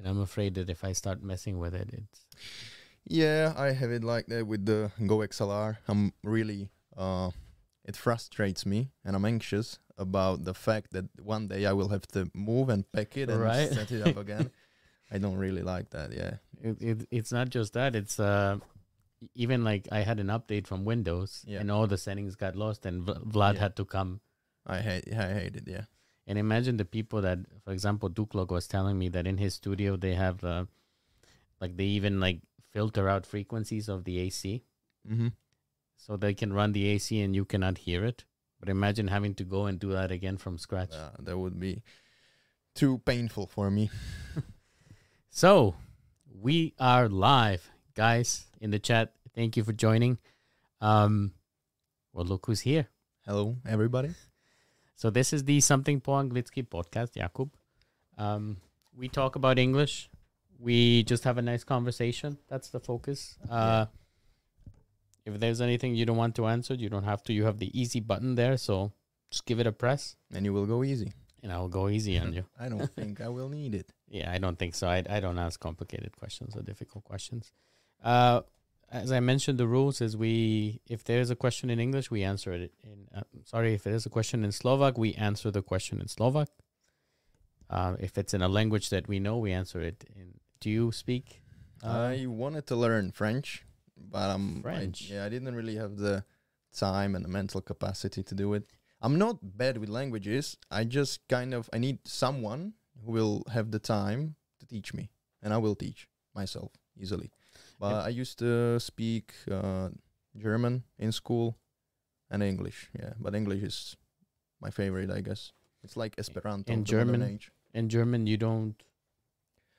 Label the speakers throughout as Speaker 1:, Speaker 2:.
Speaker 1: and I'm afraid that if I start messing with it, it's
Speaker 2: Yeah, I have it like that with the Go XLR. I'm really uh it frustrates me and I'm anxious about the fact that one day I will have to move and pack it and
Speaker 1: Right.
Speaker 2: set it up again. I don't really like that, yeah.
Speaker 1: it, it it's not just that. It's uh even like I had an update from Windows,
Speaker 2: Yeah.
Speaker 1: and all the settings got lost, and V- Vlad
Speaker 2: Yeah.
Speaker 1: had to come.
Speaker 2: I hate I hate it, yeah.
Speaker 1: And imagine the people that, for example, Duklog was telling me that in his studio they have uh, like they even like filter out frequencies of the AC.
Speaker 2: Mm-hmm.
Speaker 1: so they can run the AC and you cannot hear it. But imagine having to go and do that again from scratch.
Speaker 2: Uh, that would be too painful for me.
Speaker 1: So we are live, guys, in the chat. Thank you for joining. Um, well, look who's here.
Speaker 2: Hello, everybody.
Speaker 1: So this is the Something Po Anglicky podcast, Jakub. Um, we talk about English. We just have a nice conversation. That's the focus. Uh, If there's anything you don't want to answer, you don't have to. You have the easy button there, so just give it a press,
Speaker 2: And you will go easy.
Speaker 1: and I'll go easy on you.
Speaker 2: I don't think I will need it.
Speaker 1: Yeah, I don't think so. I, I don't ask complicated questions or difficult questions. Uh, as I mentioned, the rules is we if there is a question in English, we answer it in. Uh, sorry, if there is a question in Slovak, we answer the question in Slovak. Uh, if it's in a language that we know, we answer it in. Do you speak? uh,
Speaker 2: I wanted to learn French, but I'm I-
Speaker 1: French?
Speaker 2: yeah, I didn't really have the time and the mental capacity to do it. I'm not bad with languages. I just kind of I need someone who will have the time to teach me, and I will teach myself easily. But I used to speak uh, German in school and English. Yeah, but English is my favorite, I guess. It's like Esperanto.
Speaker 1: In
Speaker 2: of the modern
Speaker 1: German?
Speaker 2: age.
Speaker 1: in German, you don't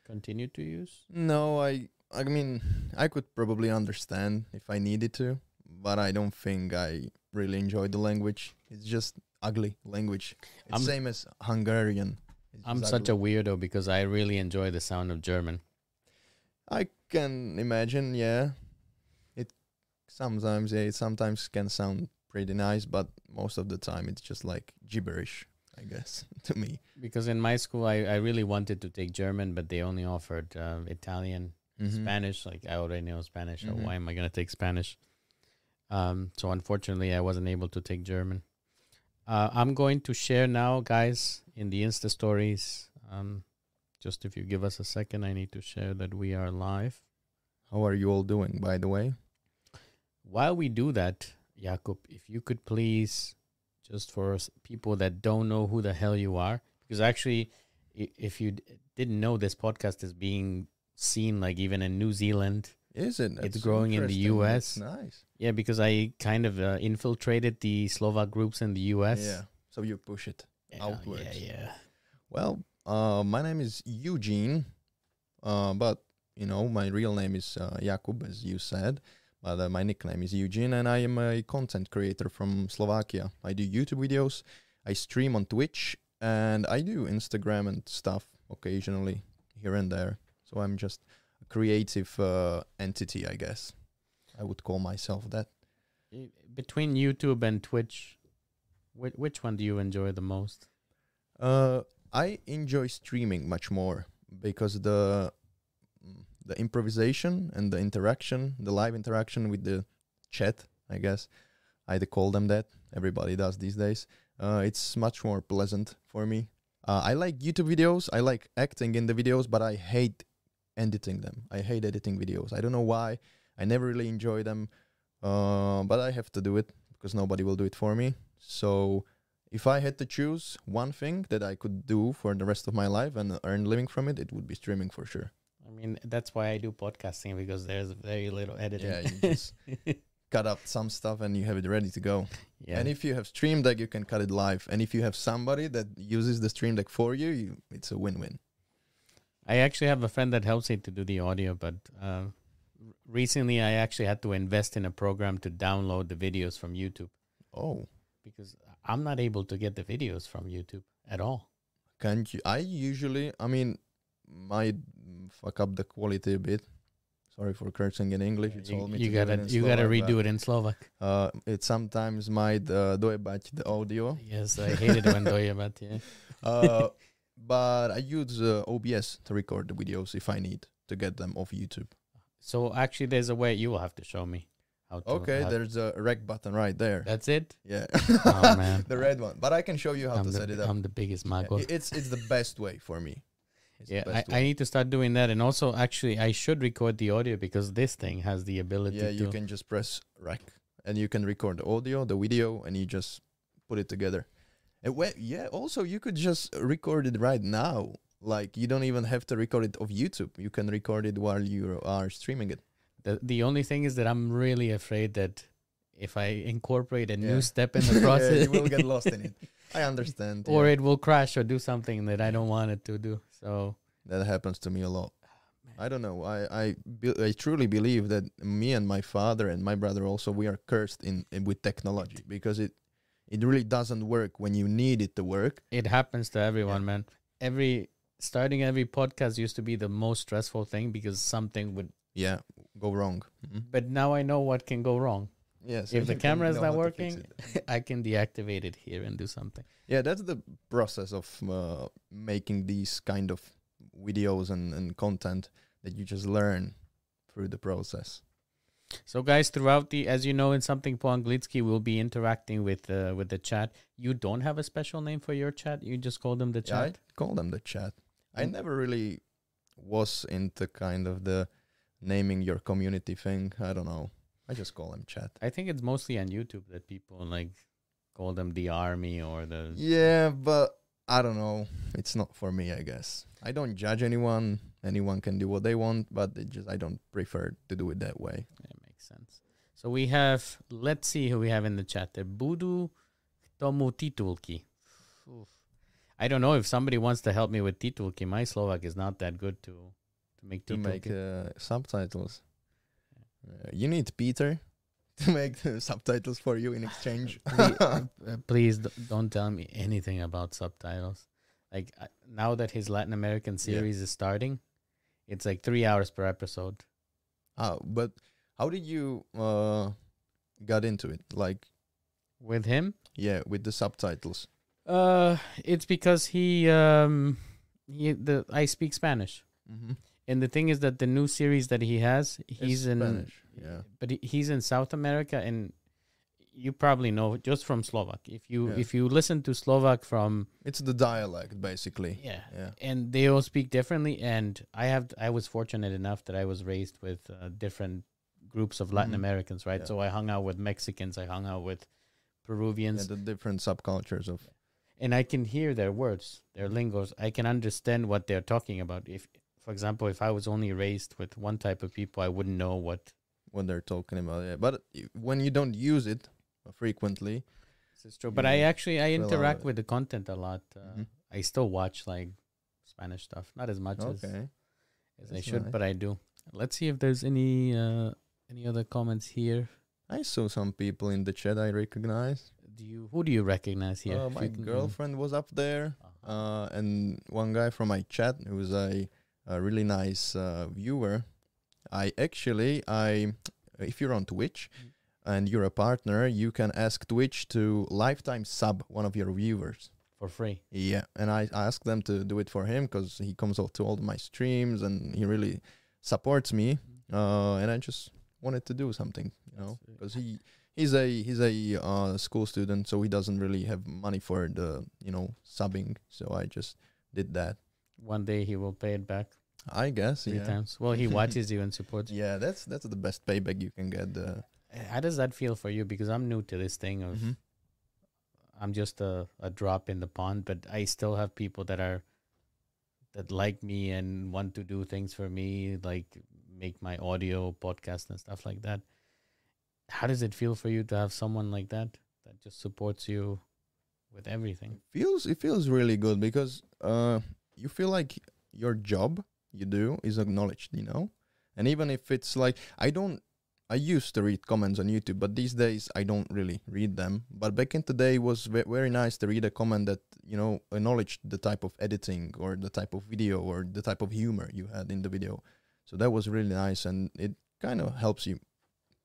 Speaker 1: continue to use.
Speaker 2: No, I I mean I could probably understand if I needed to, but I don't think I really enjoy the language. It's just ugly language. It's
Speaker 1: I'm-
Speaker 2: same as Hungarian. It's
Speaker 1: I'm such a weirdo because I really enjoy the sound of German.
Speaker 2: I can imagine, yeah. It sometimes yeah, it sometimes can sound pretty nice, but most of the time it's just like gibberish, I guess, to me.
Speaker 1: Because in my school, I, I really wanted to take German, but they only offered uh, Italian,
Speaker 2: Mhm.
Speaker 1: Spanish. Like I already know Spanish, so
Speaker 2: Mhm.
Speaker 1: why am I going to take Spanish? Um, so unfortunately, I wasn't able to take German. Uh, I'm going to share now, guys, in the Insta stories. Um, just if you give us a second, I need to share that we are live.
Speaker 2: How are you all doing, by the way?
Speaker 1: While we do that, Jakub, if you could please, just for people that don't know who the hell you are, because actually, if you d- didn't know, this podcast is being seen like even in New Zealand.
Speaker 2: Is it?
Speaker 1: It's growing in the. US.
Speaker 2: That's nice.
Speaker 1: Yeah, because I kind of uh, infiltrated the Slovak groups in the US.
Speaker 2: Yeah. So you push it.
Speaker 1: yeah,
Speaker 2: outwards.
Speaker 1: Yeah, yeah.
Speaker 2: Well, uh, my name is Eugene, uh, but you know my real name is uh, Jakub, as you said. But uh, my nickname is Eugene, and I am a content creator from Slovakia. I do YouTube videos, I stream on Twitch, and I do Instagram and stuff occasionally here and there. So I'm just a creative uh, entity, I guess. I would call myself that.
Speaker 1: Between YouTube and Twitch, which which one do you enjoy the most?
Speaker 2: Uh, I enjoy streaming much more because the the improvisation and the interaction, the live interaction with the chat, I guess, I'd call them that. Everybody does these days. Uh, it's much more pleasant for me. Uh, I like YouTube videos. I like acting in the videos, but I hate editing them. I hate editing videos. I don't know why. I never really enjoy them, uh, but I have to do it because nobody will do it for me. So if I had to choose one thing that I could do for the rest of my life and earn living from it, it would be streaming for sure.
Speaker 1: I mean, that's why I do podcasting because there's very little editing.
Speaker 2: Yeah, you just cut out some stuff and you have it ready to go.
Speaker 1: yeah.
Speaker 2: And if you have Stream Deck, you can cut it live. And if you have somebody that uses the Stream Deck for you, you it's a win-win.
Speaker 1: I actually have a friend that helps me to do the audio, but uh, recently I actually had to invest in a program to download the videos from YouTube
Speaker 2: Oh,
Speaker 1: because I'm not able to get the videos from YouTube at all.
Speaker 2: can't you? I usually, I mean, might fuck up the quality a bit. Sorry for cursing in English. You, me
Speaker 1: you
Speaker 2: to
Speaker 1: gotta
Speaker 2: do
Speaker 1: you gotta redo it in Slovak.
Speaker 2: Uh, it sometimes might uh, dojebať the audio.
Speaker 1: Yes, I hate it when dojebať, yeah.
Speaker 2: Uh, but I use uh, OBS to record the videos if I need to get them off YouTube.
Speaker 1: So actually, there's a way you will have to show me how.
Speaker 2: Okay, there's a rec button right there.
Speaker 1: That's it.
Speaker 2: Yeah.
Speaker 1: Oh, man.
Speaker 2: the red one. But I can show you how
Speaker 1: I'm
Speaker 2: to set it up.
Speaker 1: I'm the biggest
Speaker 2: Yeah,
Speaker 1: mago.
Speaker 2: i- it's it's the best way for me. It's
Speaker 1: Yeah, I, I need to start doing that, and also actually, I should record the audio because this thing has the ability
Speaker 2: yeah,
Speaker 1: to.
Speaker 2: you can just press rec and you can record the audio, the video, and you just put it together. And wait, yeah, also you could just record it right now. Like you don't even have to record it of YouTube. You can record it while you are streaming it.
Speaker 1: The the only thing is that I'm really afraid that if I incorporate a
Speaker 2: Yeah.
Speaker 1: new step in the process, Yeah,
Speaker 2: you will get lost in it. I understand.
Speaker 1: or
Speaker 2: yeah.
Speaker 1: it will crash or do something that I don't want it to do. So
Speaker 2: that happens to me a lot. Ah, I don't know. I I, be, I truly believe that me and my father and my brother also we are cursed in, in with technology because it it really doesn't work when you need it to work.
Speaker 1: it happens to everyone, man. Every starting every podcast used to be the most stressful thing because something would.
Speaker 2: Yeah, go wrong. Mhm.
Speaker 1: But now I know what can go wrong.
Speaker 2: Yes.
Speaker 1: If the camera is not
Speaker 2: how to fix
Speaker 1: working. I can deactivate it here and do something.
Speaker 2: yeah, that's the process of uh, making these kind of videos and, and content that you just learn through the process.
Speaker 1: So, guys, throughout the, as you know, in something po anglicky, we'll be interacting with uh, with the chat. You don't have a special name for your chat. You just call them the
Speaker 2: Yeah, I
Speaker 1: chat.
Speaker 2: call them the chat. I
Speaker 1: Mm.
Speaker 2: never really was into kind of the naming your community thing. I don't know. I just call them chat.
Speaker 1: I think it's mostly on YouTube that people like call them the army or the.
Speaker 2: Yeah, but I don't know. It's not for me, I guess. I don't judge anyone. Anyone can do what they want, but it just I don't prefer to do it that way.
Speaker 1: That makes sense. So we have, let's see who we have in the chat there. Budu Tomu Titulki. I don't know if somebody wants to help me with Titulki. My Slovak is not that good to to make
Speaker 2: To make uh, subtitles, uh, you need Peter to make the subtitles for you in exchange.
Speaker 1: please, uh, please d- don't tell me anything about subtitles. Like uh, now that his Latin American
Speaker 2: Yeah.
Speaker 1: series is starting, it's like three hours per episode.
Speaker 2: Ah, but how did you uh got into it? Like,
Speaker 1: With him,
Speaker 2: yeah, with the subtitles.
Speaker 1: uh, it's because he um he the I speak Spanish,
Speaker 2: Mm-hmm.
Speaker 1: And the thing is that the new series that he has, he's in
Speaker 2: Spanish. Yeah.
Speaker 1: but he, he's in South America, and you probably know just from Slovak. If you
Speaker 2: Yeah.
Speaker 1: if you listen to Slovak from
Speaker 2: It's the dialect, basically.
Speaker 1: yeah,
Speaker 2: Yeah.
Speaker 1: and they all speak differently. And I have I was fortunate enough that I was raised with uh, different groups of Latin
Speaker 2: Mhm.
Speaker 1: Americans, right?
Speaker 2: Yeah.
Speaker 1: So I hung out with Mexicans, I hung out with Peruvians,
Speaker 2: Yeah, the different subcultures of
Speaker 1: and I can hear their words, their lingos. I can understand what they're talking about. If, for example, if I was only raised with one type of people, I wouldn't know what
Speaker 2: what they're talking about. Yeah, but when you don't use it frequently,
Speaker 1: this is true. But I actually I
Speaker 2: fell out of
Speaker 1: interact with the content a lot. Uh,
Speaker 2: Mhm.
Speaker 1: I still watch like Spanish stuff, not as much as
Speaker 2: okay.
Speaker 1: as I
Speaker 2: That's
Speaker 1: should,
Speaker 2: nice.
Speaker 1: but I do. Let's see if there's any uh, any other comments here.
Speaker 2: I saw some people in the chat I recognize.
Speaker 1: Do you who do you recognize here?
Speaker 2: Uh, my
Speaker 1: can-
Speaker 2: girlfriend was up there,
Speaker 1: Uh-huh.
Speaker 2: uh, and one guy from my chat who's a, a really nice uh, viewer. I actually, I, if you're on Twitch
Speaker 1: Mm.
Speaker 2: and you're a partner, you can ask Twitch to lifetime sub one of your viewers.
Speaker 1: for free.
Speaker 2: Yeah, and I I asked them to do it for him because he comes out to all my streams and he really supports me. Uh, and I just wanted to do something, you know, because he he's a he's a uh, school student, so he doesn't really have money for the you know subbing. So I just did that.
Speaker 1: One day he will pay it back
Speaker 2: I guess,
Speaker 1: three
Speaker 2: yeah.
Speaker 1: times. Well, he watches you and supports. you.
Speaker 2: Yeah, that's that's the best payback you can get. Uh,
Speaker 1: How does that feel for you? Because I'm new to this thing of
Speaker 2: mhm.
Speaker 1: I'm just a, a drop in the pond, but I still have people that are that like me and want to do things for me, like make my audio podcast and stuff like that. How does it feel for you to have someone like that that just supports you with everything?
Speaker 2: feels it feels really good because uh you feel like your job you do is acknowledged you know? And even if it's like i don't i used to read comments on youtube but these days i don't really read them. But back in the day was ve- very nice to read a comment that you know acknowledged the type of editing or the type of video or the type of humor you had in the video. So that was really nice and it kind of helps you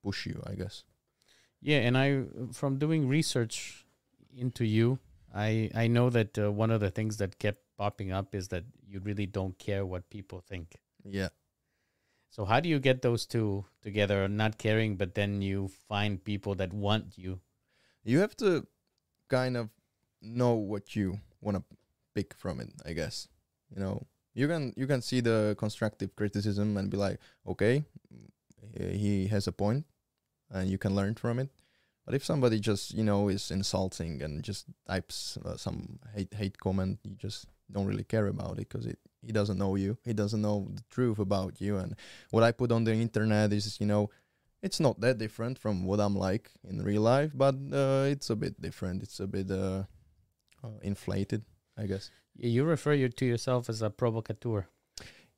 Speaker 2: push you i guess.
Speaker 1: Yeah, and I from doing research into you, I I know that uh, one of the things that kept popping up is that you really don't care what people think.
Speaker 2: Yeah.
Speaker 1: So how do you get those two together, not caring, but then you find people that want you?
Speaker 2: You have to kind of know what you want to pick from it, I guess. You know, you can you can see the constructive criticism and be like, okay, he has a point, and you can learn from it. But if somebody just you know is insulting and just types uh, some hate hate comment, you just don't really care about it because it he doesn't know you. He doesn't know the truth about you. And what I put on the internet is you know it's not that different from what I'm like in real life, but uh, it's a bit different. It's a bit uh, uh, inflated, I guess.
Speaker 1: You refer you to yourself as a provocateur.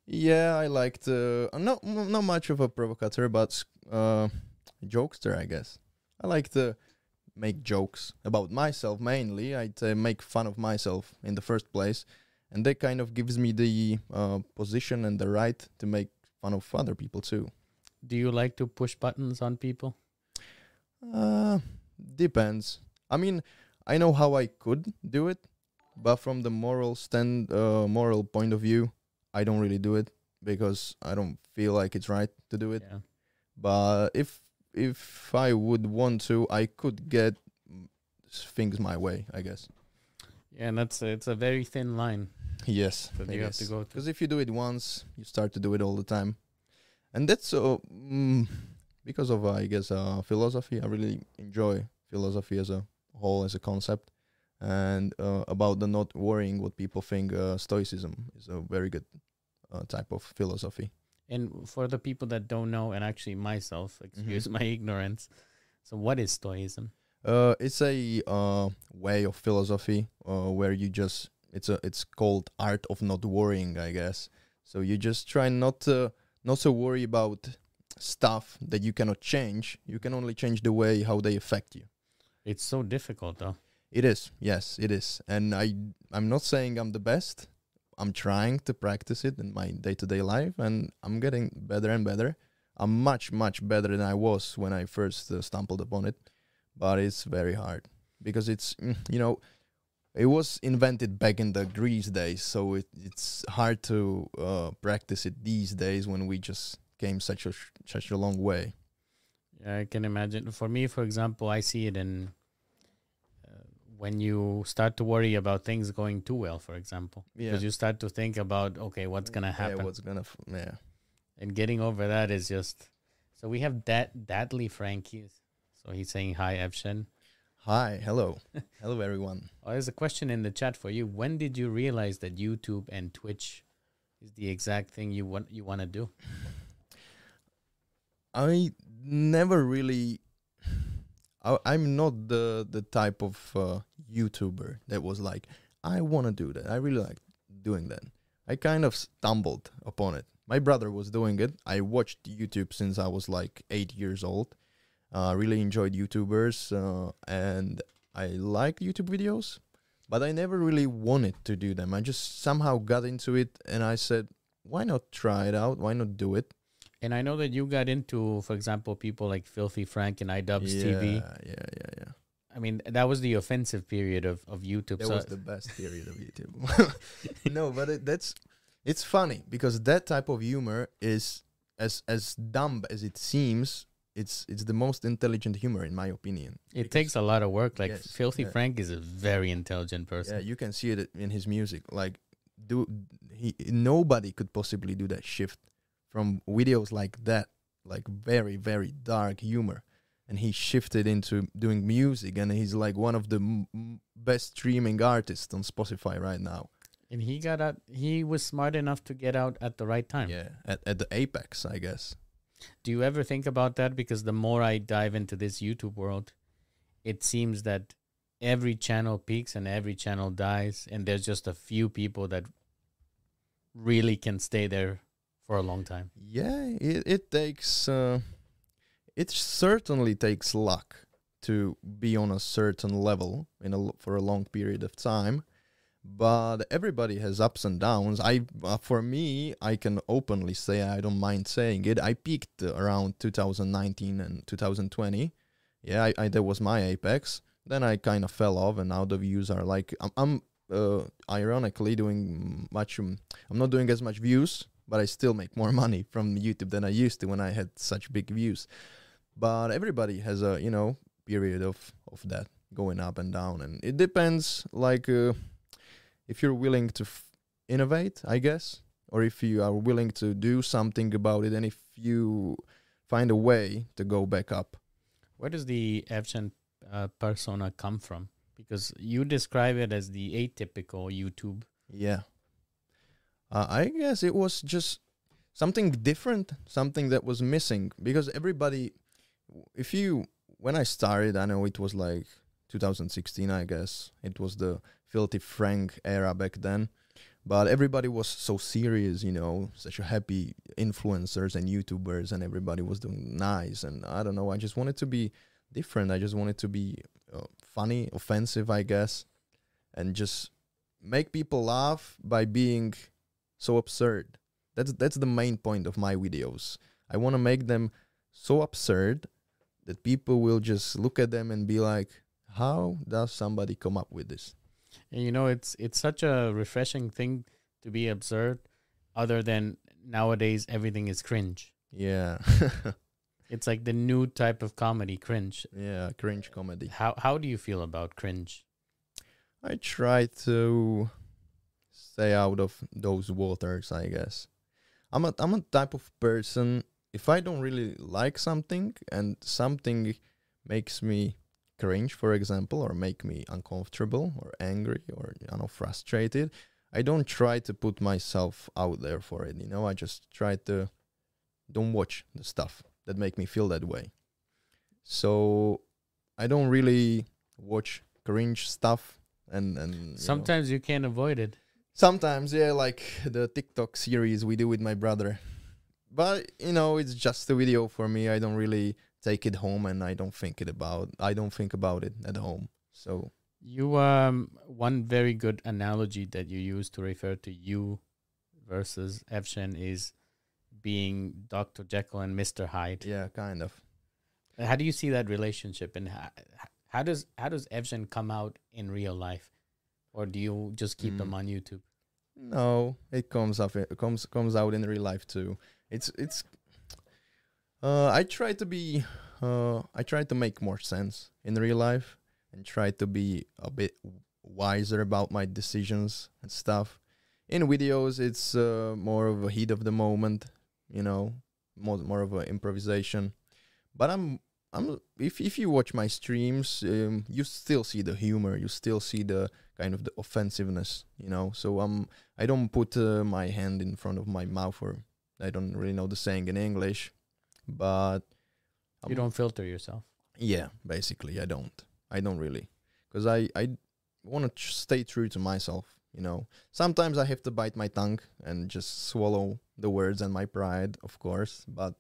Speaker 2: Yeah, I liked uh, not not much of a provocateur, but uh, jokester, I guess. I like to make jokes about myself mainly. I'd uh, make fun of myself in the first place, and that kind of gives me the uh, position and the right to make fun of other people too.
Speaker 1: Do you like to push buttons on people?
Speaker 2: Uh, depends. I mean, I know how I could do it, but from the moral stand, uh, moral point of view, I don't really do it because I don't feel like it's right to do it.
Speaker 1: Yeah.
Speaker 2: But if if I would want to, I could get things my way. I guess.
Speaker 1: Yeah, and that's a, it's a very thin line
Speaker 2: Yes,
Speaker 1: that you have to go.
Speaker 2: Because if you do it once, you start to do it all the time, and that's so mm, because of uh, I guess uh, philosophy. I really enjoy philosophy as a whole, as a concept, and uh, about the not worrying what people think. Uh, Stoicism is a very good uh, type of philosophy.
Speaker 1: And for the people that don't know, and actually myself, excuse my ignorance. So, what is Stoicism?
Speaker 2: Uh, it's a uh, way of philosophy uh, where you just it's a it's called art of not worrying, I guess. So you just try not to not to worry about stuff that you cannot change. You can only change the way how they affect you.
Speaker 1: It's so difficult, though.
Speaker 2: It is, yes, it is. And I I'm not saying I'm the best. I'm trying to practice it in my day to day life, and I'm getting better and better. I'm much much better than I was when I first uh, stumbled upon it, but it's very hard because it's mm, you know it was invented back in the Greece days, so it, it's hard to uh, practice it these days when we just came such a such a long way.
Speaker 1: Yeah, I can imagine. For me, for example, I see it in when you start to worry about things going too well. For example, because you start to think about okay, what's gonna happen,
Speaker 2: Yeah, what's gonna f- yeah.
Speaker 1: and getting over that is just. So we have that Dadley Frankies. So he's saying hi, Evžen.
Speaker 2: Hi, hello, hello everyone.
Speaker 1: Oh, there's a question in the chat for you. When did you realize that YouTube and Twitch is the exact thing you want you want to do?
Speaker 2: I never really. I, I'm not the the type of uh, YouTuber that was like, I want to do that. I really like doing that. I kind of stumbled upon it. My brother was doing it. I watched YouTube since I was like eight years old. I uh, really enjoyed YouTubers uh, and I like YouTube videos, but I never really wanted to do them. I just somehow got into it and I said, why not try it out? Why not do it?
Speaker 1: And I know that you got into, for example, people like Filthy Frank and iDubbbz
Speaker 2: yeah,
Speaker 1: TV.
Speaker 2: Yeah, yeah, yeah.
Speaker 1: I mean, that was the offensive period of, of YouTube.
Speaker 2: That
Speaker 1: so
Speaker 2: was the best period of YouTube. no, but it, that's it's funny because that type of humor is as as dumb as it seems. It's it's the most intelligent humor in my opinion.
Speaker 1: it takes a lot of work. Like
Speaker 2: Yes,
Speaker 1: Filthy
Speaker 2: yeah.
Speaker 1: Frank is a very intelligent person.
Speaker 2: Yeah, you can see it in his music. Like, do he? Nobody could possibly do that shift from videos like that, like very very dark humor, and he shifted into doing music, and he's like one of the best streaming artists on Spotify right now.
Speaker 1: And he got out. He was smart enough to get out at the right time.
Speaker 2: Yeah, at at the apex, I guess.
Speaker 1: Do you ever think about that? Because the more I dive into this YouTube world, it seems that every channel peaks and every channel dies, and there's just a few people that really can stay there for a long time.
Speaker 2: Yeah, it it takes uh, it certainly takes luck to be on a certain level in a for a long period of time. But everybody has ups and downs. I uh, for me, I can openly say I don't mind saying it. I peaked around 2019 and 2020. Yeah, I, I that was my apex. Then I kind of fell off, and now the views are like I'm, I'm uh, ironically doing much. Um, I'm not doing as much views, but I still make more money from YouTube than I used to when I had such big views. But everybody has a you know period of of that going up and down, and it depends. Like uh, if you're willing to f- innovate, I guess, or if you are willing to do something about it, and if you find a way to go back up.
Speaker 1: Where does the Evžen uh, persona come from? Because you describe it as the atypical YouTube.
Speaker 2: Yeah. Uh, I guess it was just something different, something that was missing because everybody, if you, when I started, I know it was like 2016, I guess. It was the Filthy Frank era back then. But everybody was so serious, you know, such a happy influencers and YouTubers, and everybody was doing nice. And I don't know, I just wanted to be different. I just wanted to be uh, funny, offensive, I guess, and just make people laugh by being so absurd. That's that's the main point of my videos. I want to make them so absurd that people will just look at them and be like, "How does somebody come up with this?"
Speaker 1: And you know, it's it's such a refreshing thing to be absurd. Other than nowadays, everything is cringe.
Speaker 2: Yeah.
Speaker 1: It's like the new type of comedy, cringe.
Speaker 2: yeah, cringe comedy.
Speaker 1: How how do you feel about cringe?
Speaker 2: I try to stay out of those waters, I guess. I'm a I'm a type of person if I don't really like something and something makes me cringe, for example, or make me uncomfortable or angry or you know frustrated, I don't try to put myself out there for it. You know, I just try to don't watch the stuff that make me feel that way. So I don't really watch cringe stuff and and you know.
Speaker 1: Sometimes you can't avoid it.
Speaker 2: Sometimes, yeah, like the TikTok series we do with my brother. But you know, it's just a video for me. I don't really take it home, and I don't think it about. I don't think about it at home. So
Speaker 1: You um one very good analogy that you use to refer to you versus Evžen is being Dr. Jekyll and Mr. Hyde.
Speaker 2: yeah, kind of.
Speaker 1: How do you see that relationship and how, how does how does Evžen come out in real life? Or do you just keep them
Speaker 2: Mm.
Speaker 1: on YouTube?
Speaker 2: No, it comes up. It comes comes out in real life too. It's it's. Uh, I try to be. Uh, I try to make more sense in real life and try to be a bit wiser about my decisions and stuff. In videos, it's uh, more of a heat of the moment, you know, more more of an improvisation. But I'm I'm if if you watch my streams, um, you still see the humor, you still see the kind of the offensiveness, you know. So um, I don't put uh, my hand in front of my mouth, or I don't really know the saying in English, but
Speaker 1: You don't filter yourself.
Speaker 2: Yeah, basically, I don't. I don't really, because I I want to stay true to myself. You know, sometimes I have to bite my tongue and just swallow the words and my pride, of course. But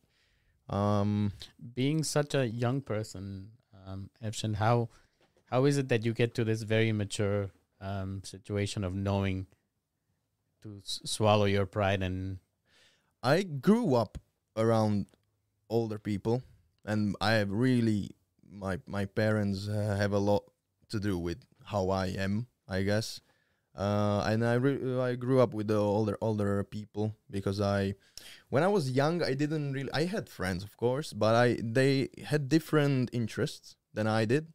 Speaker 2: um,
Speaker 1: Being such a young person, um, how how is it that you get to this very mature um, situation of knowing to swallow your pride and
Speaker 2: I grew up around older people, and I have really my my parents uh, have a lot to do with how I am, I guess. Uh, and I I grew up with the older older people because I, when I was young, I didn't really I had friends, of course, but I they had different interests than I did,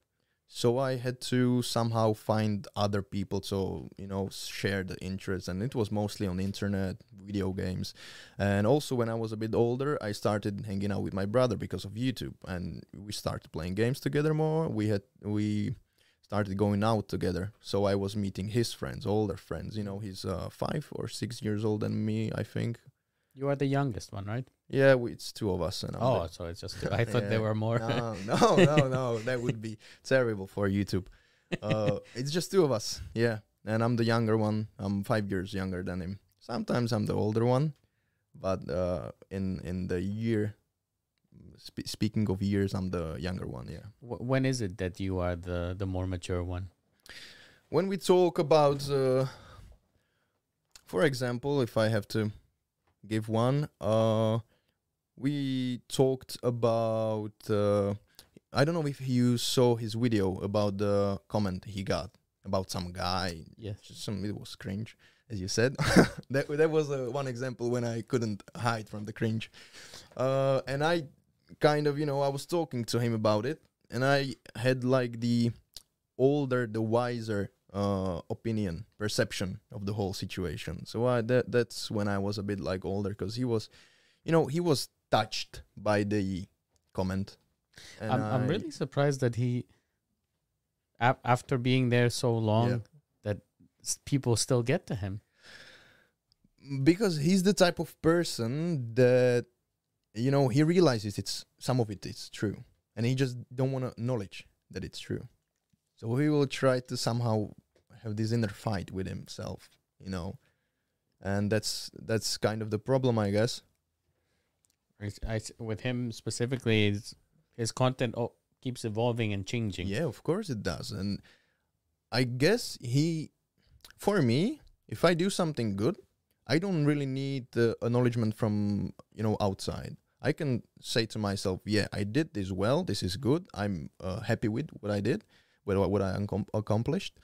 Speaker 2: so I had to somehow find other people to you know share the interest and it was mostly on internet, video games, and also when I was a bit older, I started hanging out with my brother because of YouTube, and we started playing games together more. We had we started going out together, so I was meeting his friends, older friends. You know, he's uh, five or six years older than me, I think.
Speaker 1: You are the youngest one, right?
Speaker 2: Yeah, we, it's two of us, and I'm
Speaker 1: Oh,
Speaker 2: the-
Speaker 1: so it's just I thought there were more.
Speaker 2: no, no, no, no. That would be terrible for YouTube. Uh, it's just two of us. Yeah, and I'm the younger one. I'm five years younger than him. Sometimes I'm the older one, but uh, in in the year, spe- speaking of years, I'm the younger one. Yeah.
Speaker 1: Wh- when is it that you are the the more mature one?
Speaker 2: When we talk about, uh, for example, if I have to give one, uh, we talked about. Uh, I don't know if you saw his video about the comment he got about some guy.
Speaker 1: Yes.
Speaker 2: Some it was cringe, as you said. that that was uh, one example when I couldn't hide from the cringe, uh, and I kind of you know I was talking to him about it, and I had like the older, the wiser uh, opinion, perception of the whole situation. So I that that's when I was a bit like older because he was, you know, he was touched by the comment.
Speaker 1: I'm, I'm really surprised that he, ap- after being there so long,
Speaker 2: Yeah.
Speaker 1: that s- people still get to him.
Speaker 2: because he's the type of person that you know he realizes it's some of it is true and he just don't want to acknowledge that it's true so he will try to somehow have this inner fight with himself you know? And that's that's kind of the problem i guess.
Speaker 1: I I with him specifically, is his content o- keeps evolving and changing.
Speaker 2: yeah of course it does. And i guess he for me if i do something good i don't really need the acknowledgement from you know outside. I can say to myself yeah i did this well. This is good. I'm uh, happy with what i did with what, i accomplished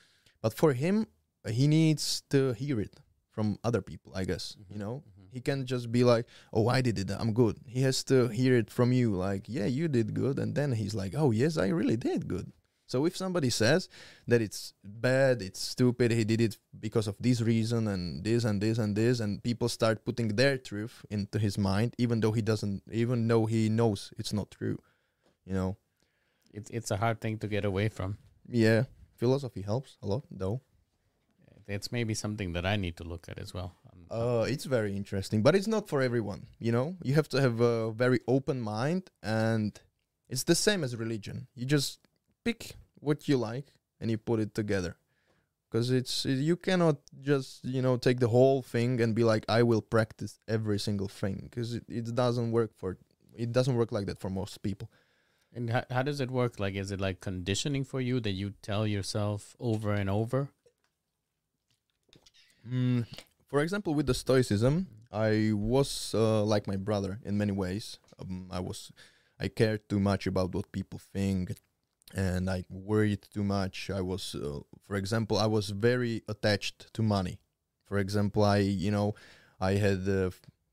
Speaker 2: but for him he needs to hear it from other people i guess you
Speaker 1: Mhm,
Speaker 2: know
Speaker 1: mhm.
Speaker 2: he can't just be like, "Oh, I did it. I'm good." He has to hear it from you, like, "Yeah, you did good," and then he's like, "Oh, yes, I really did good." So if somebody says that it's bad, it's stupid, he did it because of this reason and this and this and this, and people start putting their truth into his mind, even though he doesn't, even though he knows it's not true, you know.
Speaker 1: It's it's a hard thing to get away from.
Speaker 2: Yeah, philosophy helps a lot, though.
Speaker 1: It's maybe something that I need to look at as well.
Speaker 2: Uh, it's very interesting, but it's not for everyone. You know, you have to have a very open mind, and it's the same as religion. You just pick what you like and you put it together, because it's you cannot just you know take the whole thing and be like I will practice every single thing, because it, it doesn't work for it doesn't work like that for most people.
Speaker 1: And how, how does it work? Like, is it like conditioning for you that you tell yourself over and over?
Speaker 2: Mm, for example, with the Stoicism, I was uh, like my brother in many ways. Um, I was, I cared too much about what people think, and I worried too much. I was, uh, for example, I was very attached to money. For example, I, you know, I had uh,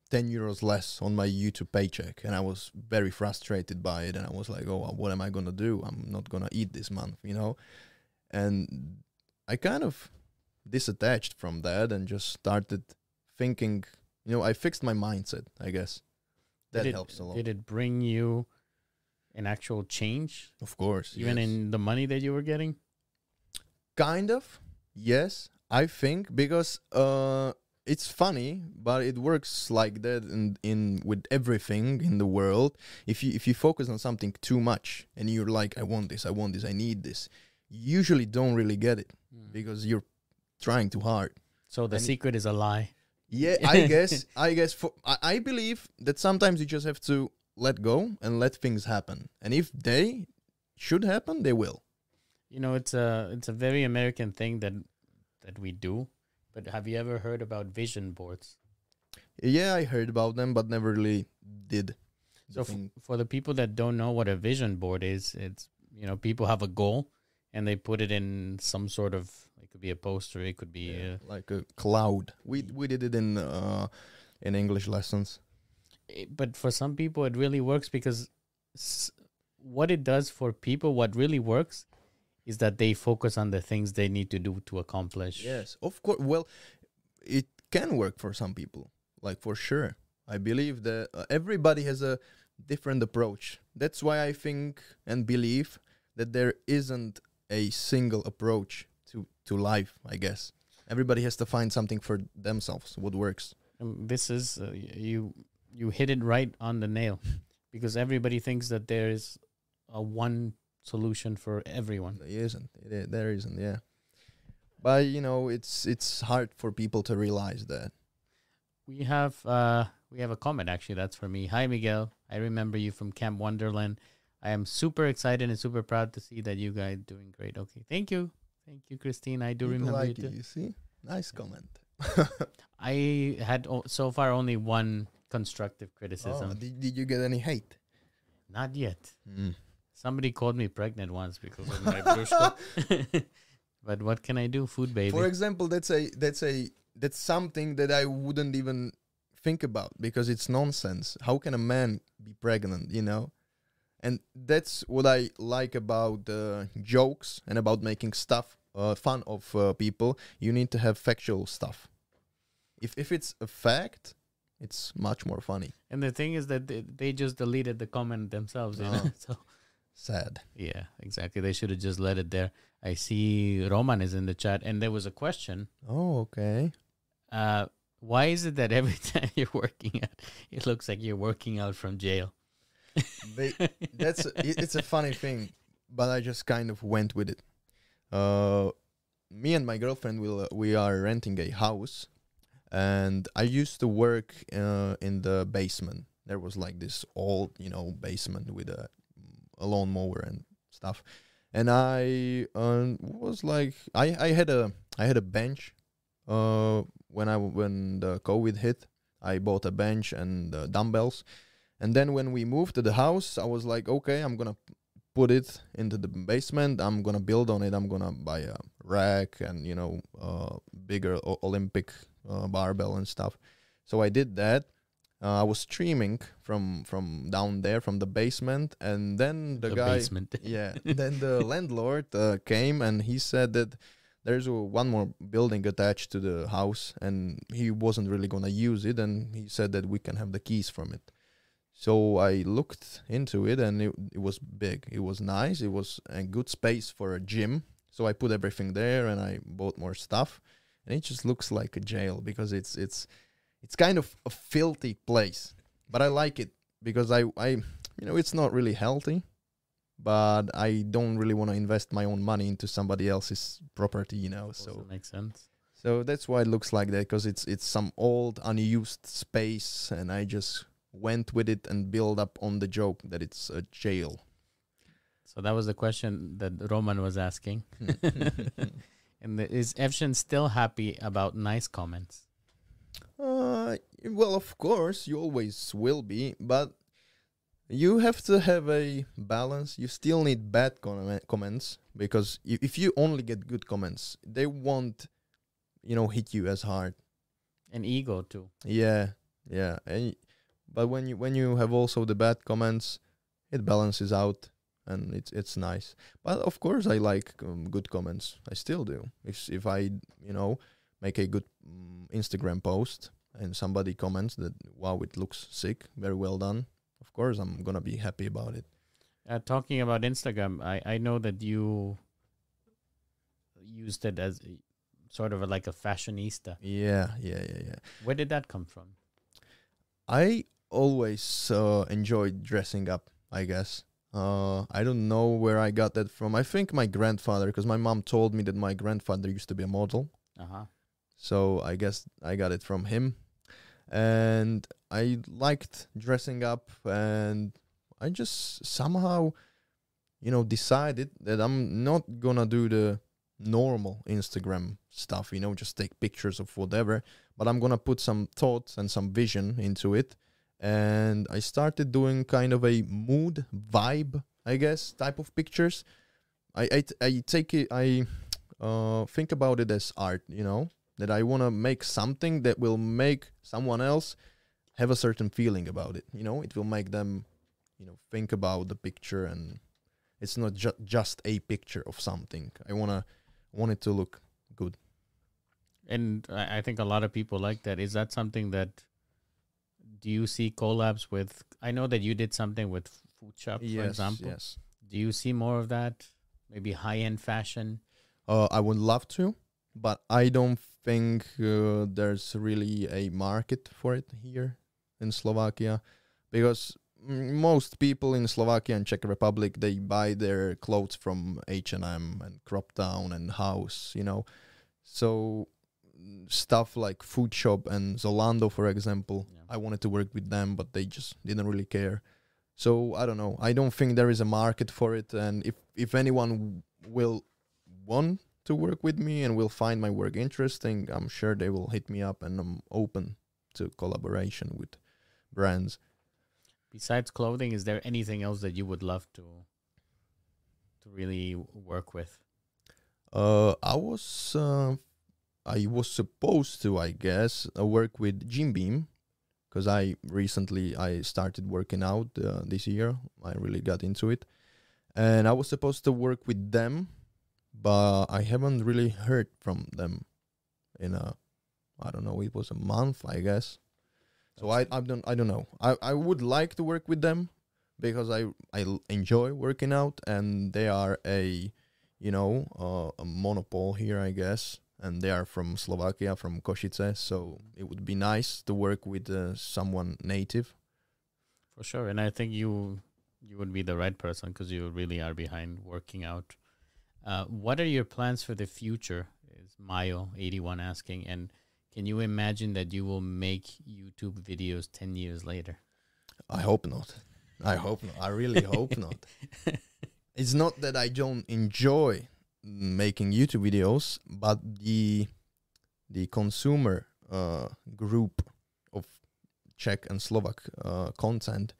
Speaker 2: ten euros less on my YouTube paycheck, and I was very frustrated by it. And I was like, "Oh, what am I gonna do? I'm not gonna eat this month," you know. And I kind of disattached from that and just started thinking you know i fixed my mindset i guess that
Speaker 1: Did it-
Speaker 2: helps a lot
Speaker 1: Did it bring you an actual change,
Speaker 2: of course
Speaker 1: even
Speaker 2: yes.
Speaker 1: in the money that you were getting?
Speaker 2: kind of yes i think because uh it's funny but it works like that in in with everything in the world if you if you focus on something too much and you're like i want this i want this i need this you usually don't really get it hmm. because you're trying too hard
Speaker 1: So the
Speaker 2: and-
Speaker 1: secret is a lie.
Speaker 2: Yeah, I guess. I guess. For I, I believe that sometimes you just have to let go and let things happen. And if they should happen, they will.
Speaker 1: You know, it's a it's a very American thing that that we do. But have you ever heard about vision boards?
Speaker 2: Yeah, I heard about them, but never really did.
Speaker 1: So
Speaker 2: the
Speaker 1: for the people that don't know what a vision board is, it's you know people have a goal and they put it in some sort of it could be a poster, it could be
Speaker 2: Yeah,
Speaker 1: uh,
Speaker 2: like a cloud. We we did it in uh in English lessons.
Speaker 1: it- but for some people it really works because s- what it does for people what really works is that they focus on the things they need to do to accomplish
Speaker 2: Yes, of course. Well, it can work for some people, like for sure. I believe that uh, everybody has a different approach. That's why I think and believe that there isn't a single approach to to life. I guess everybody has to find something for themselves what works.
Speaker 1: Um, this is uh, you you hit it right on the nail because everybody thinks that there is a one solution for everyone
Speaker 2: There isn't. It, there isn't. Yeah. But you know, it's it's hard for people to realize that.
Speaker 1: we have uh we have a comment actually that's for me hi miguel i remember you from camp wonderland i am super excited and super proud to see that you guys doing great okay thank you thank you christine i do
Speaker 2: People
Speaker 1: remember
Speaker 2: like
Speaker 1: you too.
Speaker 2: you see, nice comment.
Speaker 1: i had o- so far only one constructive criticism.
Speaker 2: oh, did, did you get any hate?
Speaker 1: not yet
Speaker 2: Mm.
Speaker 1: Somebody called me pregnant once because of my brushka But what can I do? Food baby.
Speaker 2: For example, that's a that's a that's something that I wouldn't even think about because it's nonsense. How can a man be pregnant? You know, and that's what I like about uh, jokes and about making stuff uh, fun of uh, people. You need to have factual stuff. If if it's a fact, it's much more funny.
Speaker 1: and the thing is that they, they just deleted the comment themselves. You know?
Speaker 2: Oh.
Speaker 1: So
Speaker 2: Sad.
Speaker 1: yeah, exactly. They should have just let it there. I see Roman is in the chat, and there was a question.
Speaker 2: Oh, okay.
Speaker 1: Uh, why is it that every time you're working out, it looks like you're working out from jail?
Speaker 2: They, that's it, it's a funny thing, but I just kind of went with it. Uh, me and my girlfriend will uh, we are renting a house, and I used to work uh, in the basement. There was like this old, you know, basement with a, a lawnmower and stuff, and I um, was like, I I had a I had a bench. Uh, when I when the COVID hit, I bought a bench and uh, dumbbells. And then when we moved to the house, I was like, okay, I'm gonna put it into the basement. I'm gonna build on it. I'm gonna buy a rack and you know, uh, bigger o- Olympic uh, barbell and stuff. So I did that. Uh, I was streaming from from down there from the basement, and then the,
Speaker 1: The
Speaker 2: guy,
Speaker 1: basement.
Speaker 2: yeah, then the landlord uh, came and he said that there's a, one more building attached to the house, and he wasn't really gonna use it, and he said that we can have the keys from it. So I looked into it, and it, it was big. It was nice. It was a good space for a gym. So I put everything there, and I bought more stuff, and it just looks like a jail because it's it's it's kind of a filthy place, but I like it because I I you know it's not really healthy, but I don't really want to invest my own money into somebody else's property, you know.
Speaker 1: So
Speaker 2: So
Speaker 1: makes sense.
Speaker 2: so that's why it looks like that because it's it's some old unused space, and I just went with it and build up on the joke that it's a jail.
Speaker 1: So that was the question that Roman was asking. and the, is Evžen still happy about nice comments?
Speaker 2: Uh, well, of course, you always will be, but you have to have a balance. You still need bad comment- comments because i- if you only get good comments, they won't, you know, hit you as hard.
Speaker 1: And ego too.
Speaker 2: Yeah, yeah. And, but when you when you have also the bad comments, it balances out, and it's it's nice. But of course, I like um, good comments. I still do. If if I you know make a good um, Instagram post and somebody comments that wow it looks sick, very well done. Of course, I'm gonna be happy about it.
Speaker 1: Uh, talking about Instagram, I, I know that you used it as a- sort of a, like a fashionista.
Speaker 2: Yeah, yeah, yeah, yeah.
Speaker 1: Where did that come from?
Speaker 2: I always uh, enjoyed dressing up. I guess. Uh, I don't know where I got that from. I think my grandfather, because my mom told me that my grandfather used to be a model.
Speaker 1: Uh huh.
Speaker 2: So I guess I got it from him. And I liked dressing up, and I just somehow, you know, decided that I'm not gonna do the normal Instagram stuff, you know, just take pictures of whatever, but I'm gonna put some thoughts and some vision into it. And I started doing kind of a mood vibe, I guess, type of pictures. I I, take it I uh think about it as art, you know, that I want to make something that will make someone else have a certain feeling about it. You know, it will make them, you know, think about the picture, and it's not ju- just a picture of something. I wanna want it to look good.
Speaker 1: And I, I think a lot of people like that. Is that something that do you see collabs with? I know that you did something with Footshop, for example.
Speaker 2: yes.
Speaker 1: Do you see more of that? Maybe high end fashion.
Speaker 2: Uh, I would love to, but I don't think uh, there's really a market for it here in Slovakia because most people in Slovakia and Czech Republic they buy their clothes from H&M and Cropp Town and House, you know. So stuff like Footshop and Zalando for example,
Speaker 1: Yeah.
Speaker 2: I wanted to work with them but they just didn't really care. So I don't know. I don't think there is a market for it and if if anyone will want to work with me and will find my work interesting, I'm sure they will hit me up and I'm open to collaboration with brands.
Speaker 1: Besides clothing, is there anything else that you would love to to really work with?
Speaker 2: Uh, I was uh, I was supposed to, I guess, uh, work with GymBeam because I recently I started working out uh, this year. I really got into it, and I was supposed to work with them, but I haven't really heard from them in a I don't know. It was a month, I guess. So I, I don't I don't know. I, I would like to work with them because I I enjoy working out and they are a you know uh, a monopole here I guess and they are from Slovakia from Košice so it would be nice to work with uh, someone native.
Speaker 1: For sure, and I think you you would be the right person because you really are behind working out. Uh, what are your plans for the future? Is Mayo eighty one asking, and can you imagine that you will make YouTube videos ten years later?
Speaker 2: I hope not. I hope not. I really hope not. It's not that I don't enjoy making YouTube videos, but the the consumer uh, group of Czech and Slovak uh, content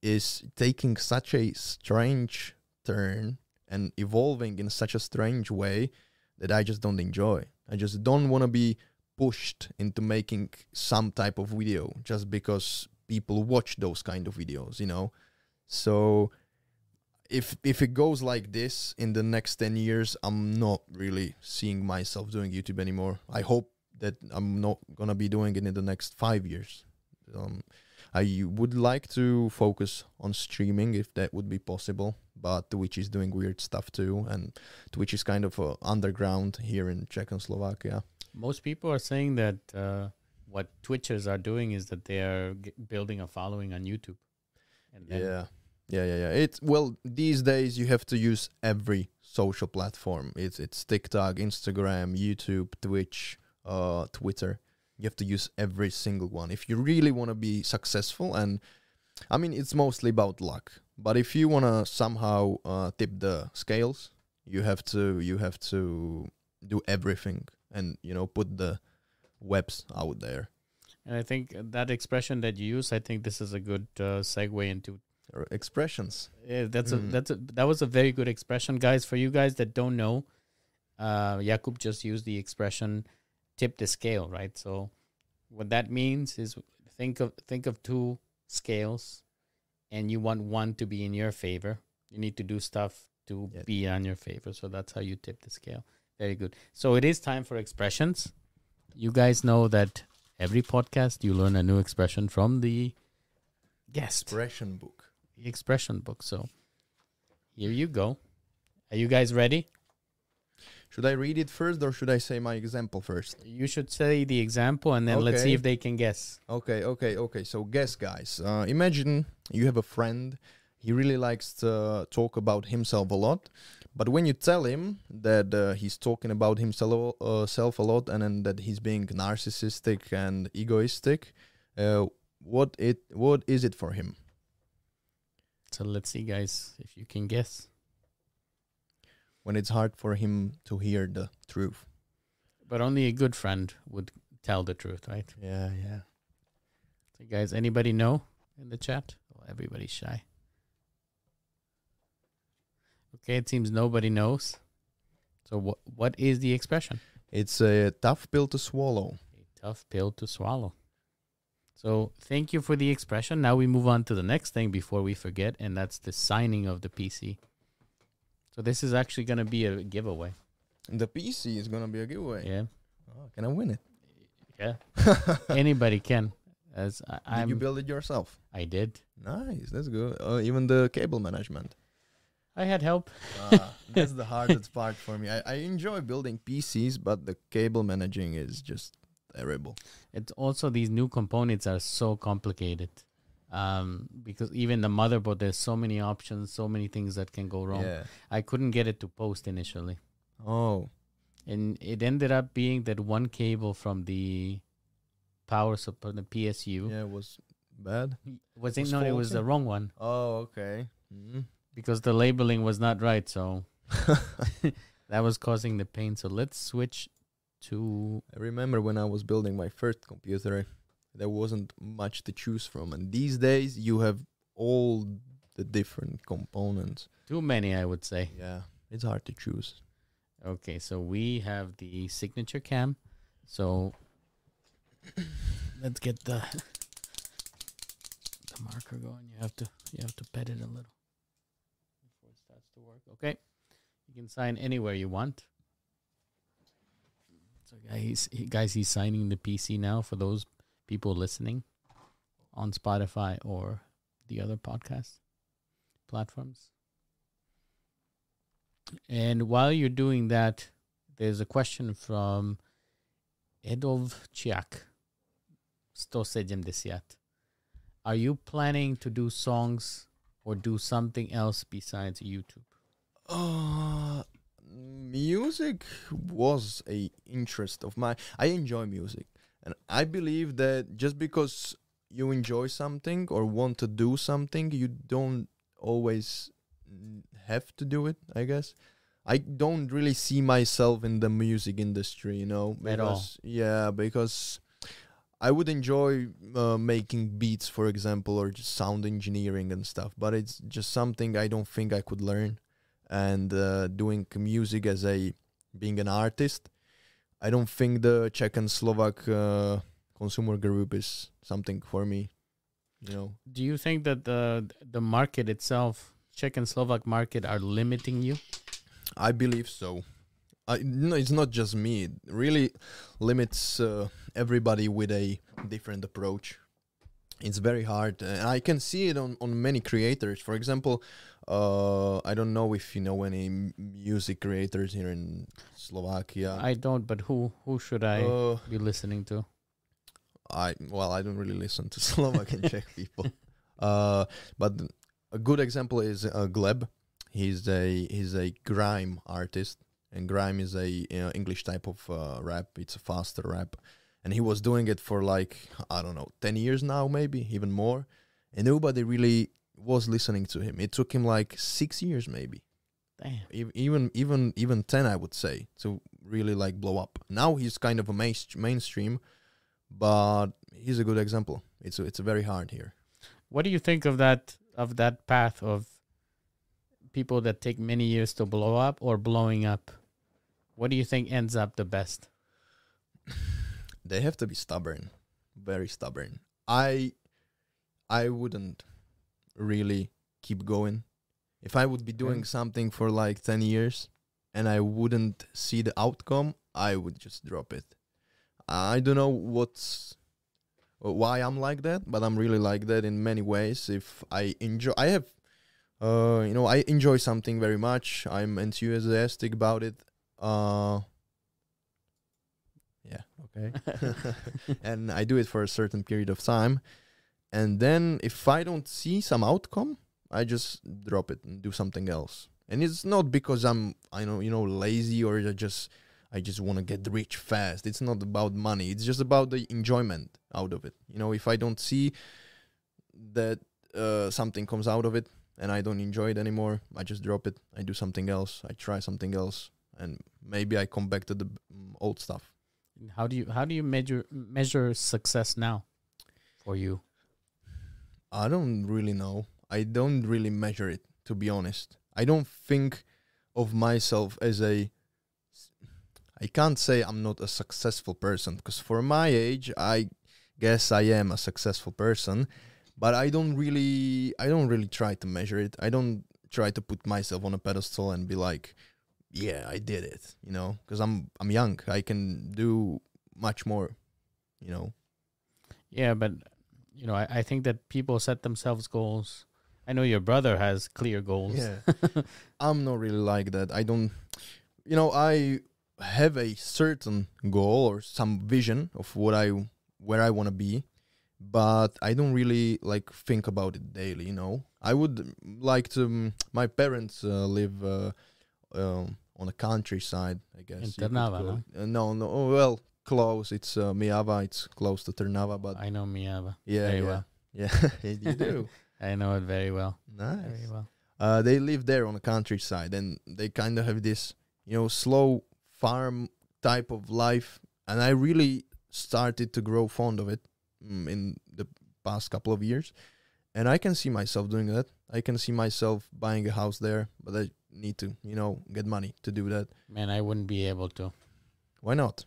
Speaker 2: is taking such a strange turn and evolving in such a strange way that I just don't enjoy. I just don't want to be pushed into making some type of video just because people watch those kind of videos, you know. So if if it goes like this in the next 10 years, I'm not really seeing myself doing YouTube anymore. I hope that I'm not going to be doing it in the next 5 years. Um I would like to focus on streaming if that would be possible, but Twitch is doing weird stuff too and Twitch is kind of uh, underground here in Czech and Slovakia.
Speaker 1: Most people are saying that uh, what Twitchers are doing is that they are g- building a following on YouTube.
Speaker 2: Yeah. Yeah, yeah, yeah. It's well these days you have to use every social platform. It's it's TikTok, Instagram, YouTube, Twitch, uh Twitter. You have to use every single one if you really want to be successful and I mean it's mostly about luck. But if you want to somehow uh tip the scales, you have to you have to do everything and you know put the webs out there.
Speaker 1: And I think that expression that you use, I think this is a good uh, segue into.
Speaker 2: Or expressions.
Speaker 1: Yeah, that's a
Speaker 2: Mm.
Speaker 1: that's a that was a very good expression, guys. For you guys that don't know, uh, Jakub just used the expression "tip the scale," right? So, what that means is think of think of two scales, and you want one to be in your favor. You need to do stuff to
Speaker 2: Yeah.
Speaker 1: be on your favor. So that's how you tip the scale. Very good. So it is time for expressions. You guys know that every podcast you learn a new expression from the guest
Speaker 2: Expression book.
Speaker 1: the expression book. So here you go. Are you guys ready?
Speaker 2: Should I read it first or should I say my example first?
Speaker 1: You should say the example and then let's see if they can guess.
Speaker 2: Okay, okay, okay. So guess, guys. Uh, imagine you have a friend. He really likes to talk about himself a lot, but when you tell him that uh, he's talking about himself uh, self a lot and then that he's being narcissistic and egoistic, uh, what it what is it for him?
Speaker 1: So let's see, guys, if you can guess.
Speaker 2: When it's hard for him to hear the truth.
Speaker 1: But only a good friend would tell the truth, right?
Speaker 2: Yeah, yeah.
Speaker 1: So, guys, anybody know in the chat? Oh, everybody's shy. Okay, it seems nobody knows. So, what what is the expression?
Speaker 2: It's a tough pill to swallow.
Speaker 1: A tough pill to swallow. So, thank you for the expression. Now we move on to the next thing before we forget, and that's the signing of the PC. So, this is actually going to be a giveaway.
Speaker 2: The PC is gonna be a giveaway.
Speaker 1: Yeah.
Speaker 2: Oh, can I win it?
Speaker 1: Yeah. Anybody can. As I,
Speaker 2: Did
Speaker 1: I'm,
Speaker 2: you build it yourself?
Speaker 1: I did.
Speaker 2: Nice, that's good. Uh, even the cable management.
Speaker 1: I had help.
Speaker 2: Ah, that's the hardest part for me. I, I enjoy building PCs, but the cable managing is just terrible.
Speaker 1: It's also these new components are so complicated. Um, because even the motherboard, there's so many options, so many things that can go wrong.
Speaker 2: Yeah.
Speaker 1: I couldn't get it to post initially.
Speaker 2: Oh,
Speaker 1: and it ended up being that one cable from the power supply, the PSU,
Speaker 2: yeah, it was bad.
Speaker 1: was it?
Speaker 2: Was
Speaker 1: No, it was the
Speaker 2: faulty?
Speaker 1: wrong one
Speaker 2: Oh, okay. Mhm.
Speaker 1: because the labeling was not right. So that was causing the pain. So let's switch to
Speaker 2: I remember when I was building my first computer, there wasn't much to choose from, and these days you have all the different components.
Speaker 1: too many, I would say.
Speaker 2: Yeah, it's hard to choose.
Speaker 1: Okay, so we have the signature cam. So let's get the the marker going. You have to you have to pet it a little before it starts to work. Okay, you can sign anywhere you want. So guys, he, guys, he's signing the PC now for those people listening on Spotify or the other podcast platforms. And while you're doing that, there's a question from Edovčiak, 170. Are you planning to do songs or do something else besides YouTube?
Speaker 2: Uh, music was a interest of mine. I enjoy music, and I believe that just because you enjoy something or want to do something, you don't always have to do it. I guess. I don't really see myself in the music industry, you know,
Speaker 1: At all.
Speaker 2: because yeah, because I would enjoy uh, making beats, for example, or just sound engineering and stuff. But it's just something I don't think I could learn. And uh, doing music as a being an artist, I don't think the Czech and Slovak uh, consumer group is something for me. You know,
Speaker 1: Do you think that the the market itself, Czech and Slovak market, are limiting you?
Speaker 2: I believe so. I, no, it's not just me. It really limits uh, everybody with a different approach. It's very hard, and I can see it on, on many creators. For example, uh, I don't know if you know any music creators here in Slovakia.
Speaker 1: I don't, but who who should I
Speaker 2: uh,
Speaker 1: be listening to?
Speaker 2: I well, I don't really listen to Slovak and Czech people. Uh, but a good example is uh, Gleb. He's a he's a grime artist, and grime is a you know, English type of uh, rap. It's a faster rap, and he was doing it for like I don't know, ten years now, maybe even more, and nobody really was listening to him. It took him like six years, maybe
Speaker 1: Damn.
Speaker 2: even even even 10 i would say to really like blow up now he's kind of a main, mainstream but he's a good example it's it's very hard here
Speaker 1: What do you think of that of that path of people that take many years to blow up or blowing up? What do you think ends up the best?
Speaker 2: they have to be stubborn very stubborn i i wouldn't really keep going. If i would be doing
Speaker 1: Okay.
Speaker 2: something for like 10 years and i wouldn't see the outcome i would just drop it. I don't know what's uh, why i'm like that but i'm really like that in many ways. If i enjoy i have uh you know i enjoy something very much. I'm enthusiastic about it. Uh yeah okay. And I do it for a certain period of time. And then if I don't see some outcome, I just drop it and do something else. And it's not because I'm I know you know lazy or I just I just want to get rich fast. It's not about money. It's just about the enjoyment out of it. You know, if I don't see that uh, something comes out of it and I don't enjoy it anymore, I just drop it. I do something else. I try something else, and maybe I come back to the mm, old stuff.
Speaker 1: How do you how do you measure measure success now for you?
Speaker 2: I don't really know. I don't really measure it, to be honest. I don't think of myself as a. I can't say I'm not a successful person because for my age, I guess I am a successful person, but I don't really, I don't really try to measure it. I don't try to put myself on a pedestal and be like, "Yeah, I did it," you know, because I'm I'm young. I can do much more, you know.
Speaker 1: Yeah, but you know, I, I think that people set themselves goals. I know your brother has clear goals.
Speaker 2: Yeah. I'm not really like that. I don't, you know, I have a certain goal or some vision of what I, where I want to be, but I don't really like think about it daily. You know, I would like to. My parents uh, live uh, um, on the countryside. I guess
Speaker 1: In Trnava,
Speaker 2: call. Uh, no, no. Oh, well, close. It's uh, Myjava. It's close to Trnava, but
Speaker 1: I know Myjava
Speaker 2: yeah,
Speaker 1: very
Speaker 2: yeah,
Speaker 1: well.
Speaker 2: yeah. you do.
Speaker 1: I know it very well.
Speaker 2: nice.
Speaker 1: Very well.
Speaker 2: uh, they live there on the countryside and they kind of have this you know slow farm type of life and i really started to grow fond of it mm, in the past couple of years and i can see myself doing that i can see myself buying a house there but i need to you know get money to do that.
Speaker 1: Man, I wouldn't be able to.
Speaker 2: Why not?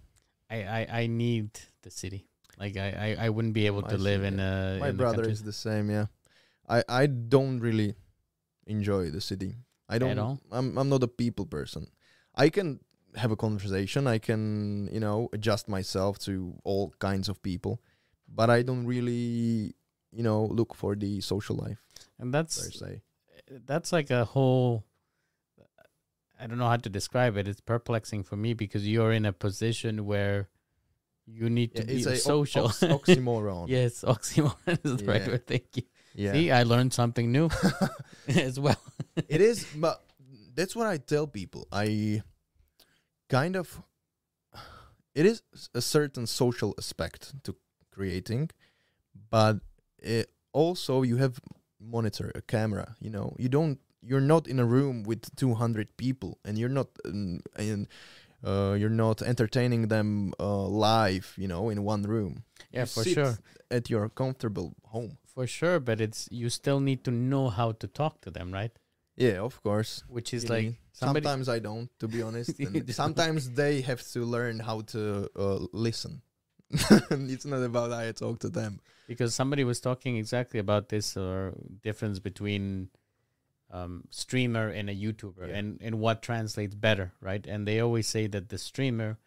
Speaker 1: I, I, I need the city. Like I, I, I wouldn't be able to live in a
Speaker 2: My
Speaker 1: in
Speaker 2: brother is the same. Yeah, I I don't really enjoy the city. I don't.
Speaker 1: all?
Speaker 2: I'm I'm not a people person. I can have a conversation. I can you know adjust myself to all kinds of people, but I don't really you know look for the social life
Speaker 1: and
Speaker 2: per
Speaker 1: that's
Speaker 2: se.
Speaker 1: that's like a whole I don't know how to describe it. It's perplexing for me because you're in a position where you need to
Speaker 2: Yeah,
Speaker 1: be
Speaker 2: it's a o-
Speaker 1: social.
Speaker 2: ox- oxymoron.
Speaker 1: yes, oxymoron is the right word. Thank you.
Speaker 2: Yeah.
Speaker 1: See, I learned something new as well.
Speaker 2: it is but that's what i tell people i kind of it is a certain social aspect to creating but it also you have monitor a camera you know you don't you're not in a room with 200 people and you're not um, in uh, you're not entertaining them uh, live you know in one room
Speaker 1: Yeah,
Speaker 2: You
Speaker 1: for sure.
Speaker 2: at your comfortable home
Speaker 1: For sure, but it's you still need to know how to talk to them, right?
Speaker 2: yeah of course
Speaker 1: Which is
Speaker 2: You
Speaker 1: like
Speaker 2: sometimes I don't, to be honest. And sometimes they have to learn how to uh, listen. it's not about how I talk to them.
Speaker 1: because somebody was talking exactly about this or difference between um, streamer and a YouTuber
Speaker 2: Yeah.
Speaker 1: and, and what translates better, right? And they always say that the streamer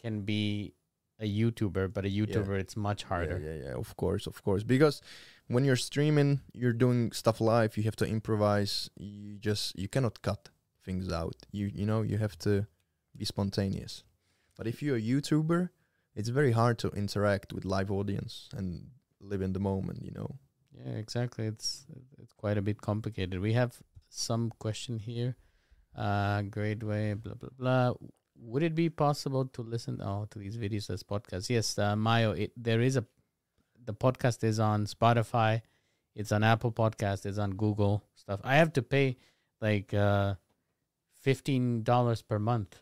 Speaker 1: can be a YouTuber, but a YouTuber it's much harder.
Speaker 2: Yeah, yeah, yeah. Of course, of course. Because when you're streaming, you're doing stuff live. You have to improvise. You just you cannot cut things out. You you know you have to be spontaneous. But if you're a YouTuber, it's very hard to interact with live audience and live in the moment. You know.
Speaker 1: Yeah, exactly. It's it's quite a bit complicated. We have some question here. Uh, grade way, blah blah blah. Would it be possible to listen oh to these videos as podcasts? Yes, uh, Mayo. It, there is a the podcast is on Spotify. It's on Apple Podcast. It's on Google stuff. I have to pay like uh, fifteen dollars per month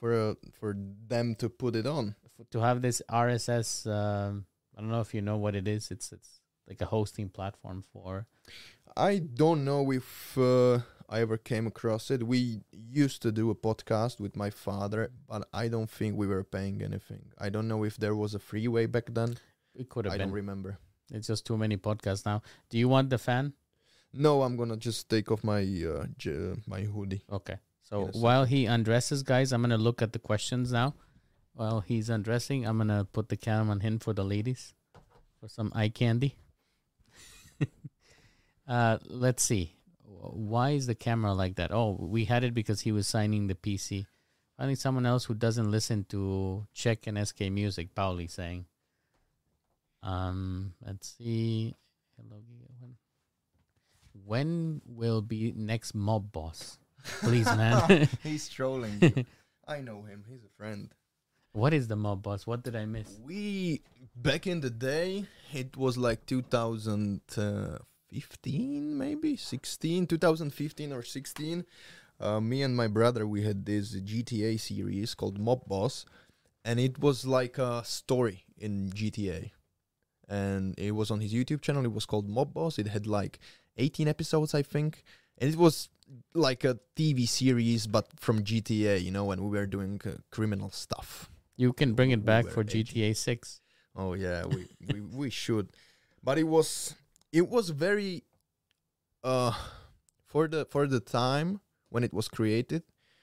Speaker 2: For uh, for them to put it on.
Speaker 1: f- to have this RSS. Um, I don't know if you know what it is. It's it's like a hosting platform for
Speaker 2: I don't know if uh, I ever came across it. We used to do a podcast with my father, but I don't think we were paying anything. I don't know if there was a freeway back then.
Speaker 1: it could have
Speaker 2: I
Speaker 1: been.
Speaker 2: don't remember.
Speaker 1: It's just too many podcasts now. Do you want the fan?
Speaker 2: No, I'm gonna just take off my uh, j- my hoodie.
Speaker 1: Okay. So
Speaker 2: a
Speaker 1: while he undresses, guys, I'm gonna look at the questions now. While he's undressing, I'm gonna put the cam on him for the ladies, for some eye candy. uh, let's see. Why is the camera like that? Oh, we had it because he was signing the PC. Finding someone else who doesn't listen to Czech and SK music. Pauli saying. Um, let's see. Hello, When, when will be next mob boss? Please, man.
Speaker 2: He's trolling. I know him. He's a friend.
Speaker 1: What is the mob boss? What did I miss?
Speaker 2: We back in the day, it was like 2015, maybe 16, 2015 or 16. Uh, me and my brother, we had this GTA series called Mob Boss, and it was like a story in GTA. And it was on his YouTube channel. It was called Mob Boss. It had like 18 episodes, I think, and it was like a TV series, but from GTA. You know, when we were doing uh, criminal stuff.
Speaker 1: You can bring it back for. GTA 6.
Speaker 2: Oh yeah, we, we we should. But it was it was very uh for the for the time when it was created,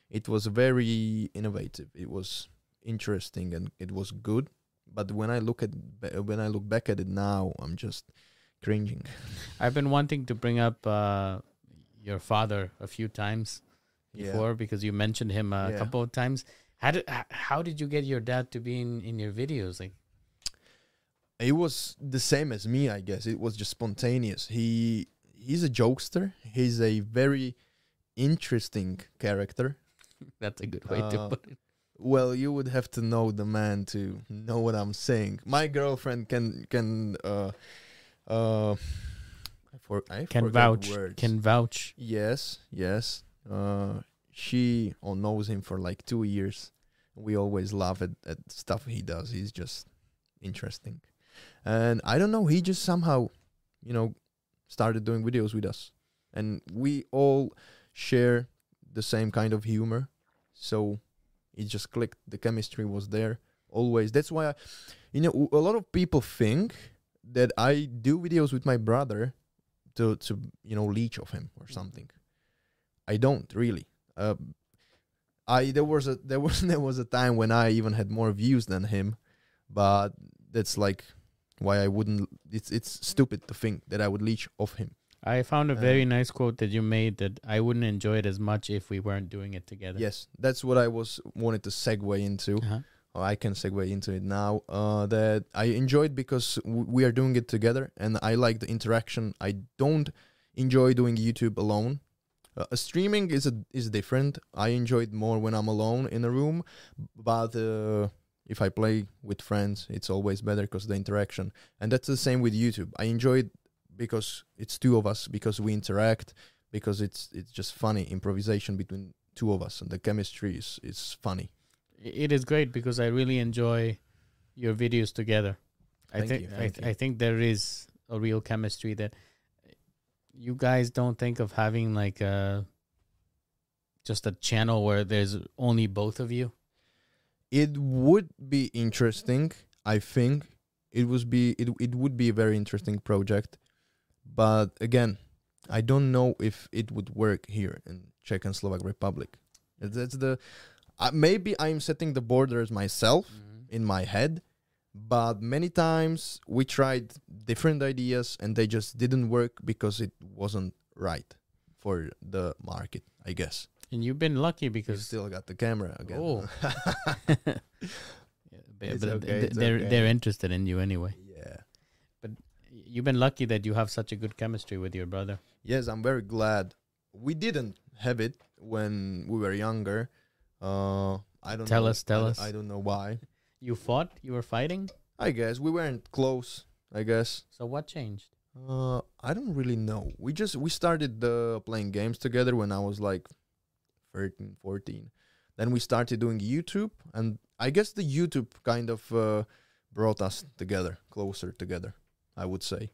Speaker 2: it was very innovative. It was interesting and it was good. But when I look at when I look back at it now, I'm just cringing.
Speaker 1: I've been wanting to bring up uh, your father a few times
Speaker 2: Yeah.
Speaker 1: before because you mentioned him a
Speaker 2: Yeah.
Speaker 1: couple of times. How did how did you get your dad to be in, in your videos? Like,
Speaker 2: It was the same as me, I guess. It was just spontaneous. He he's a jokester. He's a very interesting character.
Speaker 1: that's a good way to
Speaker 2: Uh,
Speaker 1: put it.
Speaker 2: Well, you would have to know the man to know what I'm saying. My girlfriend can can uh uh I for I
Speaker 1: Can vouch.
Speaker 2: words.
Speaker 1: Can vouch.
Speaker 2: yes yes uh she all knows him for like two years. We always laugh at, at stuff he does. He's just interesting, and I don't know. He just somehow, you know, started doing videos with us, and we all share the same kind of humor, so it just clicked. The chemistry was there always. That's why, I, you know, a lot of people think that I do videos with my brother to to you know leech of him or something. I don't really. Uh, I there was a there was there was a time when I even had more views than him, but that's like why I wouldn't. It's it's stupid to think that I would leech off him.
Speaker 1: I found a
Speaker 2: Uh,
Speaker 1: very nice quote that you made that I wouldn't enjoy it as much if we weren't doing it together.
Speaker 2: Yes, that's what I was wanted to segue into.
Speaker 1: Uh-huh.
Speaker 2: Or I can segue into it now. Uh, that I enjoyed because w- we are doing it together, and I like the interaction. I don't enjoy doing YouTube alone. Uh, streaming is a, is different. I enjoy it more when I'm alone in a room, but uh, if I play with friends, it's always better because the interaction. And that's the same with YouTube. I enjoy it because it's two of us, because we interact, because it's it's just funny improvisation between two of us, and the chemistry is is funny.
Speaker 1: It is great because I really enjoy your videos together. I think I, th-. I think there is a real chemistry that you guys don't think of having like a just a channel where there's only both of you.
Speaker 2: It would be interesting. I think it would be it it would be a very interesting project, but again, I don't know if it would work here in Czech and Slovak Republic. That's the uh, maybe I'm setting the borders myself in my head, but many times we tried different ideas and they just didn't work because it wasn't right for the market. I guess.
Speaker 1: And you've been lucky
Speaker 2: You
Speaker 1: because
Speaker 2: still got the camera again.
Speaker 1: Oh. Yeah, but-
Speaker 2: okay,
Speaker 1: th- they're
Speaker 2: okay.
Speaker 1: they're interested in you anyway.
Speaker 2: yeah.
Speaker 1: But you've been lucky that you have such a good chemistry with your brother.
Speaker 2: Yes, I'm very glad. We didn't have it when we were younger. Uh, I don't
Speaker 1: Tell
Speaker 2: know.
Speaker 1: us, tell
Speaker 2: I,
Speaker 1: us.
Speaker 2: I don't know why.
Speaker 1: You fought, you were fighting.
Speaker 2: I guess we weren't close. I guess.
Speaker 1: So what changed?
Speaker 2: Uh, I don't really know. We just we started uh, playing games together when I was like 13, 14. Then we started doing YouTube, and I guess the YouTube kind of uh, brought us together, closer together. I would say.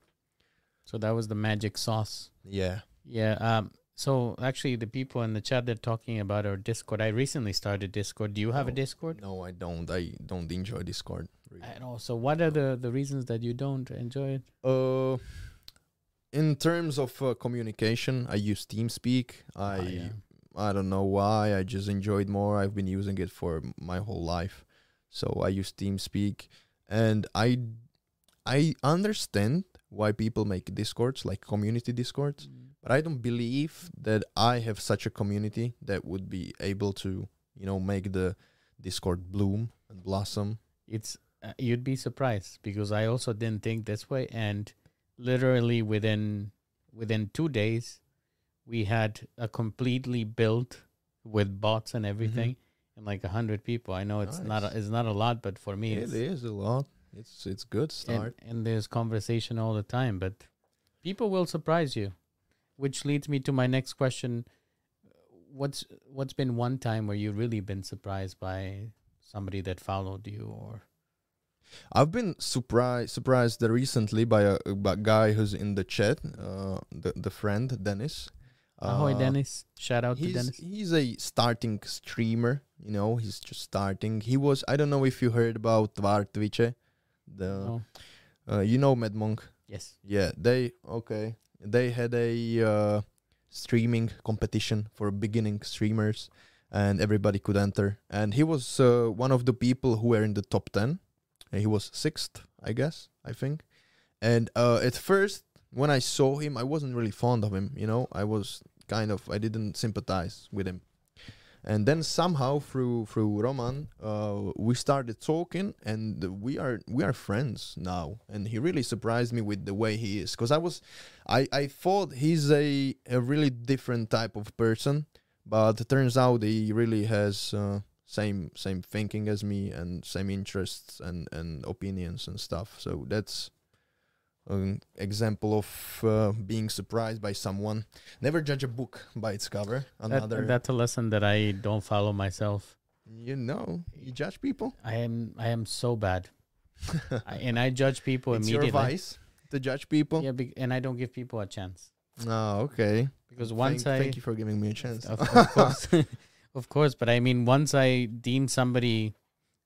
Speaker 1: So that was the magic sauce.
Speaker 2: Yeah.
Speaker 1: Yeah. Um. So actually, the people in the chat they're talking about our Discord. I recently started Discord. Do you have a Discord?
Speaker 2: No, I don't. I don't enjoy Discord. Really.
Speaker 1: At all. So what are the the reasons that you don't enjoy it?
Speaker 2: Uh, in terms of uh, communication, I use TeamSpeak. I
Speaker 1: Ah, yeah.
Speaker 2: I don't know why. I just enjoyed more. I've been using it for my whole life, so I use TeamSpeak, and I I understand why people make discords like community discords, but I don't believe that I have such a community that would be able to you know make the Discord bloom and blossom.
Speaker 1: It's uh, you'd be surprised because I also didn't think this way, and literally within within two days, we had a completely built with bots and everything, and like a hundred people. I know it's not a, it's not a lot, but for me,
Speaker 2: It
Speaker 1: it's,
Speaker 2: is a lot. It's it's good
Speaker 1: and,
Speaker 2: start.
Speaker 1: and there's conversation all the time, but people will surprise you, which leads me to my next question. What's what's been one time where you've really been surprised by somebody that followed you or
Speaker 2: I've been surprised surprised recently by a, by a guy who's in the chat, uh, the the friend Dennis.
Speaker 1: Ahoy
Speaker 2: Uh,
Speaker 1: Dennis. Shout out to Dennis.
Speaker 2: he's a starting streamer. You know, he's just starting. He was. I don't know if you heard about Tvar Twitche. The
Speaker 1: Oh,
Speaker 2: uh, you know MadMonq.
Speaker 1: yes.
Speaker 2: Yeah, they okay. They had a uh, streaming competition for beginning streamers, and everybody could enter. And he was uh, one of the people who were in the top ten. He was sixth, I guess. I think. And uh, at first, when I saw him, I wasn't really fond of him. You know, I was kind of I didn't sympathize with him. And then somehow through through Roman, uh, we started talking, and we are we are friends now. And he really surprised me with the way he is, because I was, I I thought he's a a really different type of person, but it turns out he really has uh, same same thinking as me and same interests and and opinions and stuff. So that's an example of uh, being surprised by someone. Never judge a book by its cover.
Speaker 1: That,
Speaker 2: Another,
Speaker 1: that's a lesson that I don't follow myself.
Speaker 2: you know, you judge people.
Speaker 1: I am I am so bad, I, and I judge people
Speaker 2: it's your
Speaker 1: immediately.
Speaker 2: vice to judge people.
Speaker 1: Yeah, be, and I don't give people a chance.
Speaker 2: Oh, okay.
Speaker 1: because once
Speaker 2: thank,
Speaker 1: I
Speaker 2: thank you for giving me a chance.
Speaker 1: of, of course, of course, but I mean, once I deem somebody,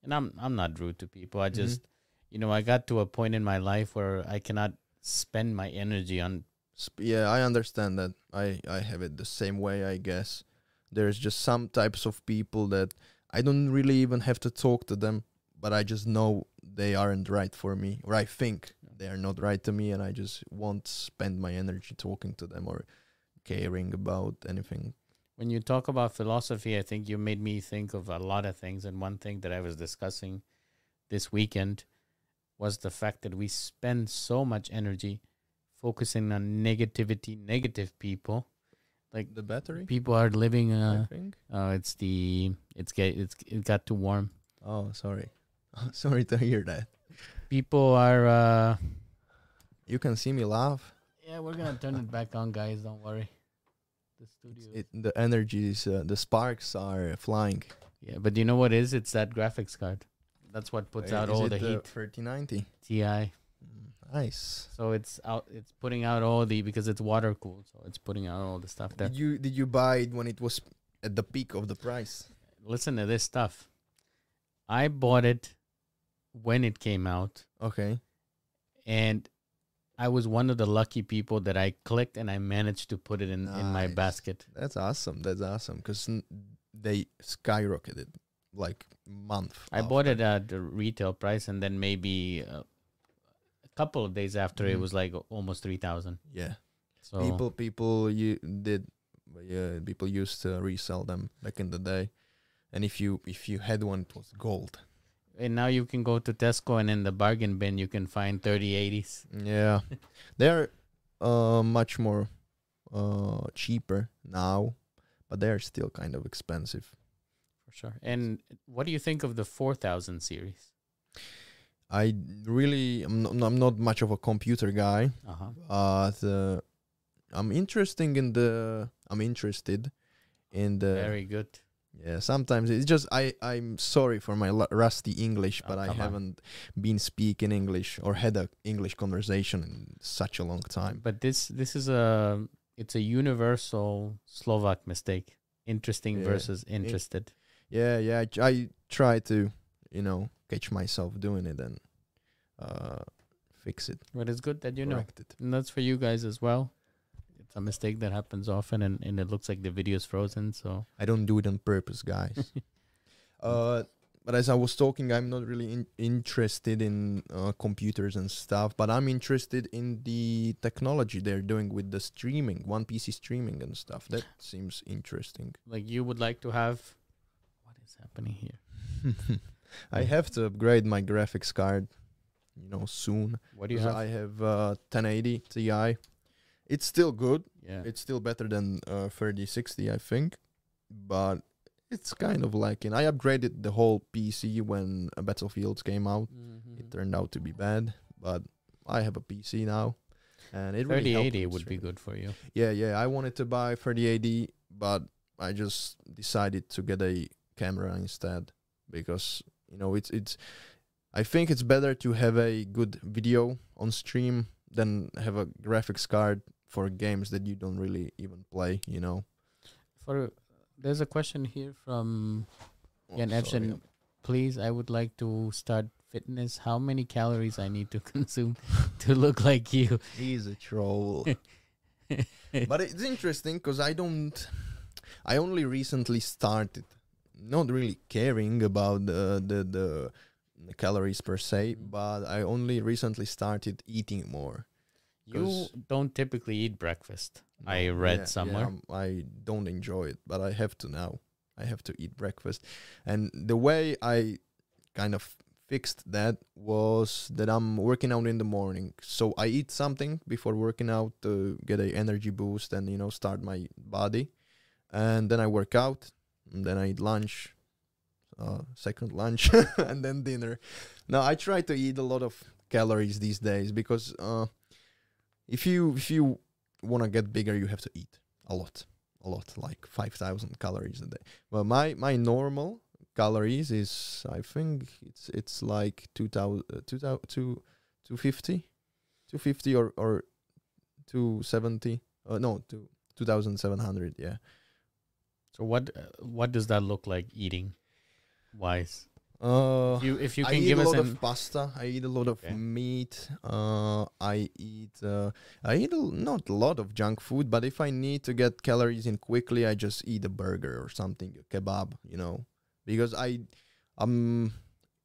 Speaker 1: and I'm I'm not rude to people. I
Speaker 2: Mhm.
Speaker 1: just, you know, I got to a point in my life where I cannot spend my energy on.
Speaker 2: Yeah, I understand that. I I have it the same way. I guess there's just some types of people that I don't really even have to talk to them, but I just know they aren't right for me, or I think they are not right to me, and I just won't spend my energy talking to them or caring about anything.
Speaker 1: When you talk about philosophy, I think you made me think of a lot of things, and one thing that I was discussing this weekend was the fact that we spend so much energy focusing on negativity, negative people. Like
Speaker 2: The battery,
Speaker 1: people are living.
Speaker 2: I
Speaker 1: Uh,
Speaker 2: think.
Speaker 1: uh, it's the it's get it's it got too warm.
Speaker 2: Oh, sorry. sorry to hear that.
Speaker 1: People are. Uh,
Speaker 2: You can see me laugh.
Speaker 1: yeah, we're gonna turn it back on, guys. Don't worry. The studio.
Speaker 2: It, the energies, uh, the sparks are flying.
Speaker 1: yeah, but you know what is? It's that graphics card. That's what puts out all
Speaker 2: it
Speaker 1: the heat.
Speaker 2: 3090.
Speaker 1: Ti.
Speaker 2: Mm, nice.
Speaker 1: So it's out. It's putting out all the because it's water cooled. So it's putting out all the stuff there.
Speaker 2: Did you did you buy it when it was at the peak of the price?
Speaker 1: Listen to this stuff. I bought it when it came out,
Speaker 2: Okay.
Speaker 1: and I was one of the lucky people that I clicked and I managed to put it in in my basket.
Speaker 2: That's awesome. That's awesome because they skyrocketed like month.
Speaker 1: I bought it at the retail price, and then maybe uh, a couple of days after it
Speaker 2: Mhm.
Speaker 1: was like almost three thousand.
Speaker 2: Yeah.
Speaker 1: So
Speaker 2: People people you did yeah, people used to resell them back in the day. And if you if you had one it was gold.
Speaker 1: and now you can go to Tesco and in the bargain bin you can find thirty eighties.
Speaker 2: Yeah. they're uh much more uh cheaper now, but they're still kind of expensive.
Speaker 1: Sure. And what do you think of the four thousand series?
Speaker 2: I really I'm not, I'm not much of a computer guy.
Speaker 1: Uh huh.
Speaker 2: But uh, I'm interesting in the I'm interested in the
Speaker 1: Very good.
Speaker 2: yeah. Sometimes it's just I I'm sorry for my lu- rusty English,
Speaker 1: Oh,
Speaker 2: but I haven't been speaking English or had a English conversation in such a long time.
Speaker 1: But this this is a it's a universal Slovak mistake. Interesting
Speaker 2: Yeah.
Speaker 1: versus interested.
Speaker 2: Yeah, yeah. I, I try to you know catch myself doing it and uh fix it,
Speaker 1: But it's good that you know.
Speaker 2: it.
Speaker 1: And that's for you guys as well. It's a mistake that happens often and, and it looks like the video is frozen, so
Speaker 2: I don't do it on purpose, guys. uh, but as I was talking, I'm not really in- interested in uh, computers and stuff, but I'm interested in the technology they're doing with the streaming, one PC streaming and stuff. That seems interesting.
Speaker 1: like you would like to have is happening here?
Speaker 2: I have to upgrade my graphics card, you know, soon.
Speaker 1: What do you have?
Speaker 2: I have uh, 1080 Ti. It's still good.
Speaker 1: yeah.
Speaker 2: It's still better than uh, 3060, I think, but it's kind of lacking. I upgraded the whole PC when uh, Battlefield came out.
Speaker 1: Mhm.
Speaker 2: It turned out to be bad, but I have a PC now, and it really
Speaker 1: 3080
Speaker 2: with
Speaker 1: would be good for you.
Speaker 2: Yeah, yeah. I wanted to buy 3080, but I just decided to get a camera instead because you know it's it's. I think it's better to have a good video on stream than have a graphics card for games that you don't really even play. You know.
Speaker 1: For there's a question here from
Speaker 2: Oh,
Speaker 1: Jan. Evgen. Please, I would like to start fitness. How many calories I need to consume to look like you?
Speaker 2: He's a troll. but it's interesting because I don't. I only recently started, not really caring about the the the, calories per se,
Speaker 1: Mhm.
Speaker 2: but I only recently started eating more.
Speaker 1: You don't typically eat breakfast. I read
Speaker 2: yeah,
Speaker 1: somewhere.
Speaker 2: yeah, I don't enjoy it, but I have to now. I have to eat breakfast, and the way I kind of fixed that was that I'm working out in the morning. So I eat something before working out to get a energy boost and you know start my body, and then I work out, and then I eat lunch, uh, second lunch, and then dinner. Now I try to eat a lot of calories these days because uh, if you if you want to get bigger, you have to eat a lot, a lot, like five thousand calories a day. Well, my my normal calories is I think it's it's like 2000 uh, 2000 250 250 or or 270 Uh, no, two two thousand seven hundred. Yeah.
Speaker 1: So what uh, what does that look like eating wise?
Speaker 2: Uh,
Speaker 1: If you if you
Speaker 2: I
Speaker 1: can
Speaker 2: eat
Speaker 1: give
Speaker 2: a
Speaker 1: us
Speaker 2: lot of pasta. I eat a lot of
Speaker 1: Okay.
Speaker 2: meat. Uh, I eat. Uh, I eat a, not a lot of junk food, but if I need to get calories in quickly, I just eat a burger or something, a kebab. You know, because I, I'm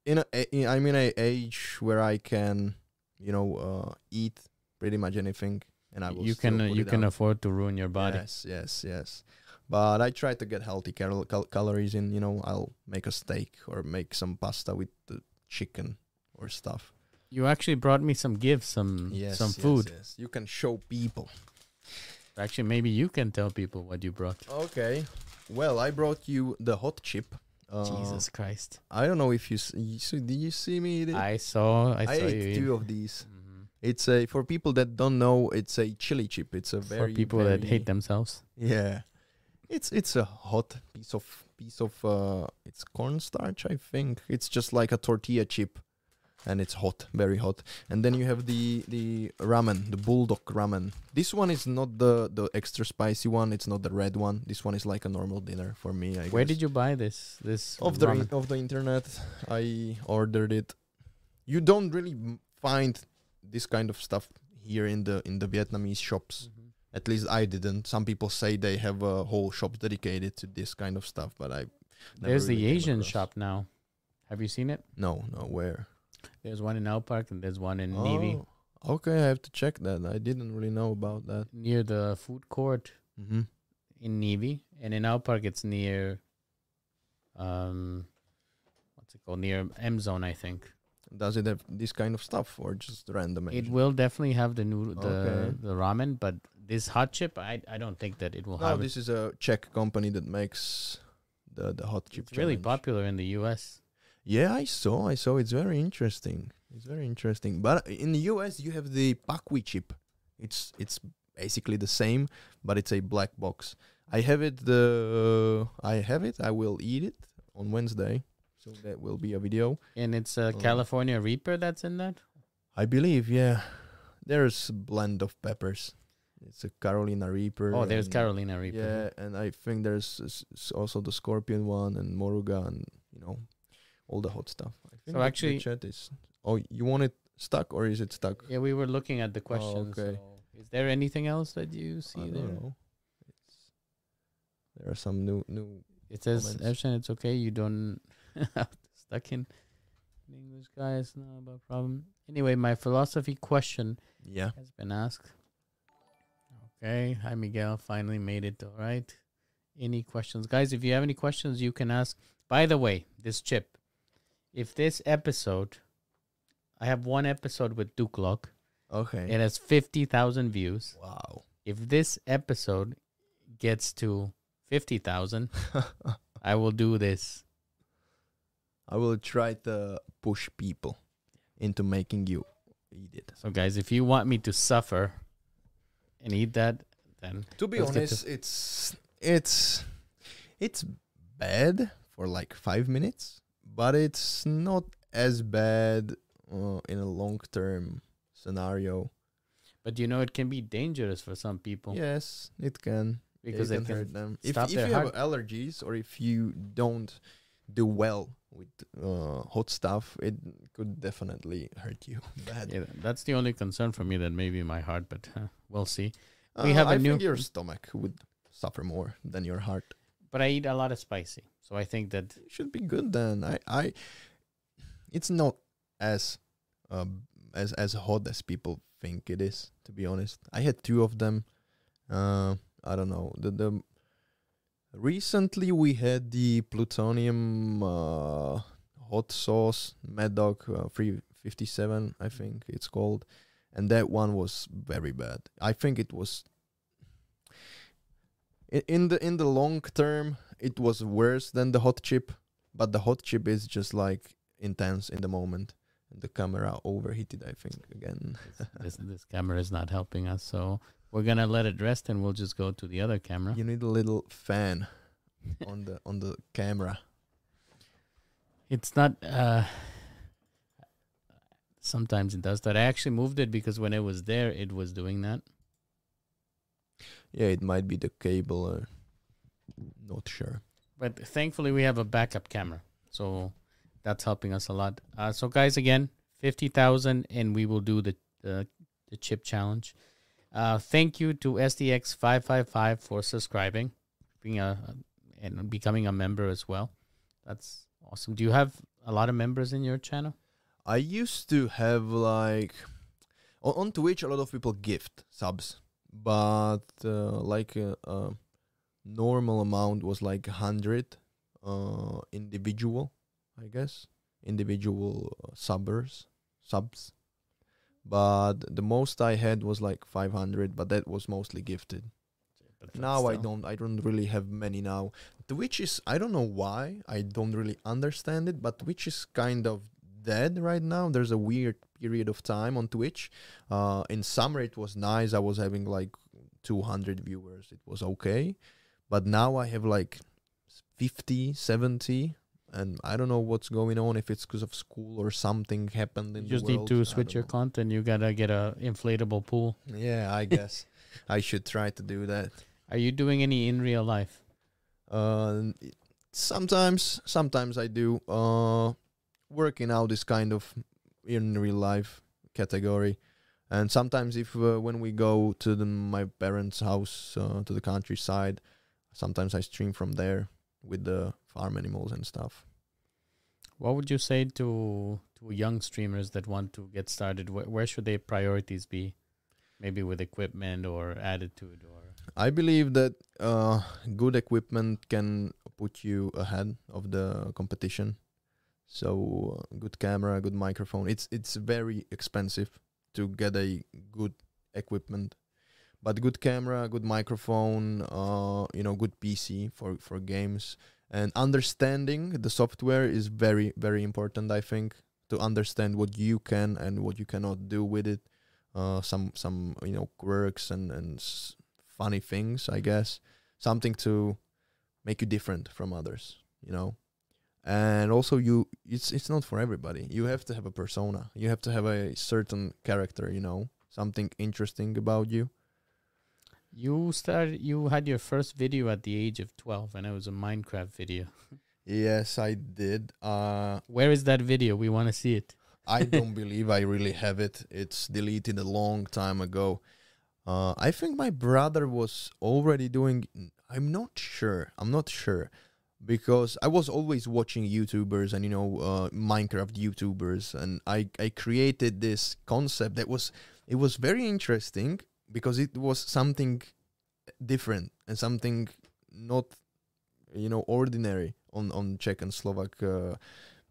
Speaker 2: in a. a- I'm in a age where I can, you know, uh, eat pretty much anything, and I will.
Speaker 1: you can uh, you can
Speaker 2: down.
Speaker 1: afford to ruin your body.
Speaker 2: Yes, yes, yes. But I try to get healthy cal- cal- calories in. You know, I'll make a steak or make some pasta with the chicken or stuff.
Speaker 1: You actually brought me some gifts, some
Speaker 2: Yes,
Speaker 1: some food.
Speaker 2: Yes, You can show people.
Speaker 1: Actually, maybe you can tell people what you brought.
Speaker 2: Okay. Well, I brought you the hot chip. Uh,
Speaker 1: Jesus Christ!
Speaker 2: I don't know if you, s- you did you see me it?
Speaker 1: I saw I,
Speaker 2: I
Speaker 1: saw
Speaker 2: ate two of these.
Speaker 1: Mhm.
Speaker 2: It's a for people that don't know. It's a chili chip. It's a very
Speaker 1: For
Speaker 2: very
Speaker 1: people that hate themselves.
Speaker 2: Yeah, it's it's a hot piece of piece of uh, it's cornstarch. I think it's just like a tortilla chip, and it's hot, very hot. And then you have the the ramen, the Buldak ramen. This one is not the the extra spicy one. It's not the red one. This one is like a normal dinner for me. I
Speaker 1: Where
Speaker 2: guess.
Speaker 1: did you buy this? This
Speaker 2: of the
Speaker 1: ramen?
Speaker 2: of the internet? I ordered it. You don't really find this kind of stuff here in the in the Vietnamese shops.
Speaker 1: Mhm.
Speaker 2: At least I didn't. Some people say they have a whole shop dedicated to this kind of stuff, but I.
Speaker 1: There's the
Speaker 2: really came
Speaker 1: Asian shop now. Have you seen it?
Speaker 2: No, no, where?
Speaker 1: There's one in Aupark and there's one in Nivy
Speaker 2: Oh, okay, I have to check that. I didn't really know about that.
Speaker 1: near the food court
Speaker 2: Mm-hmm.
Speaker 1: in Nivy, and in Aupark it's near, um, what's it called? Near M Zone, I think.
Speaker 2: Does it have this kind of stuff or just random?
Speaker 1: It
Speaker 2: Asian?
Speaker 1: will definitely have the noodle, the
Speaker 2: Okay.
Speaker 1: the ramen, but this hot chip, I I don't think that it will
Speaker 2: No, this is a Czech company that makes the the hot chip.
Speaker 1: It's really popular in the U.S.
Speaker 2: Yeah, I saw. I saw. It's very interesting. It's very interesting. But in the US, you have the Paqui chip. It's it's basically the same, but it's a black box. I have it. The uh, I have it. I will eat it on Wednesday, so that will be a video.
Speaker 1: And it's a
Speaker 2: Oh.
Speaker 1: California Reaper that's in that.
Speaker 2: I believe. Yeah, there's a blend of peppers. It's a Carolina Reaper.
Speaker 1: Oh, there's Carolina Reaper.
Speaker 2: Yeah, and I think there's also the Scorpion one and Moruga and you know all the hot stuff. I think
Speaker 1: So
Speaker 2: the-
Speaker 1: actually-
Speaker 2: chat is. Oh, you want it stuck or is it stuck?
Speaker 1: Yeah, we were looking at the oh, questions.
Speaker 2: okay.
Speaker 1: so is there anything else that you see there?
Speaker 2: there are some new new.
Speaker 1: It says. Evžen, it's okay. You don't have to stuck in in English, guys. No about problem. Anyway, my philosophy question
Speaker 2: Yeah.
Speaker 1: has been asked. Okay. Hi, Miguel. Finally made it. All right. Any questions? Guys, if you have any questions, you can ask. By the way, this chip, if this episode, I have one episode with Duklok,
Speaker 2: Okay.
Speaker 1: it has 50,000 views.
Speaker 2: wow.
Speaker 1: If this episode gets to 50,000, I will do this.
Speaker 2: I will try to push people into making you eat it.
Speaker 1: So, guys, if you want me to suffer and eat that, then
Speaker 2: To be honest, it's it's it's bad for like five minutes, but it's not as bad uh, in a long term scenario.
Speaker 1: but you know it can be dangerous for some people
Speaker 2: Yes, it can
Speaker 1: because
Speaker 2: it
Speaker 1: it
Speaker 2: can hurt them. If if you have allergies or if you don't do well with uh, hot stuff, it could definitely hurt you bad.
Speaker 1: Yeah, that's the only concern for me. That maybe my heart, but we'll see. We
Speaker 2: Uh,
Speaker 1: have a
Speaker 2: I
Speaker 1: new-
Speaker 2: think your stomach would suffer more than your heart.
Speaker 1: But I eat a lot of spicy, so I think that
Speaker 2: It should be good then. I, I it's not as um as as hot as people think it is. To be honest, I had two of them. Uh, I don't know. The the recently we had the plutonium uh, hot sauce Mad Dog uh, three fifty seven. I think it's called, and that one was very bad. I think it was. In the in the long term, it was worse than the hot chip, but the hot chip is just like intense in the moment. And the camera overheated, I think, again.
Speaker 1: this this camera is not helping us. So we're gonna let it rest, and we'll just go to the other camera.
Speaker 2: You need a little fan on the on the camera.
Speaker 1: It's not. Uh, sometimes it does that. I actually moved it because when it was there, it was doing that.
Speaker 2: Yeah, it might be the cable. Uh, not sure.
Speaker 1: But thankfully, we have a backup camera, so that's helping us a lot. Uh, so, guys, again, fifty thousand, and we will do the the, the chip challenge. Uh, thank you to SDX five five five for subscribing, being a and becoming a member as well. That's awesome. Do you have a lot of members in your channel?
Speaker 2: I used to have like on, on Twitch a lot of people gift subs, but uh, like a, a normal amount was like hundred uh, individual, I guess, individual uh, subbers subs. But the most I had was like 500, but that was mostly gifted.
Speaker 1: But
Speaker 2: now I don't I don't really have many now. Twitch is I don't know why I don't really understand it, but Twitch is kind of dead right now. There's a weird period of time on Twitch. Uh, in summer it was nice. I was having like 200 viewers. It was okay, but now I have like 50, 70. And I don't know what's going on. If it's because of school or something happened in
Speaker 1: You just
Speaker 2: the
Speaker 1: need to switch your
Speaker 2: know.
Speaker 1: content. You gotta get a inflatable pool.
Speaker 2: Yeah, I guess I should try to do that.
Speaker 1: Are you doing any in real life?
Speaker 2: Uh, sometimes, sometimes I do. Uh, working out this kind of in real life category, and sometimes if uh, when we go to the, my parents' house uh, to the countryside, sometimes I stream from there with the farm animals and stuff.
Speaker 1: What would you say to to young streamers that want to get started? Where, where should their priorities be? Maybe with equipment or attitude or
Speaker 2: I believe that uh, good equipment can put you ahead of the competition. So uh, good camera, good microphone. It's it's very expensive to get a good equipment, but good camera, good microphone, uh, you know, good PC for for games and understanding the software is very very important. I think to understand what you can and what you cannot do with it. Uh, some some you know quirks and and funny things, I guess. Something to make you different from others, you know. And also you it's it's not for everybody. You have to have a persona. You have to have a certain character, you know, something interesting about you.
Speaker 1: you started you had your first video at the age of 12 and it was a Minecraft video.
Speaker 2: Yes, I did. Uh
Speaker 1: Where is that video? We want to see it.
Speaker 2: I don't believe I really have it. It's deleted a long time ago. Uh, I think my brother was already doing. I'm not sure. I'm not sure because I was always watching YouTubers and you know uh, Minecraft YouTubers, and I I created this concept that was it was very interesting because it was something different and something not you know ordinary on on Czech and Slovak. Uh,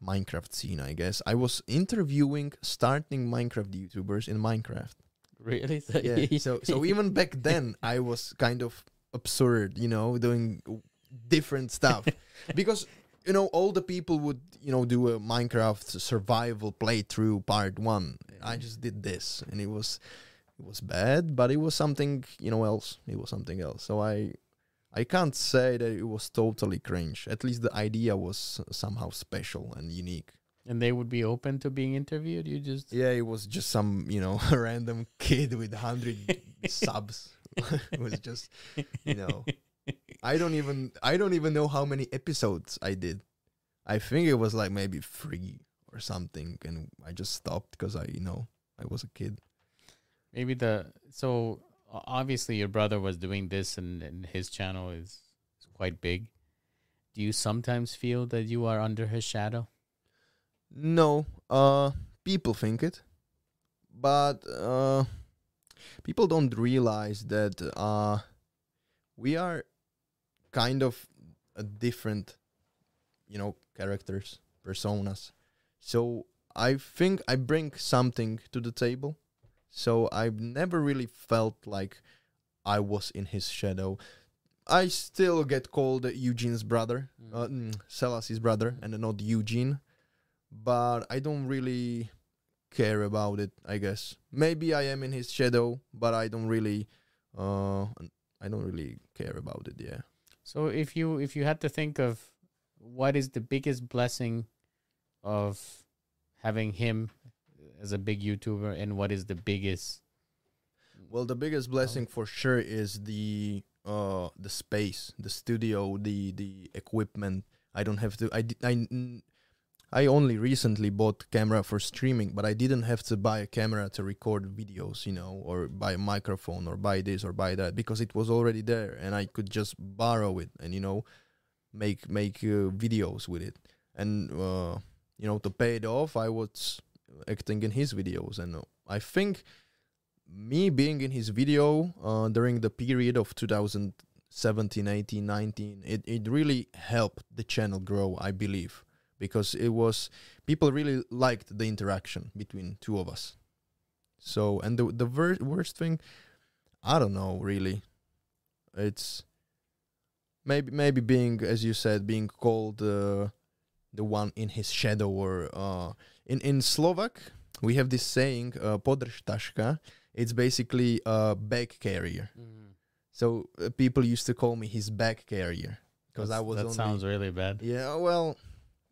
Speaker 2: Minecraft scene, I guess. I was interviewing starting Minecraft YouTubers in Minecraft.
Speaker 1: Really?
Speaker 2: Yeah. so so even back then I was kind of absurd, you know, doing different stuff. because you know, all the people would, you know, do a Minecraft survival playthrough part 1. I just did this and it was it was bad, but it was something, you know, else. It was something else. So I I can't say that it was totally cringe. At least the idea was somehow special and unique.
Speaker 1: and they would be open to being interviewed. You just
Speaker 2: Yeah, it was just some, you know, random kid with 100 subs. it was just, you know, I don't even I don't even know how many episodes I did. I think it was like maybe 3 or something and I just stopped because I, you know, I was a kid.
Speaker 1: maybe the so obviously your brother was doing this and, and his channel is, is quite big. Do you sometimes feel that you are under his shadow?
Speaker 2: No, uh people think it. But uh people don't realize that uh we are kind of a different you know characters, personas. So I think I bring something to the table. So I've never really felt like I was in his shadow. I still get called Eugene's brother,
Speaker 1: Mm.
Speaker 2: uh, mm, Selassie's brother, and not Evžen. But I don't really care about it. I guess maybe I am in his shadow, but I don't really, uh, I don't really care about it. Yeah.
Speaker 1: So if you if you had to think of what is the biggest blessing of having him as a big YouTuber and what is the biggest
Speaker 2: Well, the biggest blessing for sure is the uh the space, the studio, the the equipment. I don't have to. I I I only recently bought camera for streaming, but I didn't have to buy a camera to record videos, you know, or buy a microphone or buy this or buy that because it was already there and I could just borrow it and you know make make uh, videos with it. And uh you know to pay it off, I was acting in his videos and uh, I think me being in his video uh, during the period of 2017 18 19 it, it really helped the channel grow i believe because it was people really liked the interaction between two of us so and the the ver- worst thing i don't know really it's maybe maybe being as you said being called uh, the one in his shadow or uh, in in slovak we have this saying uh, podržtaška it's basically a bag carrier.
Speaker 1: Mm.
Speaker 2: So uh, people used to call me his bag carrier because I was
Speaker 1: That
Speaker 2: only,
Speaker 1: sounds really bad.
Speaker 2: yeah well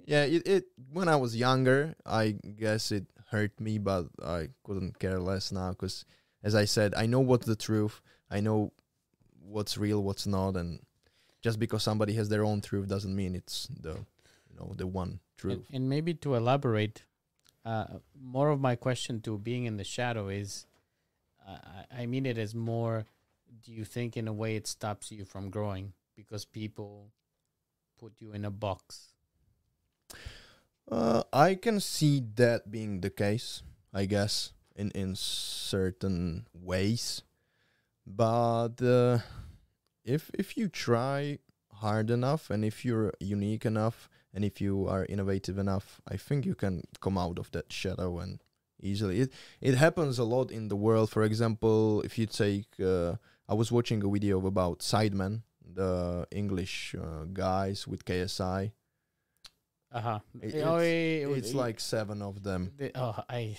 Speaker 2: yeah it, it when I was younger I guess it hurt me but I couldn't care less now because as I said I know what's the truth I know what's real what's not and just because somebody has their own truth doesn't mean it's the you know the one truth
Speaker 1: and maybe to elaborate, uh, more of my question to being in the shadow is, uh, I I mean it as more. Do you think in a way it stops you from growing because people put you in a box?
Speaker 2: Uh, I can see that being the case, I guess, in in certain ways. But uh, if if you try hard enough, and if you're unique enough, and if you are innovative enough, I think you can come out of that shadow and easily. It it happens a lot in the world. For example, if you take, uh, I was watching a video about Sidemen, the English uh, guys with KSI.
Speaker 1: Uh huh.
Speaker 2: It-
Speaker 1: oh,
Speaker 2: it's-
Speaker 1: yeah,
Speaker 2: It's like seven of them.
Speaker 1: the- oh, I.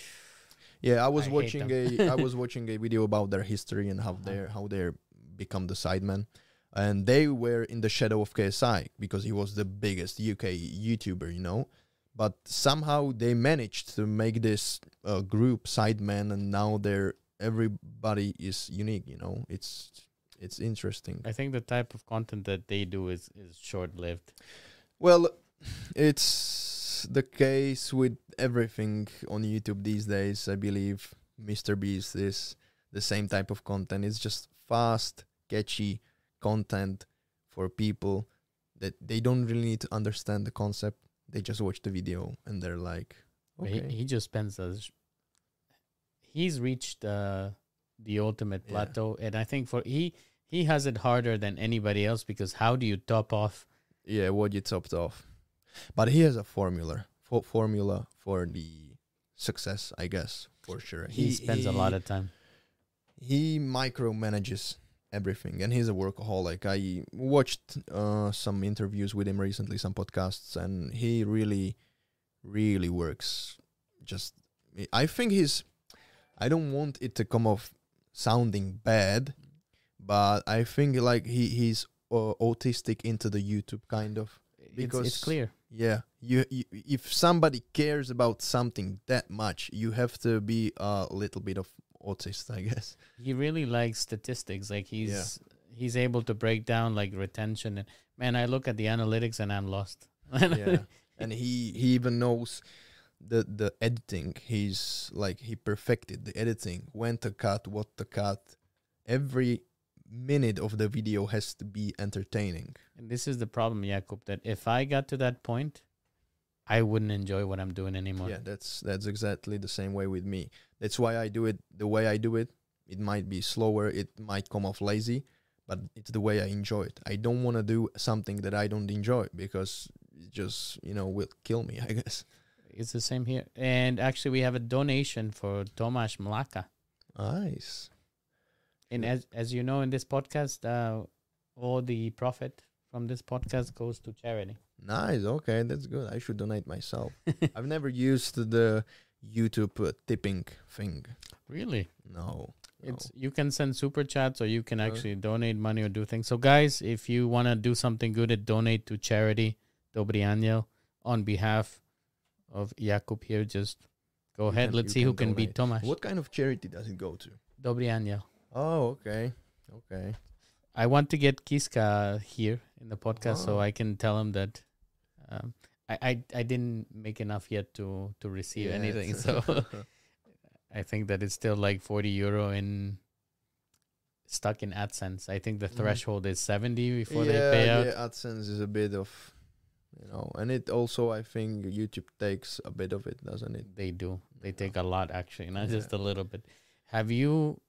Speaker 2: Yeah, I was
Speaker 1: I
Speaker 2: watching a I was watching a video about their history and how
Speaker 1: Uh-huh.
Speaker 2: they how they become the sidemen, and they were in the shadow of KSI because he was the biggest UK YouTuber, you know. But somehow they managed to make this uh, group sidemen, and now they're everybody is unique. You know, it's it's interesting.
Speaker 1: I think the type of content that they do is is short lived.
Speaker 2: Well, it's the case with everything on YouTube these days. I believe Mr. Beast is the same type of content. It's just fast, catchy content for people that they don't really need to understand the concept. They just watch the video and they're like,
Speaker 1: He,
Speaker 2: okay.
Speaker 1: he just spends us. He's reached uh, the ultimate
Speaker 2: Yeah.
Speaker 1: plateau, and I think for he he has it harder than anybody else because how do you top off?
Speaker 2: yeah, what you topped off. But he has a formula, for formula for the success, I guess, for sure.
Speaker 1: He, spends a lot of time.
Speaker 2: he micromanages everything and he's a workaholic i watched uh, some interviews with him recently some podcasts and he really really works just i think he's i don't want it to come off sounding bad but i think like he he's uh, autistic into the youtube kind of
Speaker 1: It's, it's clear.
Speaker 2: Yeah you, you if somebody cares about something that much you have to be a little bit of autist i guess
Speaker 1: He really likes statistics. Like he's he's able to break down like retention and man, I look at the analytics and I'm lost.
Speaker 2: yeah and he he even knows the the editing he's like he perfected the editing when to cut what to cut every minute of the video has to be entertaining
Speaker 1: And this is the problem, Jakub, that if I got to that point, I wouldn't enjoy what I'm doing anymore.
Speaker 2: yeah that's that's exactly the same way with me that's why i do it the way i do it it might be slower it might come off lazy but it's the way i enjoy it i don't want to do something that i don't enjoy because it just you know will kill me i guess
Speaker 1: It's the same here. And actually, we have a donation for Tomasz Mlaka.
Speaker 2: nice
Speaker 1: And as as you know, in this podcast, uh, all the profit from this podcast goes to charity.
Speaker 2: Nice. Okay, that's good. I should donate myself. I've never used the YouTube uh, tipping thing.
Speaker 1: really?
Speaker 2: No.
Speaker 1: It's you can send super chats or you can
Speaker 2: Uh.
Speaker 1: actually donate money or do things. So guys, if you want to do something good, at donate to charity Dobrý anjel on behalf of Jakub here. Just go ahead.
Speaker 2: can-
Speaker 1: Let's see who
Speaker 2: can
Speaker 1: can beat
Speaker 2: donate.
Speaker 1: Tomasz.
Speaker 2: What kind of charity does it go to?
Speaker 1: Dobrý anjel.
Speaker 2: Oh, okay. Okay.
Speaker 1: I want to get Kiska here in the podcast so
Speaker 2: Oh.
Speaker 1: I can tell him that um, I, I I didn't make enough yet to to receive anything. So I think that it's still like forty euro in stuck in AdSense. I think the
Speaker 2: Mhm.
Speaker 1: threshold is seventy before
Speaker 2: yeah,
Speaker 1: they pay out.
Speaker 2: yeah, AdSense is a bit of, you know, and it also I think YouTube takes a bit of it, doesn't it?
Speaker 1: They do. They
Speaker 2: Yeah.
Speaker 1: take a lot actually, not just a little bit. Have you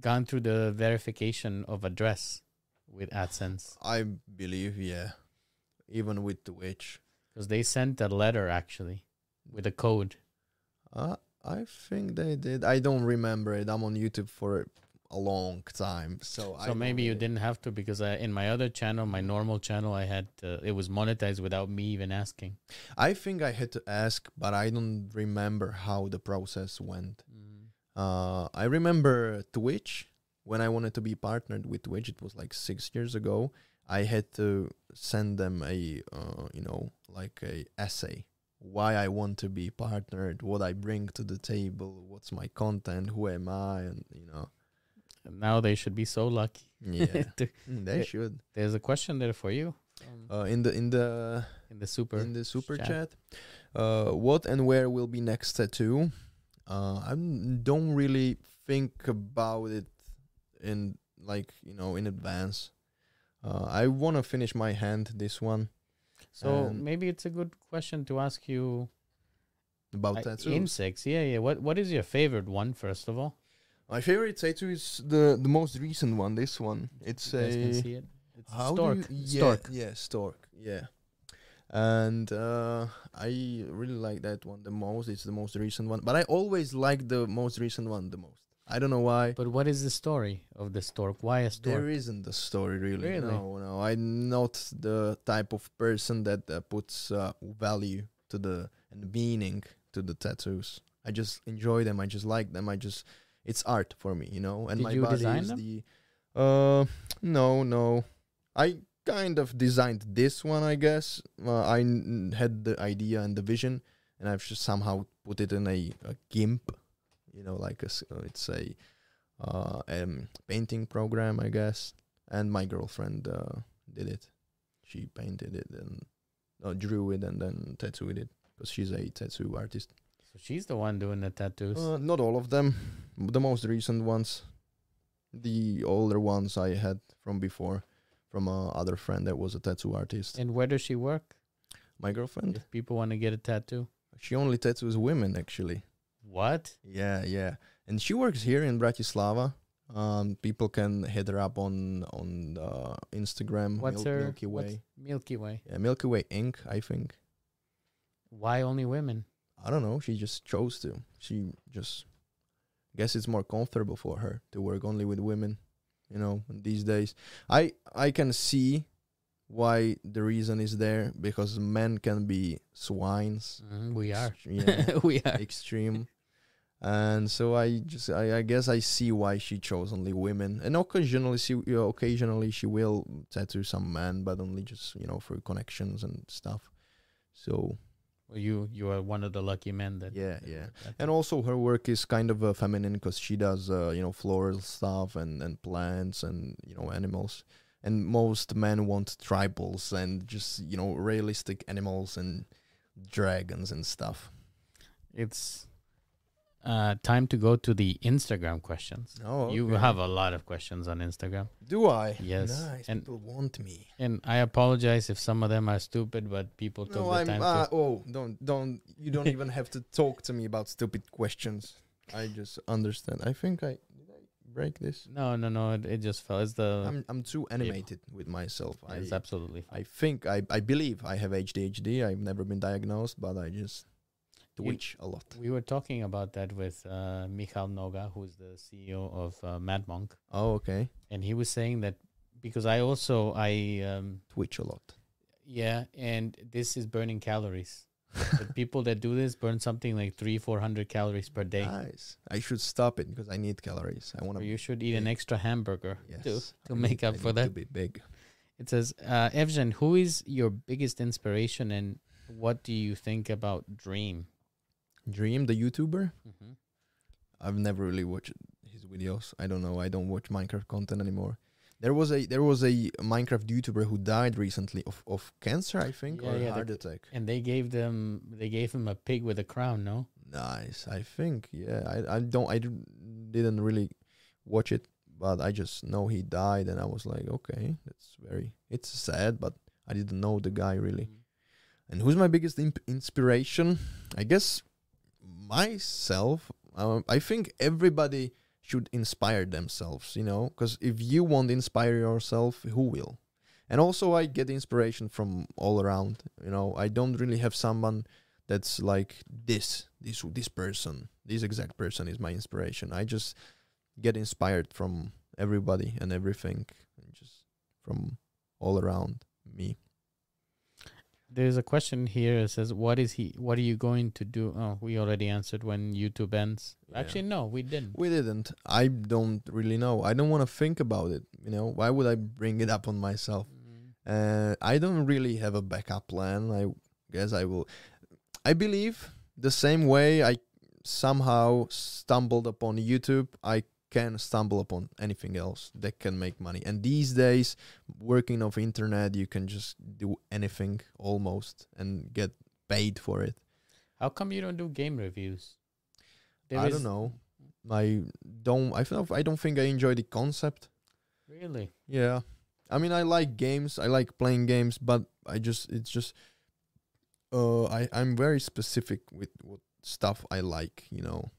Speaker 1: gone through the verification of address with AdSense?
Speaker 2: I believe, yeah. Even with Twitch,
Speaker 1: Because they sent a letter actually with a code.
Speaker 2: uh, I think they did. I don't remember it. I'm on YouTube for a long time, so
Speaker 1: So
Speaker 2: don't
Speaker 1: maybe you didn't have to because I, in my other channel, my normal channel, I had uh, it was monetized without me even asking.
Speaker 2: I think I had to ask, but I don't remember how the process went. Uh, I remember Twitch when I wanted to be partnered with Twitch. It was like six years ago. I had to send them a, uh, you know, like a essay why I want to be partnered, what I bring to the table, what's my content, who am I, and you know,
Speaker 1: And now they should be so lucky.
Speaker 2: yeah,
Speaker 1: To-
Speaker 2: Mm, they should.
Speaker 1: There's a question there for you um,
Speaker 2: Uh, in the in the
Speaker 1: in the super.
Speaker 2: in the super
Speaker 1: chat.
Speaker 2: chat. Uh, what and where will be next tattoo? Uh, I don't really think about it in like you know in advance. Uh, I want to finish my hand this one
Speaker 1: So
Speaker 2: and-
Speaker 1: maybe it's a good question to ask you.
Speaker 2: about
Speaker 1: uh,
Speaker 2: tattoos.
Speaker 1: insects, yeah, yeah. What what is your favorite one first of all?
Speaker 2: My favorite tattoo is the the most recent one. This one. It's
Speaker 1: You
Speaker 2: a
Speaker 1: see it. It's
Speaker 2: how
Speaker 1: stork.
Speaker 2: you- yeah,
Speaker 1: stork.
Speaker 2: Yeah, stork. Yeah. And uh, I really like that one the most. It's the most recent one, but I always like the most recent one the most. I don't know why.
Speaker 1: But what is the story of the stork? Why a stork?
Speaker 2: There isn't a story really.
Speaker 1: Really?
Speaker 2: No, no. I'm not the type of person that uh, puts uh, value to the and meaning to the tattoos. I just enjoy them. I just like them. I just it's art for me, you know. And
Speaker 1: Did
Speaker 2: my
Speaker 1: you
Speaker 2: body
Speaker 1: design
Speaker 2: is
Speaker 1: them?
Speaker 2: the uh no, no. I kind of designed this one, I guess. Uh, I n- had the idea and the vision, and I've just somehow put it in a, a GIMP, you know, like a uh, it's a uh, um painting program, I guess. And my girlfriend uh, did it. She painted it and uh, drew it and then tattooed it because she's a tattoo artist.
Speaker 1: So she's the one doing the tattoos.
Speaker 2: Uh, not all of them, the most recent ones. The older ones I had from before, from a other friend that was a tattoo artist.
Speaker 1: and where does she work?
Speaker 2: My girlfriend,
Speaker 1: If people want to get a tattoo.
Speaker 2: she only tattoos women actually.
Speaker 1: What?
Speaker 2: Yeah, yeah, and she works here in Bratislava. Um, people can hit her up on on uh, Instagram.
Speaker 1: What's
Speaker 2: Mil-
Speaker 1: her
Speaker 2: Milky Way?
Speaker 1: Milky Way.
Speaker 2: Yeah, Milky Way Ink. I think.
Speaker 1: Why only women?
Speaker 2: I don't know. She just chose to. She just guess it's more comfortable for her to work only with women. You know, these days, I I can see why the reason is there because men can be swines.
Speaker 1: Mhm, we are.
Speaker 2: Yeah,
Speaker 1: we are.
Speaker 2: extreme. And so I just I, I guess I see why she chose only women. And occasionally she you know, occasionally she will tattoo some men, but only just you know for connections and stuff. So
Speaker 1: you you are one of the lucky men that.
Speaker 2: Yeah, yeah.
Speaker 1: that.
Speaker 2: and also her work is kind of uh, feminine because she does uh, you know floral stuff and and plants and you know animals and most men want tribals and just you know realistic animals and dragons and stuff
Speaker 1: it's uh, time to go to the Instagram questions.
Speaker 2: oh
Speaker 1: You have a lot of questions on Instagram,
Speaker 2: do i
Speaker 1: Yes,
Speaker 2: nice
Speaker 1: and-
Speaker 2: people want me
Speaker 1: and I apologize if some of them are stupid, but people took
Speaker 2: no
Speaker 1: the
Speaker 2: i'm
Speaker 1: time
Speaker 2: uh,
Speaker 1: to.
Speaker 2: oh don't don't you don't even have to talk to me about stupid questions i just understand i think i did i break this
Speaker 1: No, no, no. It, it just fell. It's the.
Speaker 2: i'm i'm too animated with myself i
Speaker 1: it's absolutely
Speaker 2: I think I I believe I have ADHD. I've never been diagnosed, but I just
Speaker 1: You-
Speaker 2: twitch a lot.
Speaker 1: We were talking about that with uh, Michal Noga, who's the CEO of uh, MadMonq,
Speaker 2: Oh, okay.
Speaker 1: and he was saying that because I also I um,
Speaker 2: Twitch a lot.
Speaker 1: yeah, and this is burning calories. the people that do this burn something like three, four hundred calories per day.
Speaker 2: Nice. I should stop it because I need calories. I want to.
Speaker 1: you should eat an extra hamburger
Speaker 2: Yes.
Speaker 1: to to
Speaker 2: I
Speaker 1: make
Speaker 2: need-
Speaker 1: up
Speaker 2: I
Speaker 1: for that.
Speaker 2: To be big.
Speaker 1: It says, uh, Evžen, who is your biggest inspiration and what do you think about Dream?
Speaker 2: Dream, the YouTuber.
Speaker 1: Mm-hmm.
Speaker 2: I've never really watched his videos. I don't know. I don't watch Minecraft content anymore. There was a there was a Minecraft YouTuber who died recently of, of cancer, I think,
Speaker 1: Yeah,
Speaker 2: or
Speaker 1: yeah,
Speaker 2: heart attack.
Speaker 1: And they gave them they gave him a pig with a crown, no?
Speaker 2: Nice. I think. Yeah. I I don't I didn't didn't really watch it, but I just know he died, and I was like, okay, that's very. It's sad, but I didn't know the guy really. And who's my biggest imp- inspiration? I guess myself. Um, I think everybody should inspire themselves, you know, because if you won't inspire yourself, who will? And also, I get inspiration from all around. You know, I don't really have someone that's like this, this, this person, this exact person is my inspiration. I just get inspired from everybody and everything, and just from all around me.
Speaker 1: There's a question here that says, "What is he? What are you going to do?" Oh, we already answered when YouTube ends.
Speaker 2: Yeah.
Speaker 1: Actually, no, we didn't.
Speaker 2: We didn't. I don't really know. I don't want to think about it. You know, why would I bring it up on myself?
Speaker 1: Mm.
Speaker 2: Uh, I don't really have a backup plan. I guess I will. I believe the same way I somehow stumbled upon YouTube, I can stumble upon anything else that can make money. And these days, working off internet, you can just do anything almost and get paid for it.
Speaker 1: How come you don't do game reviews? There
Speaker 2: I don't know. I don't. I feel. I don't think I enjoy the concept.
Speaker 1: Really?
Speaker 2: Yeah. I mean I like games. I like playing games, but I just it's just uh I I'm very specific with what stuff I like, you know.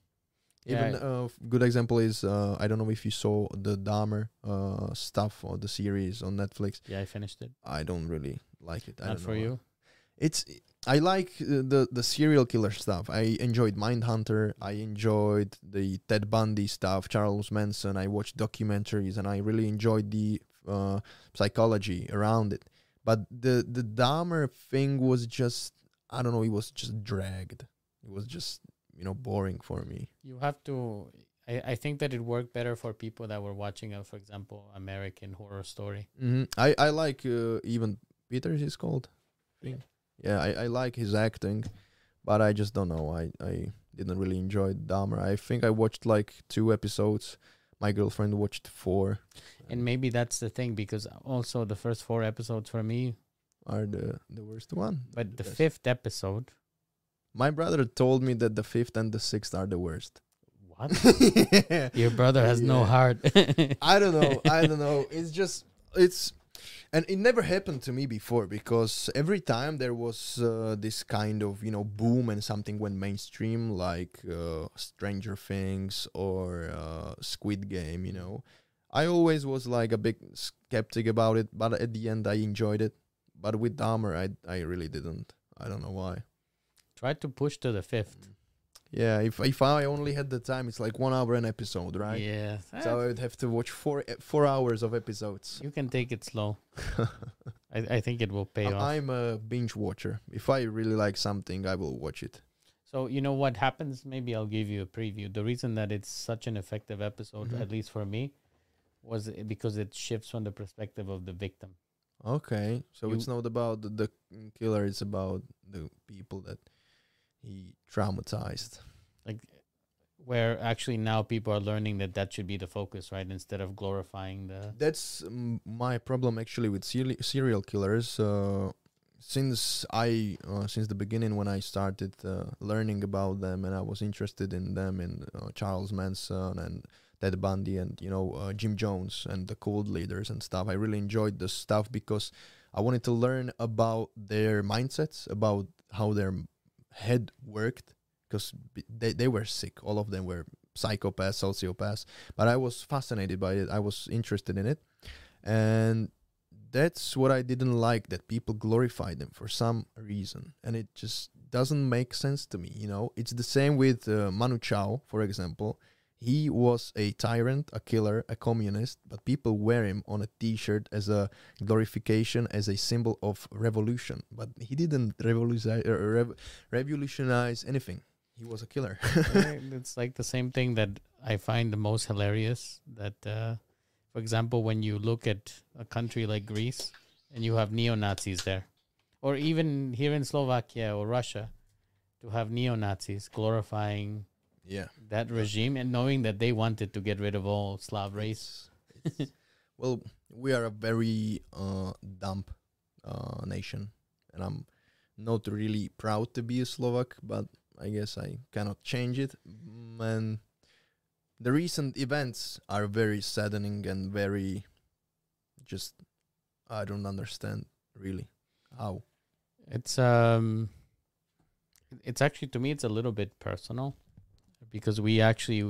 Speaker 2: Even uh good example is uh I don't know if you saw the Dahmer uh stuff or the series on Netflix.
Speaker 1: Yeah, I finished it.
Speaker 2: I don't really like it. I
Speaker 1: Not for
Speaker 2: know.
Speaker 1: you.
Speaker 2: It's I like the the serial killer stuff. I enjoyed Mindhunter. I enjoyed the Ted Bundy stuff, Charles Manson. I watched documentaries, and I really enjoyed the uh, psychology around it. But the the Dahmer thing was just I don't know. It was just dragged. It was just you know boring for me.
Speaker 1: You have to. I, I think that it worked better for people that were watching, a, for example, American Horror Story.
Speaker 2: hmm I I like uh, Evan Peters is called. Thing. Yeah, I, I like his acting, but I just don't know. I, I didn't really enjoy Dahmer. I think I watched like two episodes. My girlfriend watched four.
Speaker 1: And maybe that's the thing because also the first four episodes for me,
Speaker 2: are the the worst one.
Speaker 1: but the
Speaker 2: best.
Speaker 1: fifth episode.
Speaker 2: My brother told me that the fifth and the sixth are the worst.
Speaker 1: What? Your brother has no heart.
Speaker 2: I don't know. I don't know. It's just it's and it never happened to me before because every time there was uh, this kind of you know boom and something went mainstream like uh, Stranger Things or uh, Squid Game. You know, I always was like a big skeptic about it, but at the end I enjoyed it. But with Dahmer, I I really didn't. I don't know why.
Speaker 1: Try to push to the fifth.
Speaker 2: Yeah, if if I only had the time, it's like one hour an episode, right?
Speaker 1: Yeah.
Speaker 2: So I would have to watch four four hours of episodes.
Speaker 1: you can take it slow. I, I think it will pay off.
Speaker 2: I'm a binge watcher. If I really like something, I will watch it.
Speaker 1: So you know what happens? Maybe I'll give you a preview. The reason that it's such an effective episode,
Speaker 2: Mhm.
Speaker 1: at least for me, was because it shifts from the perspective of the victim.
Speaker 2: Okay, so it's not about the, the killer; it's about the people that traumatized.
Speaker 1: Like where actually now people are learning that that should be the focus, right? Instead of glorifying the.
Speaker 2: That's um, my problem actually with seri- serial killers. Uh, since I, uh, since the beginning when I started uh, learning about them and I was interested in them, in uh, Charles Manson and Ted Bundy and you know uh, Jim Jones and the cult leaders and stuff. I really enjoyed the stuff because I wanted to learn about their mindsets, about how their head worked, because they they were sick. All of them were psychopaths, sociopaths. But I was fascinated by it. I was interested in it, and that's what I didn't like that people glorify them for some reason, and it just doesn't make sense to me. You know, it's the same with uh, Manu Chao, for example. He was a tyrant, a killer, a communist, but people wear him on a T-shirt as a glorification, as a symbol of revolution. But he didn't revolutionize, uh, rev- revolutionize anything. He was a killer.
Speaker 1: It's like the same thing that I find the most hilarious. That, uh, for example, when you look at a country like Greece and you have neo Nazis there, or even here in Slovakia or Russia, to have neo Nazis glorifying
Speaker 2: Yeah.
Speaker 1: that regime and knowing that they wanted to get rid of all Slav race.
Speaker 2: It's- it's- well, we are a very uh, dumb uh, nation, and I'm not really proud to be a Slovak, but I guess I cannot change it. Mm, And the recent events are very saddening and very just I don't understand really how.
Speaker 1: It's um, it's actually to me it's a little bit personal because we actually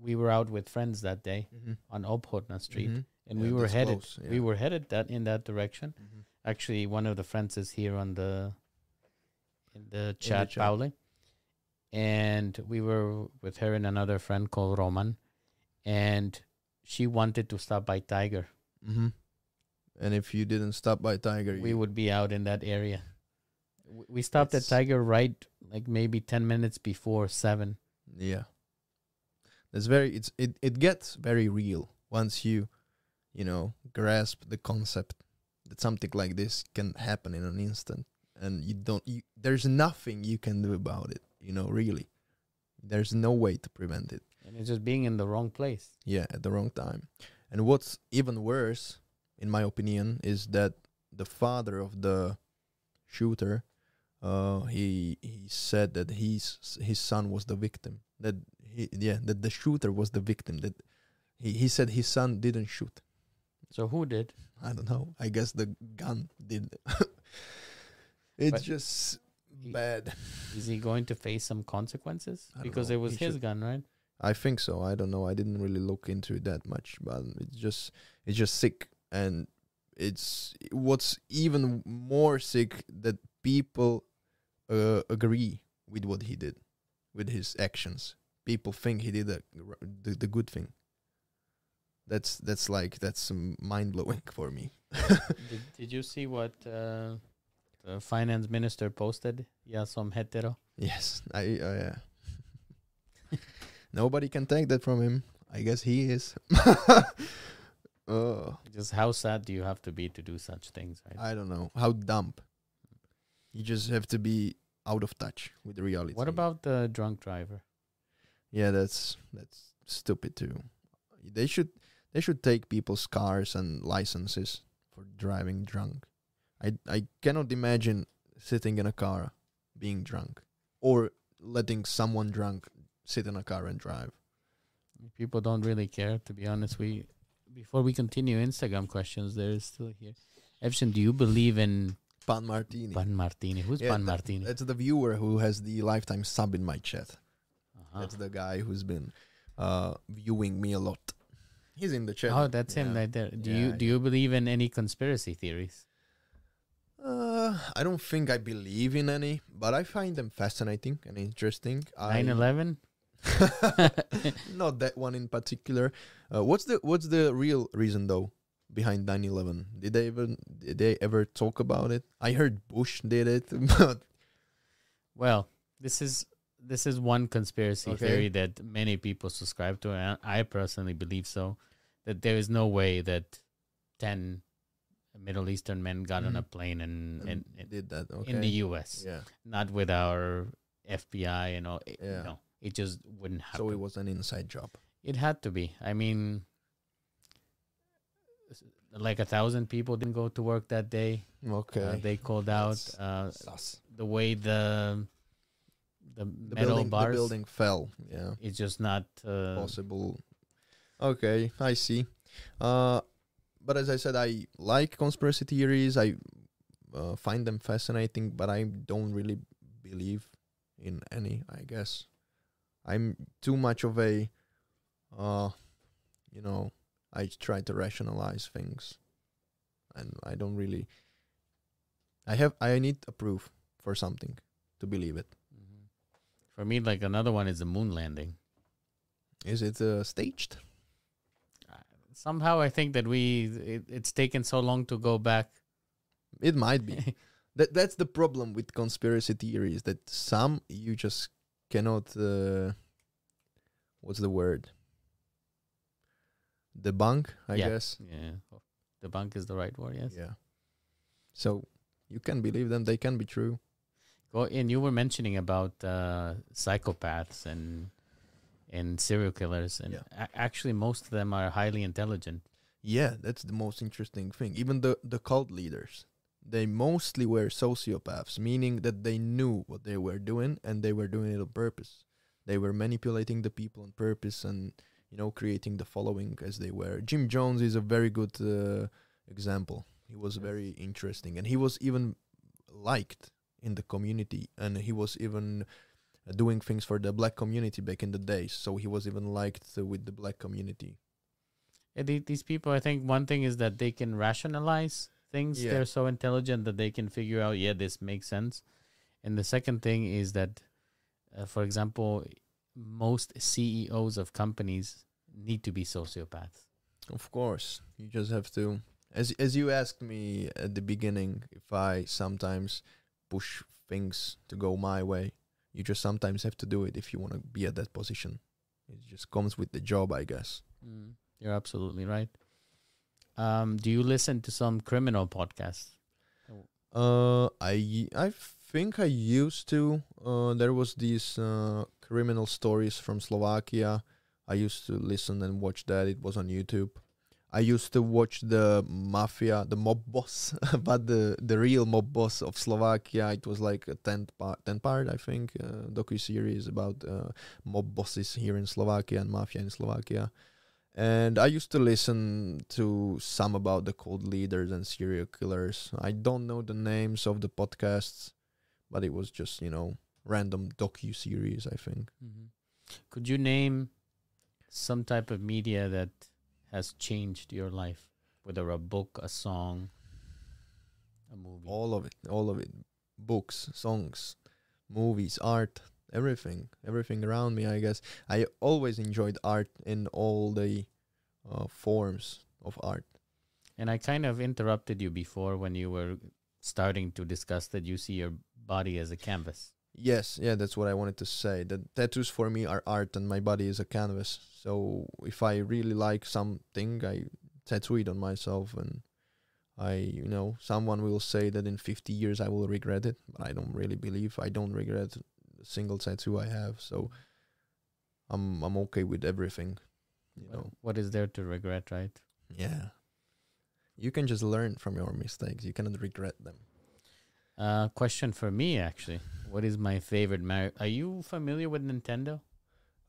Speaker 1: we were out with friends that day on Obchodná Street
Speaker 2: Mhm.
Speaker 1: and
Speaker 2: Yeah,
Speaker 1: we were headed
Speaker 2: close,
Speaker 1: we were headed that in that direction.
Speaker 2: Mhm.
Speaker 1: Actually, one of the friends is here on the in the chat. Pauli, and we were with her and another friend called Roman, and she wanted to stop by Tiger.
Speaker 2: Mhm. And if you didn't stop by Tiger,
Speaker 1: We would be out in that area. We stopped at Tiger right like maybe ten minutes before seven.
Speaker 2: Yeah. It's very it's it, it gets very real once you you know grasp the concept that something like this can happen in an instant and you don't you, there's nothing you can do about it, you know, really. There's no way to prevent it.
Speaker 1: And it's just being in the wrong place.
Speaker 2: Yeah, at the wrong time. And what's even worse in my opinion is that the father of the shooter uh he he said that his his son was the victim that he yeah that the shooter was the victim that he he said his son didn't shoot
Speaker 1: So who did?
Speaker 2: i don't know i guess the gun did it's
Speaker 1: But
Speaker 2: just
Speaker 1: he-
Speaker 2: bad
Speaker 1: Is he going to face some consequences? Because
Speaker 2: know.
Speaker 1: it was
Speaker 2: He
Speaker 1: his
Speaker 2: should-
Speaker 1: gun, right?
Speaker 2: I think so. I don't know. I didn't really look into it that much, but it's just it's just sick, and it's what's even more sick that people uh, agree with what he did, with his actions. People think he did the the, the good thing. That's that's like that's mind blowing for me.
Speaker 1: did, did you see what uh, the finance minister posted? Yeah, some hetero.
Speaker 2: yes, I uh, yeah. Nobody can take that from him. I guess he is. oh.
Speaker 1: Just how sad do you have to be to do such things, right?
Speaker 2: I don't know how dumb. You just have to be out of touch with the reality.
Speaker 1: what about the drunk driver?
Speaker 2: Yeah, that's that's stupid too. They should they should take people's cars and licenses for driving drunk. I I cannot imagine sitting in a car being drunk or letting someone drunk sit in a car and drive.
Speaker 1: People don't really care, to be honest. We before we continue Instagram questions, there is still here. Evžen, do you believe in
Speaker 2: Pan Martini.
Speaker 1: Pan Martini? Who's
Speaker 2: Yeah,
Speaker 1: Pan
Speaker 2: that-
Speaker 1: Martini?
Speaker 2: That's the viewer who has the lifetime sub in my chat.
Speaker 1: Uh-huh.
Speaker 2: That's the guy who's been uh, viewing me a lot. He's in the chat.
Speaker 1: Oh, that's him right there. Do
Speaker 2: Yeah,
Speaker 1: you do you believe in any conspiracy theories?
Speaker 2: Uh, I don't think I believe in any, but I find them fascinating and interesting. I-
Speaker 1: 9/11?
Speaker 2: Not that one in particular. Uh, what's the what's the real reason though behind 9/11? Did they even did they ever talk about it? I heard Bush did it, but
Speaker 1: Well, this is this is one conspiracy
Speaker 2: Okay.
Speaker 1: theory that many people subscribe to, and I personally believe so. That there is no way that ten Middle Eastern men got on a
Speaker 2: Mhm.
Speaker 1: plane and, and, and
Speaker 2: did that okay.
Speaker 1: in the U.S.
Speaker 2: yeah.
Speaker 1: not with our FBI and all. It,
Speaker 2: Yeah.
Speaker 1: No, it just wouldn't happen.
Speaker 2: So it was an inside job.
Speaker 1: It had to be. I mean, like a thousand people didn't go to work that day.
Speaker 2: Okay.
Speaker 1: Uh, they called out uh,
Speaker 2: sus.
Speaker 1: the way the the,
Speaker 2: The
Speaker 1: metal
Speaker 2: building,
Speaker 1: bars.
Speaker 2: the building fell. Yeah.
Speaker 1: It's just not. Uh,
Speaker 2: possible. Okay, I see. Uh, but as I said, I like conspiracy theories. I uh, find them fascinating, but I don't really believe in any. I guess I'm too much of a, uh, you know, I try to rationalize things, and I don't really. I have. I need a proof for something to believe it.
Speaker 1: mhm. For me, like another one is the moon landing.
Speaker 2: Is it uh, staged?
Speaker 1: Somehow, I think that we it, it's taken so long to go back.
Speaker 2: It might be. that that's the problem with conspiracy theories that some you just cannot uh, what's the word debunk i
Speaker 1: Yeah.
Speaker 2: guess
Speaker 1: yeah, the bunk is the right word. Yes.
Speaker 2: yeah so you can believe them they can be true
Speaker 1: Go and you were mentioning about uh, psychopaths and and serial killers, and
Speaker 2: Yeah.
Speaker 1: a- actually most of them are highly intelligent.
Speaker 2: Yeah, that's the most interesting thing. Even the the cult leaders, they mostly were sociopaths, meaning that they knew what they were doing and they were doing it on purpose. They were manipulating the people on purpose and you know creating the following as they were. Jim Jones is a very good uh, example. He was
Speaker 1: Yes.
Speaker 2: very interesting and he was even liked in the community and he was even uh, doing things for the black community back in the days. So he was even liked uh, with the black community.
Speaker 1: Yeah, the- these people, I think one thing is that they can rationalize things.
Speaker 2: Yeah.
Speaker 1: They're so intelligent that they can figure out, yeah, this makes sense. And the second thing is that, uh, for example, most CEOs of companies need to be sociopaths.
Speaker 2: Of course, you just have to. As as you asked me at the beginning, if I sometimes push things to go my way, you just sometimes have to do it if you want to be at that position. It just comes with the job, I guess.
Speaker 1: Mm, you're absolutely right. Um, do you listen to some criminal podcasts?
Speaker 2: Uh, I I think I used to. Uh, there was this uh, criminal stories from Slovakia. I used to listen and watch that. It was on YouTube. I used to watch the mafia, the mob boss, but the the real mob boss of Slovakia. It was like a ten part, ten part, I think, uh, docu series about uh, mob bosses here in Slovakia and mafia in Slovakia. And I used to listen to some about the cult leaders and serial killers. I don't know the names of the podcasts, but it was just you know random docu series. I think.
Speaker 1: Mm-hmm. Could you name some type of media that has changed your life, whether a book, a song, a movie?
Speaker 2: all of it all of it books songs movies art everything everything around me i guess i always enjoyed art in all the uh, forms of art
Speaker 1: And I kind of interrupted you before when you were starting to discuss that you see your body as a canvas.
Speaker 2: Yes yeah that's what i wanted to say. That tattoos for me are art and my body is a canvas. So if i really like something i tattoo it on myself and i you know someone will say that in 50 years i will regret it but i don't really believe i don't regret a single tattoo i have. So i'm i'm okay with everything you know.
Speaker 1: What is there to regret, right?
Speaker 2: yeah. You can just learn from your mistakes. You cannot regret them
Speaker 1: Uh, question for me actually. What is my favorite Mario? Are you familiar with Nintendo?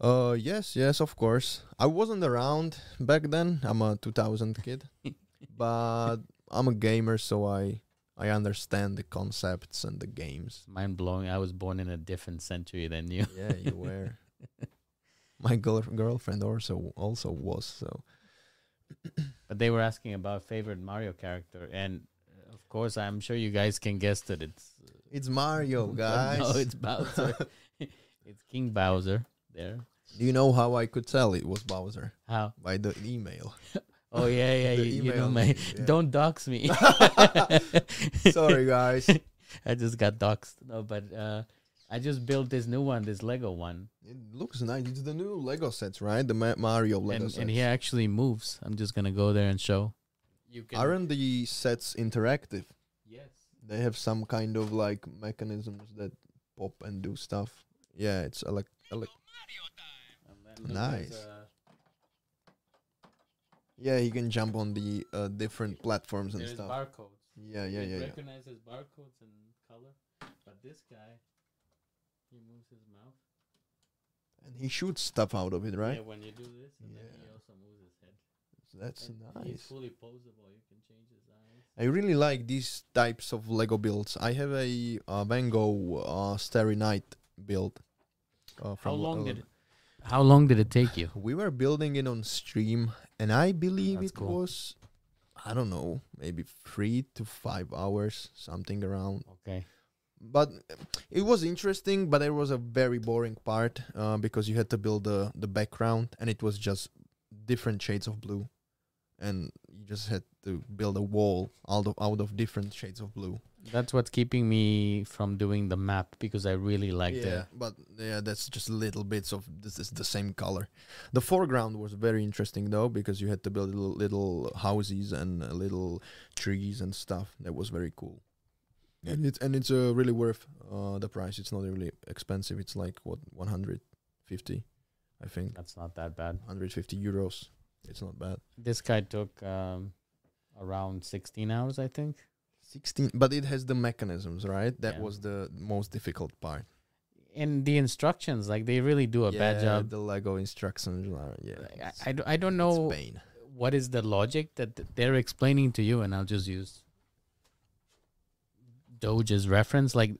Speaker 2: Uh, yes, yes, of course. I wasn't around back then. I'm a 2000 kid, but I'm a gamer, so I I understand the concepts and the games.
Speaker 1: Mind blowing. I was born in a different century than you.
Speaker 2: Yeah, you were. My girl girlfriend also also was so.
Speaker 1: But they were asking about favorite Mario character, and course, I'm sure you guys can guess that it's. uh,
Speaker 2: It's Mario, guys.
Speaker 1: no, it's Bowser. it's King Bowser. There.
Speaker 2: Do you know how I could tell it was Bowser
Speaker 1: How?
Speaker 2: by the email?
Speaker 1: Oh yeah, yeah. You, you know,
Speaker 2: yeah.
Speaker 1: don't dox me.
Speaker 2: Sorry, guys.
Speaker 1: I just got doxed. No, but uh, I just built this new one, this Lego one,
Speaker 2: It looks nice. It's the new Lego sets, right? The Ma- Mario Lego
Speaker 1: and
Speaker 2: sets.
Speaker 1: and he actually moves. I'm just gonna go there and show. You
Speaker 2: Aren't the sets interactive?
Speaker 1: Yes.
Speaker 2: They have some kind of like mechanisms that pop and do stuff. Yeah, it's elec- elec- Nice.
Speaker 1: uh,
Speaker 2: yeah, he can jump on the uh, different platforms and
Speaker 1: There's
Speaker 2: stuff.
Speaker 1: barcodes.
Speaker 2: yeah, yeah,
Speaker 1: It
Speaker 2: yeah, yeah.
Speaker 1: recognizes barcodes and color, but this guy, he moves his mouth.
Speaker 2: And he shoots stuff out of it, right?
Speaker 1: Yeah, when you do this, and then he
Speaker 2: Yeah.
Speaker 1: also moves.
Speaker 2: That's
Speaker 1: And He's
Speaker 2: nice.
Speaker 1: fully posable. You can change his eyes.
Speaker 2: I really like these types of Lego builds. I have a uh, Van Gogh uh, Starry Night build. Uh,
Speaker 1: How long
Speaker 2: uh,
Speaker 1: did it? How long did it take you?
Speaker 2: We were building it on stream, and I believe
Speaker 1: That's
Speaker 2: it
Speaker 1: cool.
Speaker 2: was, I don't know, maybe three to five hours, something around.
Speaker 1: Okay.
Speaker 2: But it was interesting, but there was a very boring part uh, because you had to build the the background, and it was just different shades of blue, and you just had to build a wall out of out of different shades of blue.
Speaker 1: That's what's keeping me from doing the map because I really like it.
Speaker 2: yeah,
Speaker 1: the
Speaker 2: but yeah, that's just little bits of this is the same color. The foreground was very interesting though because you had to build little, little houses and uh, little trees and stuff. That was very cool. And it's and it's uh, really worth uh, the price. It's not really expensive. It's like what one hundred fifty, I think
Speaker 1: That's not that bad.
Speaker 2: 150 euros. It's not bad.
Speaker 1: This guy took um, around 16 hours, I think.
Speaker 2: 16, but it has the mechanisms, right? That
Speaker 1: Yeah.
Speaker 2: was the most difficult part.
Speaker 1: And the instructions, like they really do a bad job.
Speaker 2: The Lego instructions are yeah.
Speaker 1: I, I, don't- I don't know what is the logic that th- they're explaining to you, and I'll just use Doge's reference. Like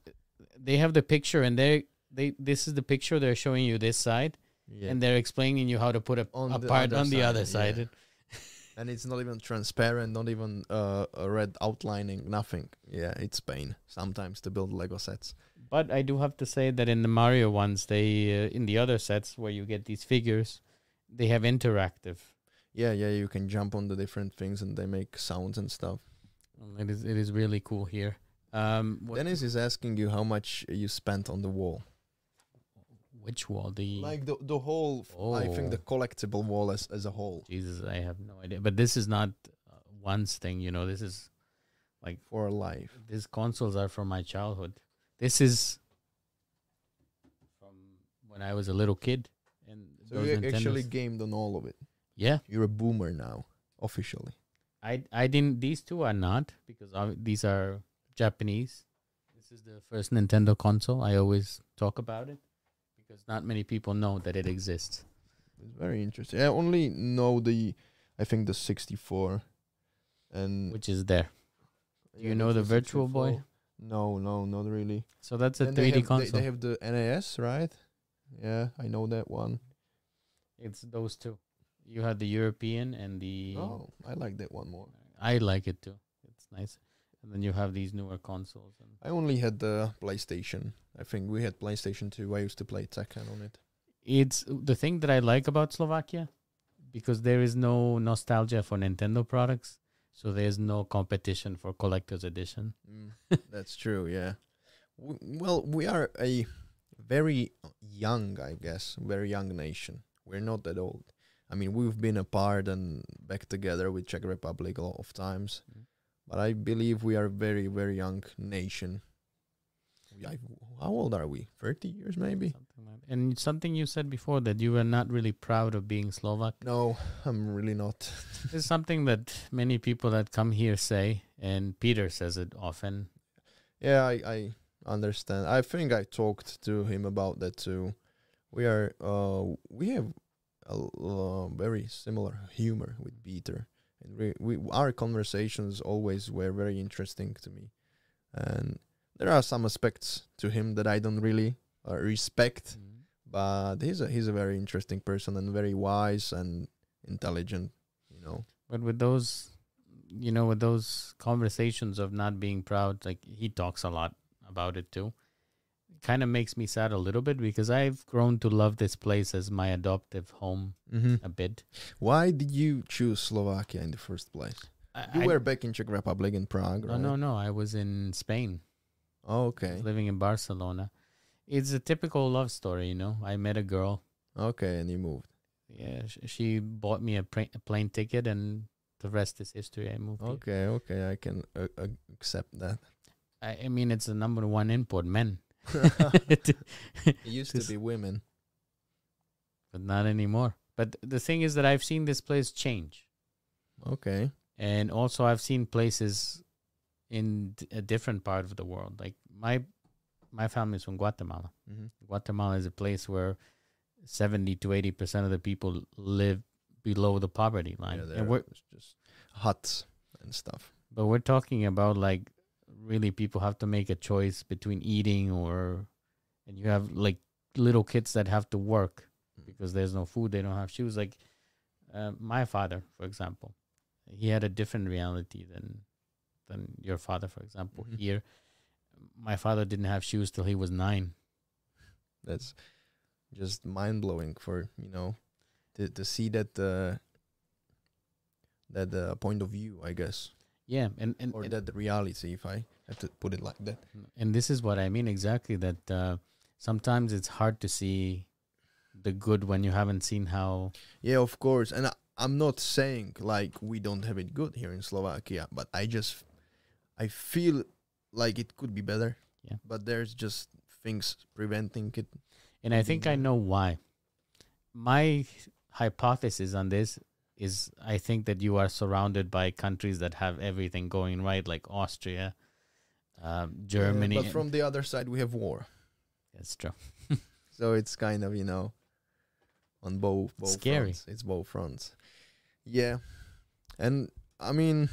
Speaker 1: they have the picture, and they they this is the picture they're showing you this side,
Speaker 2: Yeah.
Speaker 1: and they're explaining you how to put a,
Speaker 2: On
Speaker 1: a
Speaker 2: the
Speaker 1: part
Speaker 2: other
Speaker 1: on the
Speaker 2: side,
Speaker 1: other
Speaker 2: yeah.
Speaker 1: side.
Speaker 2: and it's not even transparent, not even uh, a red outlining, nothing. Yeah, it's pain sometimes to build Lego sets.
Speaker 1: But I do have to say that in the Mario ones, they uh, in the other sets where you get these figures, they have interactive.
Speaker 2: Yeah, yeah, you can jump on the different things and they make sounds and stuff.
Speaker 1: It is it is really cool here. Um,
Speaker 2: Dennis is asking you how much you spent on the wall.
Speaker 1: Which wall? The
Speaker 2: Like the the whole, Oh. I think the
Speaker 1: Oh.
Speaker 2: collectible wall as as a whole
Speaker 1: Jesus, I have no idea. But this is not uh, one's thing, you know. This is like
Speaker 2: for life.
Speaker 1: these consoles are from my childhood. This is from when I was a little kid, and
Speaker 2: So you actually gamed on all of it.
Speaker 1: yeah.
Speaker 2: You're a boomer now, officially.
Speaker 1: I I didn't. These two are not because uh, these are Japanese. This is the first Nintendo console. I always talk about it because not many people know that it exists.
Speaker 2: It's very interesting. I only know the, I think the 64, and
Speaker 1: Which is there. Do you know the Virtual Boy?
Speaker 2: No, no, not really.
Speaker 1: So that's a
Speaker 2: Then they
Speaker 1: 3D
Speaker 2: have,
Speaker 1: console.
Speaker 2: They, they have the NES, right? Yeah, I know that one.
Speaker 1: it's those two. You had the European and the.
Speaker 2: Oh, I like that one more.
Speaker 1: I like it too. It's nice. And then you have these newer consoles. And
Speaker 2: I only had the PlayStation. I think we had PlayStation 2. I used to play Tekken on it.
Speaker 1: it's the thing that I like about Slovakia because there is no nostalgia for Nintendo products. So there's no competition for collector's edition.
Speaker 2: Mm, that's true, yeah. W- well, we are a very young, I guess, very young nation. We're not that old. I mean, we've been apart and back together with Czech Republic a lot of times,
Speaker 1: Mm.
Speaker 2: But I believe we are a very, very young nation. I- How old are we? 30 years, maybe?
Speaker 1: Something like And something you said before that you were not really proud of being Slovak.
Speaker 2: No, I'm really not.
Speaker 1: it's something that many people that come here say, and Peter says it often.
Speaker 2: Yeah, I, I understand. I think I talked to him about that too. We are uh we have a, uh, very similar humor with Peter, and we, we our conversations always were very interesting to me, and there are some aspects to him that I don't really uh, respect, but he's a he's a very interesting person and very wise and intelligent, you know.
Speaker 1: But with those, you know, with those conversations of not being proud, like he talks a lot about it too. Kind of makes me sad a little bit because I've grown to love this place as my adoptive home
Speaker 2: Mm-hmm.
Speaker 1: a bit.
Speaker 2: Why did you choose Slovakia in the first place? You
Speaker 1: I-
Speaker 2: were back in Czech Republic in Prague,
Speaker 1: no,
Speaker 2: right?
Speaker 1: no, no. I was in Spain.
Speaker 2: Oh, okay.
Speaker 1: living in Barcelona. It's a typical love story, you know. I met a girl.
Speaker 2: Okay, and you moved.
Speaker 1: Yeah, sh- she bought me a, a plane ticket, and the rest is history. I moved. here.
Speaker 2: Okay, okay, I can uh, uh, accept that.
Speaker 1: I, I mean, it's the number one import, men.
Speaker 2: It used to be women.
Speaker 1: but not anymore. But the thing is that I've seen this place change,
Speaker 2: Okay.
Speaker 1: and also I've seen places in d- a different part of the world. Like my my family is from Guatemala.
Speaker 2: Mm-hmm.
Speaker 1: Guatemala is a place where seventy to eighty percent of the people live below the poverty line,
Speaker 2: Yeah,
Speaker 1: and we're
Speaker 2: just huts and stuff.
Speaker 1: but we're talking about like really people have to make a choice between eating or, and you have like little kids that have to work because there's no food, they don't have shoes. Like uh, my father, for example, he had a different reality than than your father, for example.
Speaker 2: Mhm.
Speaker 1: Here, my father didn't have shoes till he was nine.
Speaker 2: That's just mind blowing for you know to to see that uh, that uh, point of view, I guess,
Speaker 1: Yeah, and and
Speaker 2: or that the reality, if I have to put it like that.
Speaker 1: and this is what I mean exactly. That uh, sometimes it's hard to see the good when you haven't seen how.
Speaker 2: Yeah, of course. And I, I'm not saying like we don't have it good here in Slovakia, but I just I feel like it could be better.
Speaker 1: Yeah.
Speaker 2: But there's just things preventing it.
Speaker 1: And I think I know why. my hypothesis on this is I think that you are surrounded by countries that have everything going right, like Austria, um, Germany.
Speaker 2: but from the other side, we have war.
Speaker 1: That's true.
Speaker 2: So it's kind of you know, on both both
Speaker 1: Scary.
Speaker 2: fronts. It's both fronts. Yeah, and I mean,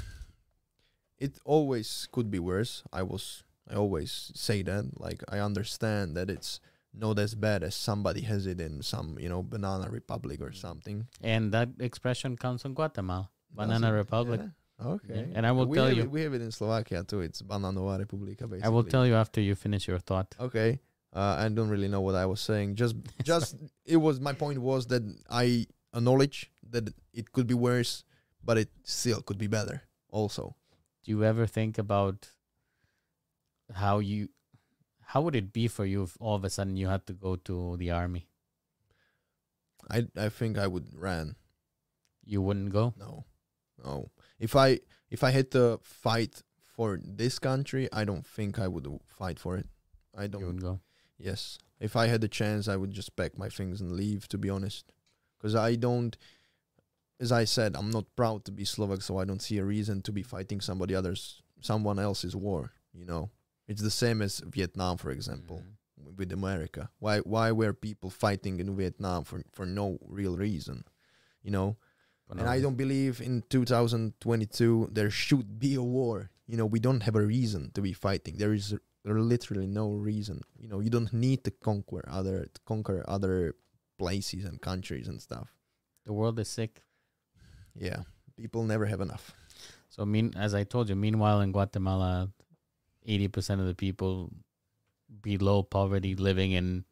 Speaker 2: it always could be worse. I was I always say that. Like I understand that it's not as bad as somebody has it in some you know banana republic or something.
Speaker 1: And that expression comes from Guatemala, Banana
Speaker 2: Does it?
Speaker 1: Republic.
Speaker 2: Yeah. Okay.
Speaker 1: Yeah, and I will
Speaker 2: we
Speaker 1: tell you-
Speaker 2: it, we have it in Slovakia too. It's Bananova Republika basically.
Speaker 1: I will tell you after you finish your thought.
Speaker 2: Okay. Uh, I don't really know what I was saying. Just, just it was my point was that I acknowledge that it could be worse, but it still could be better. Also,
Speaker 1: Do you ever think about how you, how would it be for you if all of a sudden you had to go to the army?
Speaker 2: I I think I would ran.
Speaker 1: You wouldn't go.
Speaker 2: No, no. If I if I had to fight for this country, I don't think I would fight for it. I don't.
Speaker 1: You would go.
Speaker 2: Yes. If I had the chance, I would just pack my things and leave, to be honest. Because I don't, as I said, I'm not proud to be Slovak, so I don't see a reason to be fighting somebody other's, someone else's war, you know? It's the same as Vietnam, for example,
Speaker 1: Mhm.
Speaker 2: with America. Why, why were people fighting in Vietnam for, for no real reason, you know?
Speaker 1: But
Speaker 2: And
Speaker 1: no,
Speaker 2: I don't believe in 2022 there should be a war. You know, we don't have a reason to be fighting. There is there literally no reason. You know, you don't need to conquer other to conquer other places and countries and stuff.
Speaker 1: The world is sick.
Speaker 2: Yeah, people never have enough.
Speaker 1: So mean as I told you, meanwhile in Guatemala, eighty percent of the people below poverty living in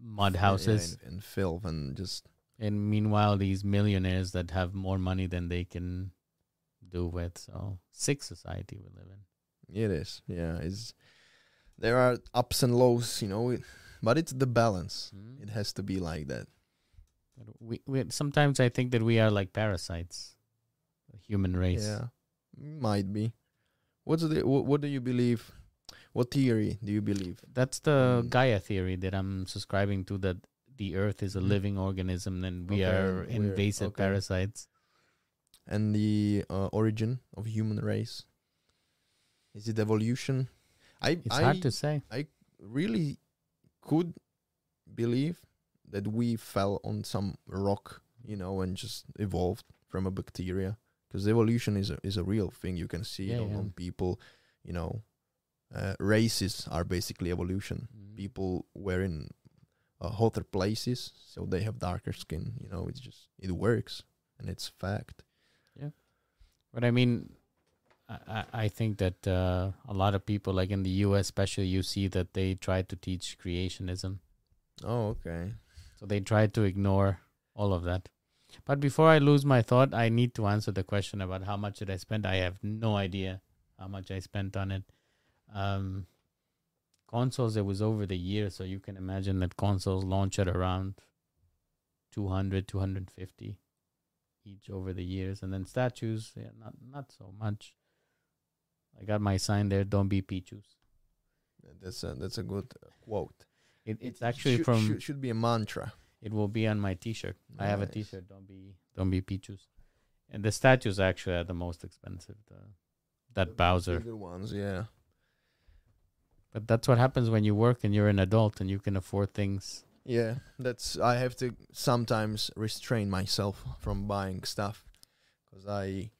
Speaker 1: mud
Speaker 2: Yeah,
Speaker 1: houses.
Speaker 2: and, and filth and just
Speaker 1: And meanwhile these millionaires that have more money than they can do with. So sick society we live in.
Speaker 2: it is. Yeah, it's there are ups and lows. You know, it, but it's the balance.
Speaker 1: Mm.
Speaker 2: It has to be like that.
Speaker 1: But we, we sometimes I think that we are like parasites. The human race.
Speaker 2: Yeah, might be. What's the what, what do you believe? What theory do you believe?
Speaker 1: That's the
Speaker 2: Mm.
Speaker 1: Gaia theory that I'm subscribing to that the earth is a
Speaker 2: Mhm.
Speaker 1: living organism and we
Speaker 2: Okay,
Speaker 1: are invasive
Speaker 2: okay.
Speaker 1: parasites.
Speaker 2: And the uh, origin of human race? Is it evolution? I
Speaker 1: It's
Speaker 2: I
Speaker 1: hard to say.
Speaker 2: I really could believe that we fell on some rock, you know, and just evolved from a bacteria. Because evolution is a is a real thing. You can see it
Speaker 1: Yeah,
Speaker 2: on,
Speaker 1: yeah.
Speaker 2: on people. You know, uh, races are basically evolution.
Speaker 1: Mm.
Speaker 2: people were in uh, hotter places, so they have darker skin. You know, it's just it works and it's fact.
Speaker 1: Yeah, but I mean, I, I I think that uh, a lot of people, like in the U.S., especially, you see that they try to teach creationism.
Speaker 2: Oh, okay.
Speaker 1: So they try to ignore all of that. But before I lose my thought, I need to answer the question about how much did I spend. I have no idea how much I spent on it. Um, consoles, it was over the year, so you can imagine that consoles launch at around 200, 250 each over the years. And then statues, yeah, not not so much. I got my sign there, don't be Pichus.
Speaker 2: That's a that's a good quote.
Speaker 1: It, it's
Speaker 2: It
Speaker 1: actually
Speaker 2: should,
Speaker 1: from
Speaker 2: should, should be a mantra.
Speaker 1: It will be on my T-shirt. I have a
Speaker 2: Nice.
Speaker 1: T-shirt. Don't be, don't be Pichus. And the statues actually are the most expensive. The, that Bowser.
Speaker 2: Bigger ones, yeah.
Speaker 1: But that's what happens when you work and you're an adult and you can afford things.
Speaker 2: Yeah, that's I have to sometimes restrain myself from buying stuff because I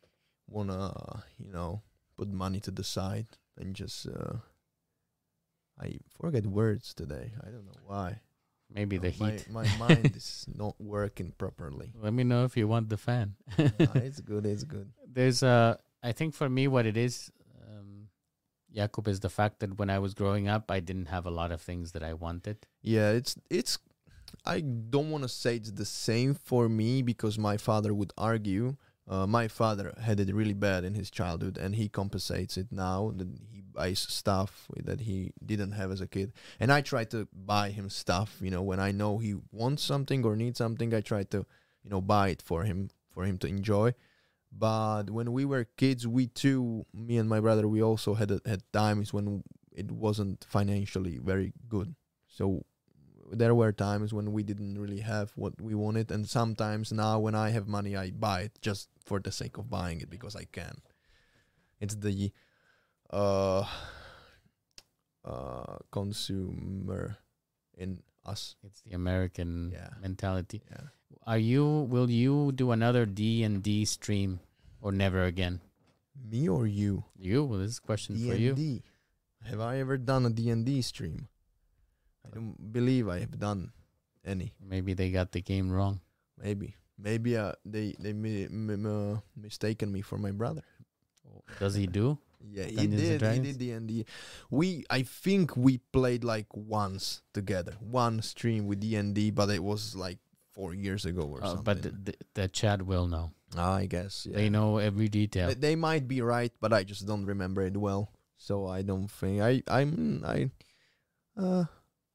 Speaker 2: wanna, you know, put money to the side and just. Uh, I forget words today. I don't know why.
Speaker 1: Maybe the
Speaker 2: my,
Speaker 1: heat.
Speaker 2: My mind is not working properly.
Speaker 1: Let me know if you want the fan.
Speaker 2: Nah, it's good. It's good.
Speaker 1: There's a. I think for me, what it is, um, Jakub, is the fact that when I was growing up, I didn't have a lot of things that I wanted.
Speaker 2: Yeah, it's it's. I don't want to say it's the same for me because my father would argue. Uh, my father had it really bad in his childhood, and he compensates it now that he buys stuff that he didn't have as a kid. And I try to buy him stuff. You know, when I know he wants something or needs something, I try to, you know, buy it for him for him to enjoy. But when we were kids, we too, me and my brother, we also had had times when it wasn't financially very good. So there were times when we didn't really have what we wanted, and sometimes now when I have money, I buy it just for the sake of buying it because I can. It's the uh uh consumer in us.
Speaker 1: It's the American
Speaker 2: Yeah.
Speaker 1: mentality.
Speaker 2: Yeah.
Speaker 1: Are you? Will you do another D and D stream, or never again?
Speaker 2: Me or you?
Speaker 1: You? Well, this is a question for you.
Speaker 2: Have I ever done a D&D stream? I don't believe I have done any.
Speaker 1: Maybe they got the game wrong.
Speaker 2: Maybe. Maybe uh, they they mi- m- uh, mistaken me for my brother.
Speaker 1: Does he do?
Speaker 2: Yeah, he did. He did D&D. We I think we played like once together. One stream with D&D, but it was like 4 years ago or
Speaker 1: Uh,
Speaker 2: something.
Speaker 1: but the, the, the chat will know.
Speaker 2: Ah, I guess. Yeah.
Speaker 1: They know every detail.
Speaker 2: They- They might be right, but I just don't remember it well. So I don't think I I'm I uh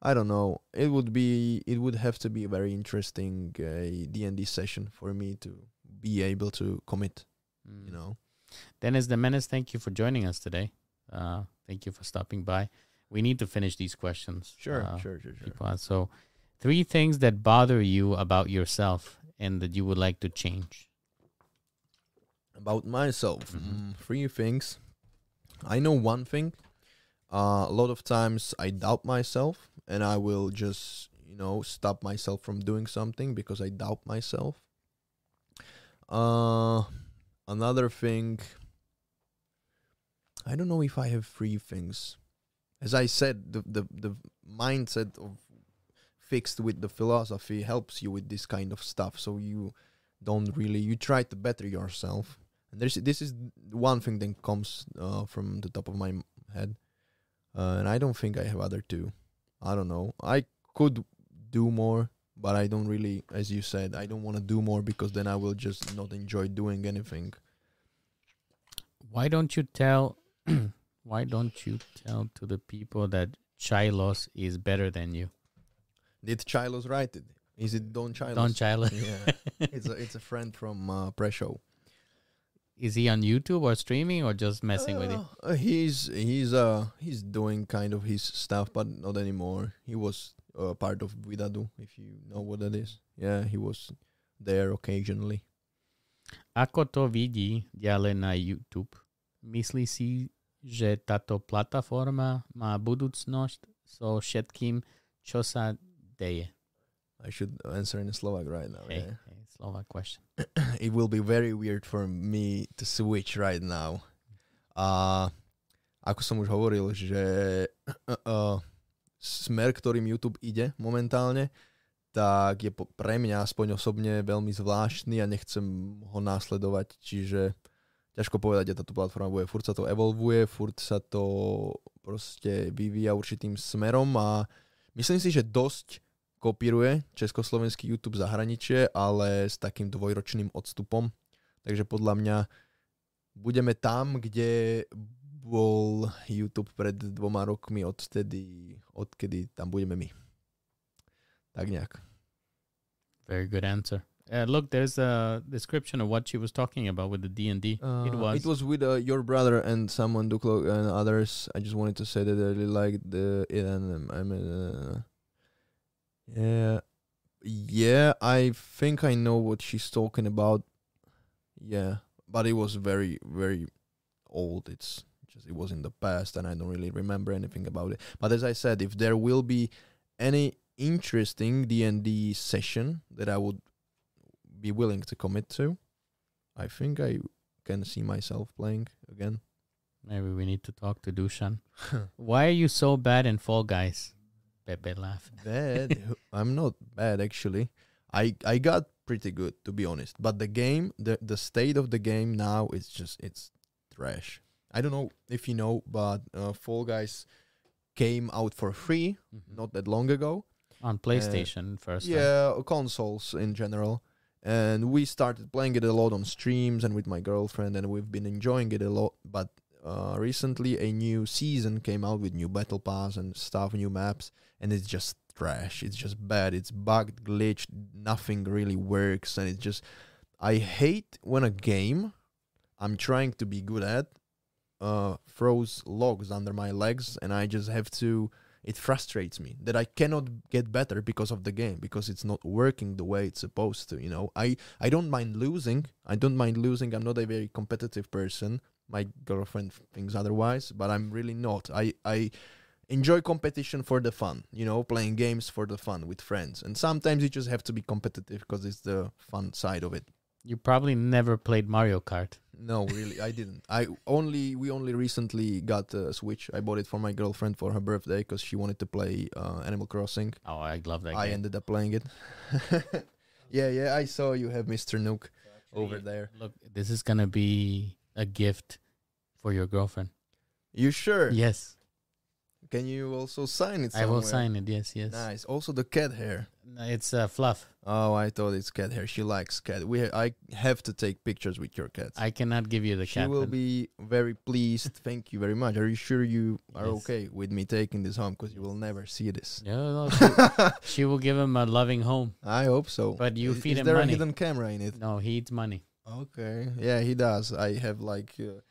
Speaker 2: I don't know. It would be it would have to be a very interesting uh, D&D session for me to be able to commit,
Speaker 1: Mm.
Speaker 2: you know.
Speaker 1: Dennis the Menace, thank you for joining us today. Uh, thank you for stopping by. We need to finish these questions.
Speaker 2: Sure,
Speaker 1: uh,
Speaker 2: sure, sure, sure.
Speaker 1: So, three things that bother you about yourself and that you would like to change.
Speaker 2: About myself,
Speaker 1: Mhm.
Speaker 2: mm, three things. I know one thing. Uh, a lot of times I doubt myself, and I will just you know stop myself from doing something because I doubt myself. Uh, another thing. I don't know if I have three things. As I said, the the the mindset of fixed with the philosophy helps you with this kind of stuff. So you don't really you try to better yourself. And there's this is one thing that comes uh, from the top of my head, uh, and I don't think I have other two. I don't know. I could do more, but I don't really, as you said, I don't want to do more because then I will just not enjoy doing anything.
Speaker 1: Why don't you tell? why don't you tell to the people that Chilos is better than you?
Speaker 2: Did Chilos write it? Is it Don Chilos?
Speaker 1: Don Chilos.
Speaker 2: yeah, it's a it's a friend from uh, Pre-Show.
Speaker 1: Is he on YouTube or streaming or just messing with you?
Speaker 2: Uh, he's he's uh he's doing kind of his stuff, but not anymore. He was uh, part of Vidadu, if you know what that is. Yeah, he was there occasionally.
Speaker 1: Ako to vidí ďalej na YouTube? Myslí si, že táto plataforma má budúcnosť so všetkým, čo sa deje?
Speaker 2: I should answer in Slovak right now.
Speaker 1: Hey,
Speaker 2: yeah.
Speaker 1: Slovak question.
Speaker 2: it will be very weird for me to switch right now. A ako som už hovoril, že uh, smer, ktorým YouTube ide momentálne, tak je pre mňa aspoň osobne veľmi zvláštny a nechcem ho následovať, čiže ťažko povedať, kde táto platforma bude. Furt sa to evolvuje, furt sa to proste vyvíja určitým smerom a myslím si, že dosť kopíruje československý YouTube zahraničie, ale s takým dvojročným odstupom. Takže podľa mňa budeme tam, kde bol YouTube pred dvoma rokmi odtedy, odkedy tam budeme my. Tak nejak.
Speaker 1: Very good answer. Uh, look, there's a description of what she was talking about with the D and D. It
Speaker 2: Uh,
Speaker 1: was.
Speaker 2: It was with uh, your brother and someone Duklo and others. I just wanted to say that I really liked the and um, I mean, uh, yeah, yeah. I think I know what she's talking about. Yeah, but it was very very old. It's just it was in the past, and I don't really remember anything about it. But as I said, if there will be any interesting D and D session that I would be willing to commit to, I think I can see myself playing again.
Speaker 1: Maybe we need to talk to Dushan. Why are you so bad in Fall Guys? Pepe laugh.
Speaker 2: bad. I'm not bad actually. I I got pretty good to be honest. But the game, the the state of the game now is just it's trash. I don't know if you know, but uh, Fall Guys came out for free
Speaker 1: Mhm.
Speaker 2: not that long ago.
Speaker 1: On PlayStation first. right?
Speaker 2: yeah, consoles in general. And we started playing it a lot on streams and with my girlfriend, and we've been enjoying it a lot. But uh, recently, a new season came out with new battle pass and stuff, new maps, and it's just trash. It's just bad. It's bugged, glitched. Nothing really works, and it's just. I hate when a game I'm trying to be good at uh, throws logs under my legs, and I just have to it frustrates me that I cannot get better because of the game because it's not working the way it's supposed to. You know, I I don't mind losing. I don't mind losing. I'm not a very competitive person. My girlfriend thinks otherwise, but I'm really not. I I enjoy competition for the fun. You know, playing games for the fun with friends, and sometimes you just have to be competitive because it's the fun side of it.
Speaker 1: You probably never played Mario Kart.
Speaker 2: No, really, I didn't. I only we only recently got a Switch. I bought it for my girlfriend for her birthday because she wanted to play uh, Animal Crossing.
Speaker 1: Oh, I love that
Speaker 2: I
Speaker 1: game.
Speaker 2: ended up playing it. yeah, yeah, I saw you have Mr. Nook over there.
Speaker 1: Look, this is gonna be a gift for your girlfriend.
Speaker 2: You sure?
Speaker 1: Yes,
Speaker 2: Can you also sign it?
Speaker 1: I will sign it. Yes, yes.
Speaker 2: Nice. Also the cat hair.
Speaker 1: No, It's uh, fluff.
Speaker 2: Oh, I thought it's cat hair. She likes cat. We I have to take pictures with your cat.
Speaker 1: I cannot give you the
Speaker 2: she
Speaker 1: cat.
Speaker 2: She
Speaker 1: will
Speaker 2: be very pleased. Thank you very much. Are you sure you are
Speaker 1: Yes.
Speaker 2: okay with me taking this home? Because you will never see this.
Speaker 1: No, no, she, she will give him a loving home.
Speaker 2: I hope so.
Speaker 1: But you
Speaker 2: is,
Speaker 1: feed
Speaker 2: is
Speaker 1: him
Speaker 2: there
Speaker 1: money.
Speaker 2: a hidden camera in it?
Speaker 1: No, he eats money.
Speaker 2: Okay. Yeah, he does. I have like uh,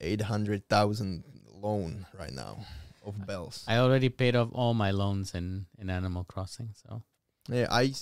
Speaker 2: eight hundred thousand loan right now of bells.
Speaker 1: I already paid off all my loans in in Animal Crossing. So
Speaker 2: Yeah, I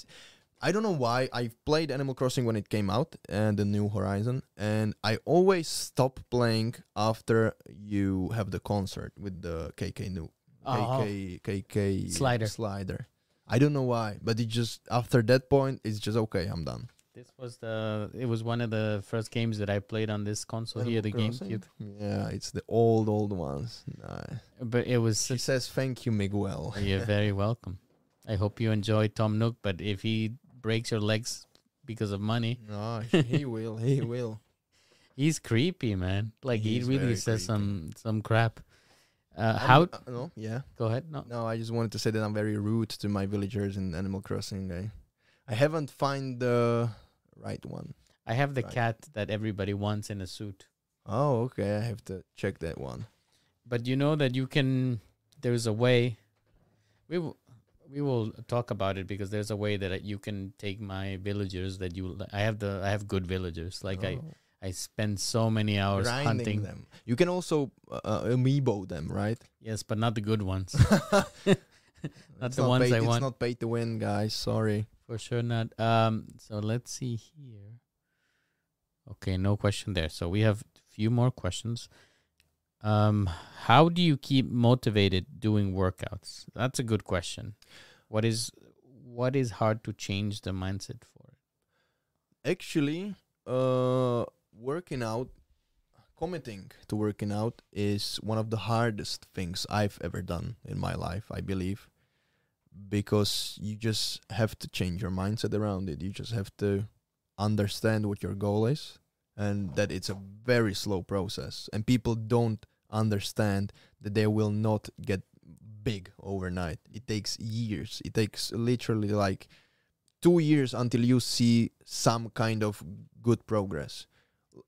Speaker 2: I don't know why I played Animal Crossing when it came out and the New Horizon, and I always stop playing after you have the concert with the KK new
Speaker 1: Oh.
Speaker 2: KK KK
Speaker 1: Slider.
Speaker 2: slider. I don't know why, but it just after that point it's just okay. I'm done.
Speaker 1: This was the it was one of the first games that I played on this console here, the
Speaker 2: Crossing?
Speaker 1: GameCube.
Speaker 2: Yeah, it's the old old ones. Nah.
Speaker 1: But it was such
Speaker 2: says thank you, Miguel.
Speaker 1: You're very welcome. I hope you enjoy Tom Nook, but if he breaks your legs because of money,
Speaker 2: No, he will. He will.
Speaker 1: he's creepy, man. Like he really says
Speaker 2: creepy.
Speaker 1: some some crap. Uh, how?
Speaker 2: uh, no, yeah.
Speaker 1: Go ahead. No.
Speaker 2: No, I just wanted to say that I'm very rude to my villagers in Animal Crossing. I, I haven't find the right one.
Speaker 1: I have the
Speaker 2: Right.
Speaker 1: cat that everybody wants in a suit.
Speaker 2: Oh, okay. I have to check that one.
Speaker 1: But you know that you can. There's a way. We will. We will talk about it because there's a way that you can take my villagers that you. I have the. I have good villagers. Like I.
Speaker 2: Oh.
Speaker 1: I spend so many hours
Speaker 2: grinding
Speaker 1: hunting.
Speaker 2: them. You can also uh, uh, amiibo them, right?
Speaker 1: Yes, but not the good ones.
Speaker 2: It's
Speaker 1: the ones
Speaker 2: paid,
Speaker 1: I
Speaker 2: it's not paid to win, guys. Sorry.
Speaker 1: For sure not. Um. So let's see here. Okay, no question there. So we have a few more questions. Um, how do you keep motivated doing workouts? That's a good question. What is what is hard to change the mindset for?
Speaker 2: Actually, uh, working out, committing to working out is one of the hardest things I've ever done in my life, I believe. Because you just have to change your mindset around it. You just have to understand what your goal is and that it's a very slow process. And people don't understand that they will not get big overnight. It takes years. It takes literally like two years until you see some kind of good progress.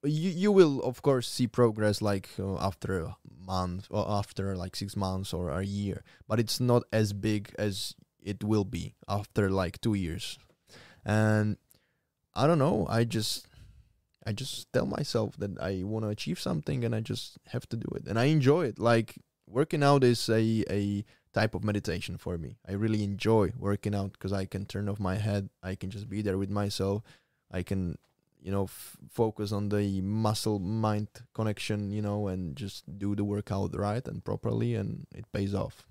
Speaker 2: You you will of course see progress like uh, after a month or after like six months or a year, but it's not as big as it will be after like two years. And I don't know. I just I just tell myself that I want to achieve something and I just have to do it. And I enjoy it. Like working out is a a type of meditation for me. I really enjoy working out because I can turn off my head. I can just be there with myself. I can, you know, f- focus on the muscle mind connection, you know, and just do the workout right and properly, and it pays off.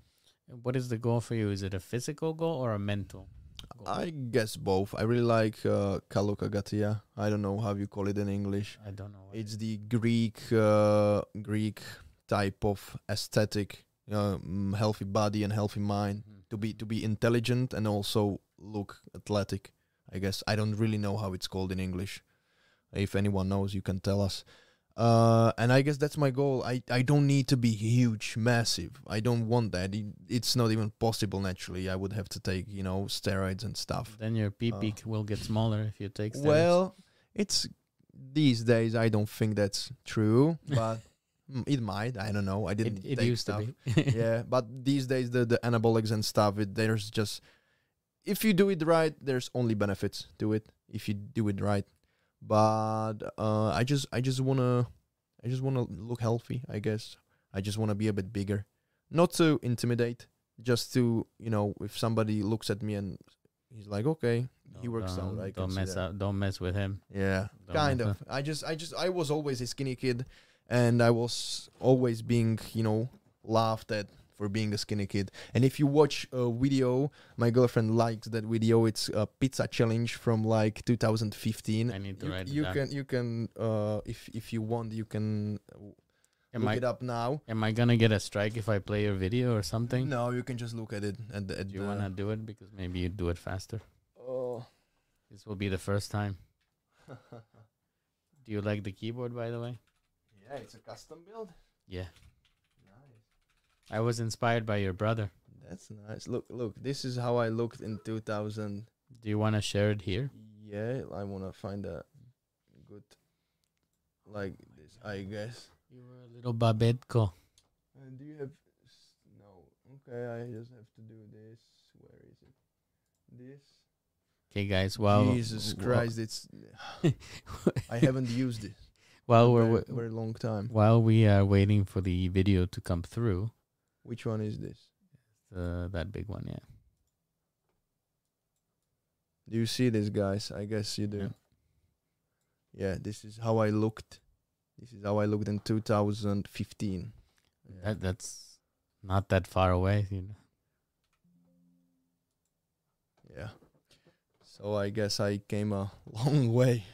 Speaker 1: What is the goal for you? Is it a physical goal or a mental? goal?
Speaker 2: I guess both. I really like uh, Kalokagatia. I don't know how you call it in English.
Speaker 1: I don't know.
Speaker 2: It's the Greek uh, Greek type of aesthetic, mm, healthy body and healthy mind.
Speaker 1: Mhm.
Speaker 2: to be to be intelligent and also look athletic. I guess I don't really know how it's called in English. If anyone knows, you can tell us. Uh, and I guess that's my goal. I, I don't need to be huge, massive. I don't want that. It, it's not even possible naturally. I would have to take you know steroids and stuff.
Speaker 1: Then your pee
Speaker 2: Uh,
Speaker 1: peak will get smaller if you take. steroids.
Speaker 2: Well, it's these days. I don't think that's true, but it might. I don't know. I didn't
Speaker 1: it, it
Speaker 2: take
Speaker 1: used
Speaker 2: stuff.
Speaker 1: to be.
Speaker 2: yeah, but these days the the anabolics and stuff, it, there's just if you do it right, there's only benefits to it if you do it right. But uh, I just I just wanna I just wanna look healthy. I guess I just wanna be a bit bigger, not to intimidate, just to you know if somebody looks at me and he's like okay he works out I
Speaker 1: Don't mess up. Don't mess with him.
Speaker 2: Yeah,
Speaker 1: Don't
Speaker 2: kind of. I just, I just, I was always a skinny kid, and I was always being, you know, laughed at for being a skinny kid. And if you watch a video, my girlfriend likes that video. It's a pizza challenge from like 2015.
Speaker 1: I need to
Speaker 2: you,
Speaker 1: write it
Speaker 2: you
Speaker 1: down.
Speaker 2: can, you can, uh, if if you want, you can
Speaker 1: Am
Speaker 2: look
Speaker 1: I
Speaker 2: it up now.
Speaker 1: am I gonna get a strike if I play your video or something?
Speaker 2: No, you can just look at it. At the, at
Speaker 1: Do you wanna do it because maybe you do it faster?
Speaker 2: Oh.
Speaker 1: This will be the first time. Do you like the keyboard, by the way?
Speaker 2: yeah, it's a custom build.
Speaker 1: Yeah,
Speaker 2: Nice.
Speaker 1: I was inspired by your brother.
Speaker 2: That's nice. Look, look. This is how I looked in 2000.
Speaker 1: Do you wanna share it here?
Speaker 2: Yeah, I want to find a good like this, I guess.
Speaker 1: You were a little babetko.
Speaker 2: Uh, do you have s- no? Okay, I just have to do this. Where is it? This.
Speaker 1: Okay, guys. While
Speaker 2: Jesus Christ, it's I haven't used it
Speaker 1: while
Speaker 2: a
Speaker 1: we're wa-
Speaker 2: very long time.
Speaker 1: while we are waiting for the video to come through,
Speaker 2: Which one is this?
Speaker 1: uh, that big one, yeah.
Speaker 2: Do you see this, guys? I guess you do. Yeah, this is how I looked. This is how I looked in 2015. Yeah.
Speaker 1: That that's not that far away, you know.
Speaker 2: Yeah. So I guess I came a long way.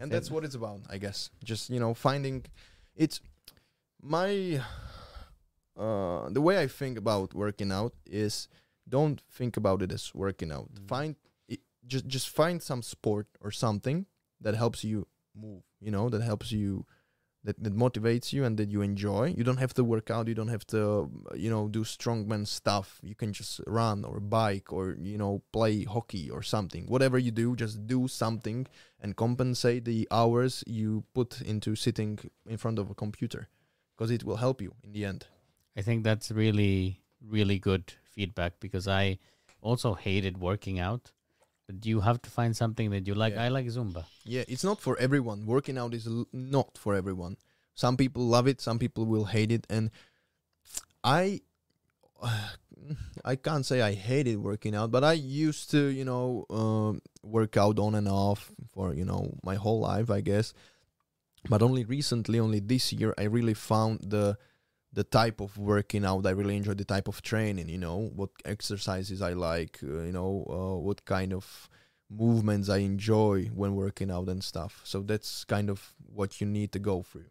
Speaker 2: And that's what it's about, I guess. Just, you know, finding it's my uh the way I think about working out is don't think about it as working out.
Speaker 1: Mm.
Speaker 2: Find it, just just find some sport or something that helps you move, you know, that helps you that, that motivates you and that you enjoy. You don't have to work out. You don't have to, uh, you know, do strongman stuff. You can just run or bike or you know play hockey or something. Whatever you do, just do something and compensate the hours you put into sitting in front of a computer, because it will help you in the end.
Speaker 1: I think that's really really good feedback because I also hated working out. But you have to find something that you like.
Speaker 2: Yeah.
Speaker 1: I like Zumba.
Speaker 2: Yeah, it's not for everyone. Working out is l- not for everyone. Some people love it, some people will hate it, and I, I can't say I hated working out, but I used to, you know, um, work out on and off for you know my whole life, I guess. But only recently, only this year, I really found the the type of working out I really enjoy. The type of training, you know, what exercises I like, uh, you know, uh, what kind of movements I enjoy when working out and stuff. So that's kind of what you need to go through.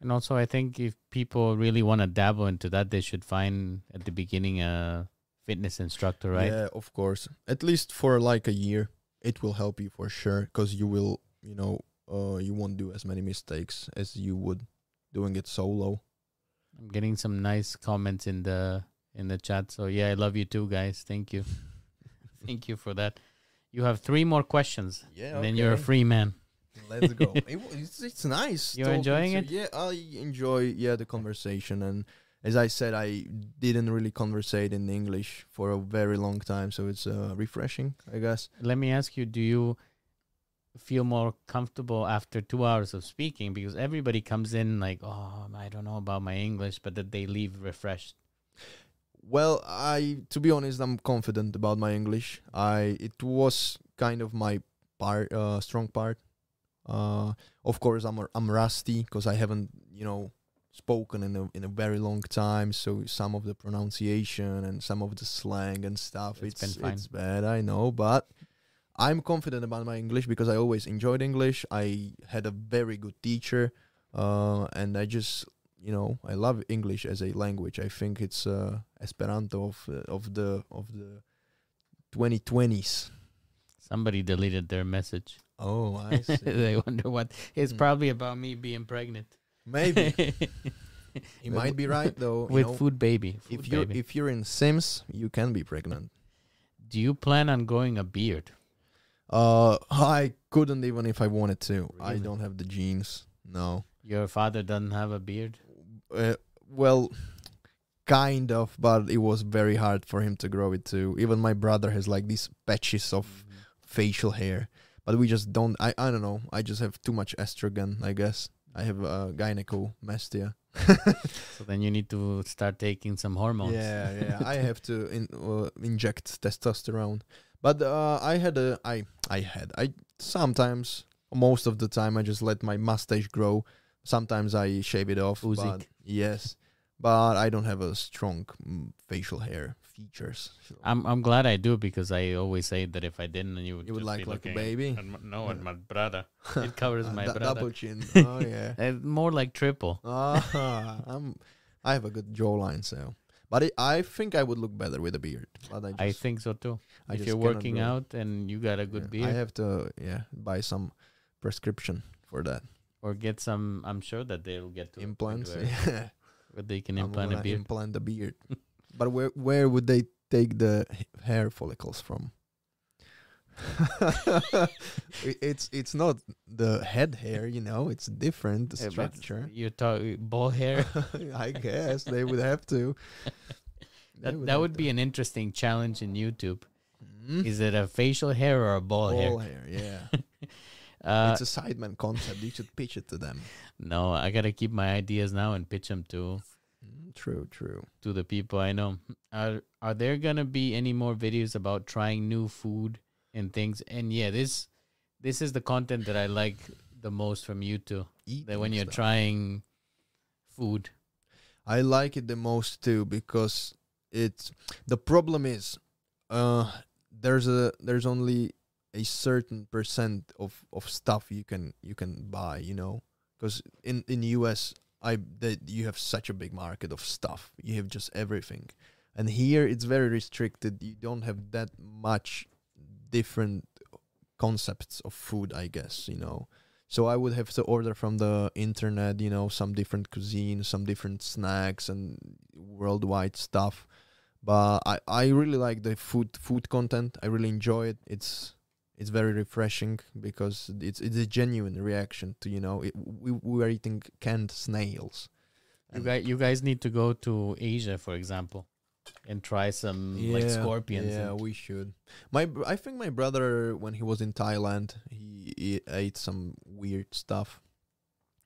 Speaker 1: And also, I think if people really want to dabble into that, they should find at the beginning a fitness instructor, right?
Speaker 2: Yeah, of course. At least for like a year, it will help you for sure because you will, you know, uh, you won't do as many mistakes as you would doing it solo.
Speaker 1: I'm getting some nice comments in the in the chat. So yeah, I love you too, guys. Thank you, thank you for that. You have three more questions,
Speaker 2: Yeah,
Speaker 1: and then you're a free man.
Speaker 2: Let's go. it, it's, it's nice.
Speaker 1: You're enjoying it?
Speaker 2: Yeah, I enjoy yeah the conversation and as I said, I didn't really conversate in English for a very long time, so it's uh, refreshing, I guess.
Speaker 1: Let me ask you: Do you feel more comfortable after two hours of speaking? Because everybody comes in like, "Oh, I don't know about my English," but that they leave refreshed.
Speaker 2: Well, I to be honest, I'm confident about my English. I it was kind of my part, uh, strong part. Uh, of course, I'm I'm rusty because I haven't you know spoken in a in a very long time. So some of the pronunciation and some of the slang and stuff,
Speaker 1: It's
Speaker 2: it's
Speaker 1: been fine.
Speaker 2: it's bad. I know, but I'm confident about my English because I always enjoyed English. I had a very good teacher, uh, and I just you know I love English as a language. I think it's uh, Esperanto of uh, of the of the 2020s.
Speaker 1: Somebody deleted their message.
Speaker 2: Oh, I see.
Speaker 1: they wonder what. It's
Speaker 2: Hmm.
Speaker 1: probably about me being pregnant.
Speaker 2: Maybe he might be right though. you
Speaker 1: with
Speaker 2: know.
Speaker 1: food baby. Food
Speaker 2: if you're
Speaker 1: baby.
Speaker 2: if you're in Sims, you can be pregnant.
Speaker 1: Do you plan on growing a beard?
Speaker 2: Uh, I couldn't even if I wanted to. I don't have the genes. No.
Speaker 1: Your father doesn't have a beard.
Speaker 2: Uh, well, kind of, but it was very hard for him to grow it too. Even my brother has like these patches of facial hair, but we just don't. I I don't know. I just have too much estrogen. I guess I have a uh, gynecomastia.
Speaker 1: So then you need to start taking some hormones.
Speaker 2: Yeah, yeah. I have to in, uh, inject testosterone. But uh, I had a I I had I sometimes most of the time I just let my mustache grow. Sometimes I shave it off.
Speaker 1: Uzik.
Speaker 2: But yes, but I don't have a strong mm, facial hair features. So
Speaker 1: I'm I'm glad I do because I always say that if I didn't, you would
Speaker 2: you would
Speaker 1: just
Speaker 2: like
Speaker 1: be
Speaker 2: like a baby.
Speaker 1: At no, at my brother. It covers
Speaker 2: Uh,
Speaker 1: my
Speaker 2: du-
Speaker 1: brother.
Speaker 2: double chin. Oh yeah.
Speaker 1: Uh, more like triple.
Speaker 2: Ah, I'm. I have a good jawline, so. But I think I would look better with a beard. But I, just,
Speaker 1: I think so too.
Speaker 2: I
Speaker 1: if you're working
Speaker 2: grow.
Speaker 1: out and you got a good
Speaker 2: Yeah, I have to yeah buy some prescription for that
Speaker 1: or get some, I'm sure that they'll get to
Speaker 2: implants. Yeah,
Speaker 1: where they can
Speaker 2: I'm
Speaker 1: implant a beard.
Speaker 2: Implant the beard. but where where would they take the hair follicles from? It- it's it's not the head hair, you know. It's different the
Speaker 1: Yeah,
Speaker 2: structure.
Speaker 1: You talk ball hair.
Speaker 2: I guess they would have to. They
Speaker 1: that
Speaker 2: would
Speaker 1: that would
Speaker 2: to.
Speaker 1: be an interesting challenge in YouTube.
Speaker 2: Mhm.
Speaker 1: Is it a facial hair or a ball,
Speaker 2: Ball
Speaker 1: hair?
Speaker 2: Ball hair, yeah.
Speaker 1: Uh,
Speaker 2: it's a Sidemen concept. You should pitch it to them.
Speaker 1: no, I gotta keep my ideas now and pitch them to
Speaker 2: Mm, True, true.
Speaker 1: to the people I know. Are are there gonna be any more videos about trying new food and things? And yeah, this this is the content that I like the most from you two. That when you're
Speaker 2: stuff.
Speaker 1: trying food,
Speaker 2: I like it the most too because it's the problem is uh there's a there's only a certain percent of of stuff you can you can buy you know because in in US I that you have such a big market of stuff you have just everything and here it's very restricted you don't have that much different concepts of food I guess you know so I would have to order from the internet, you know, some different cuisine, some different snacks and worldwide stuff. But I, I really like the food food content. I really enjoy it. It's it's very refreshing because it's it's a genuine reaction to you know it, we we are eating canned snails.
Speaker 1: you guys you guys need to go to Asia, for example, and try some like scorpions.
Speaker 2: Yeah, we should. My br- I think my brother when he was in Thailand, he, he ate some weird stuff.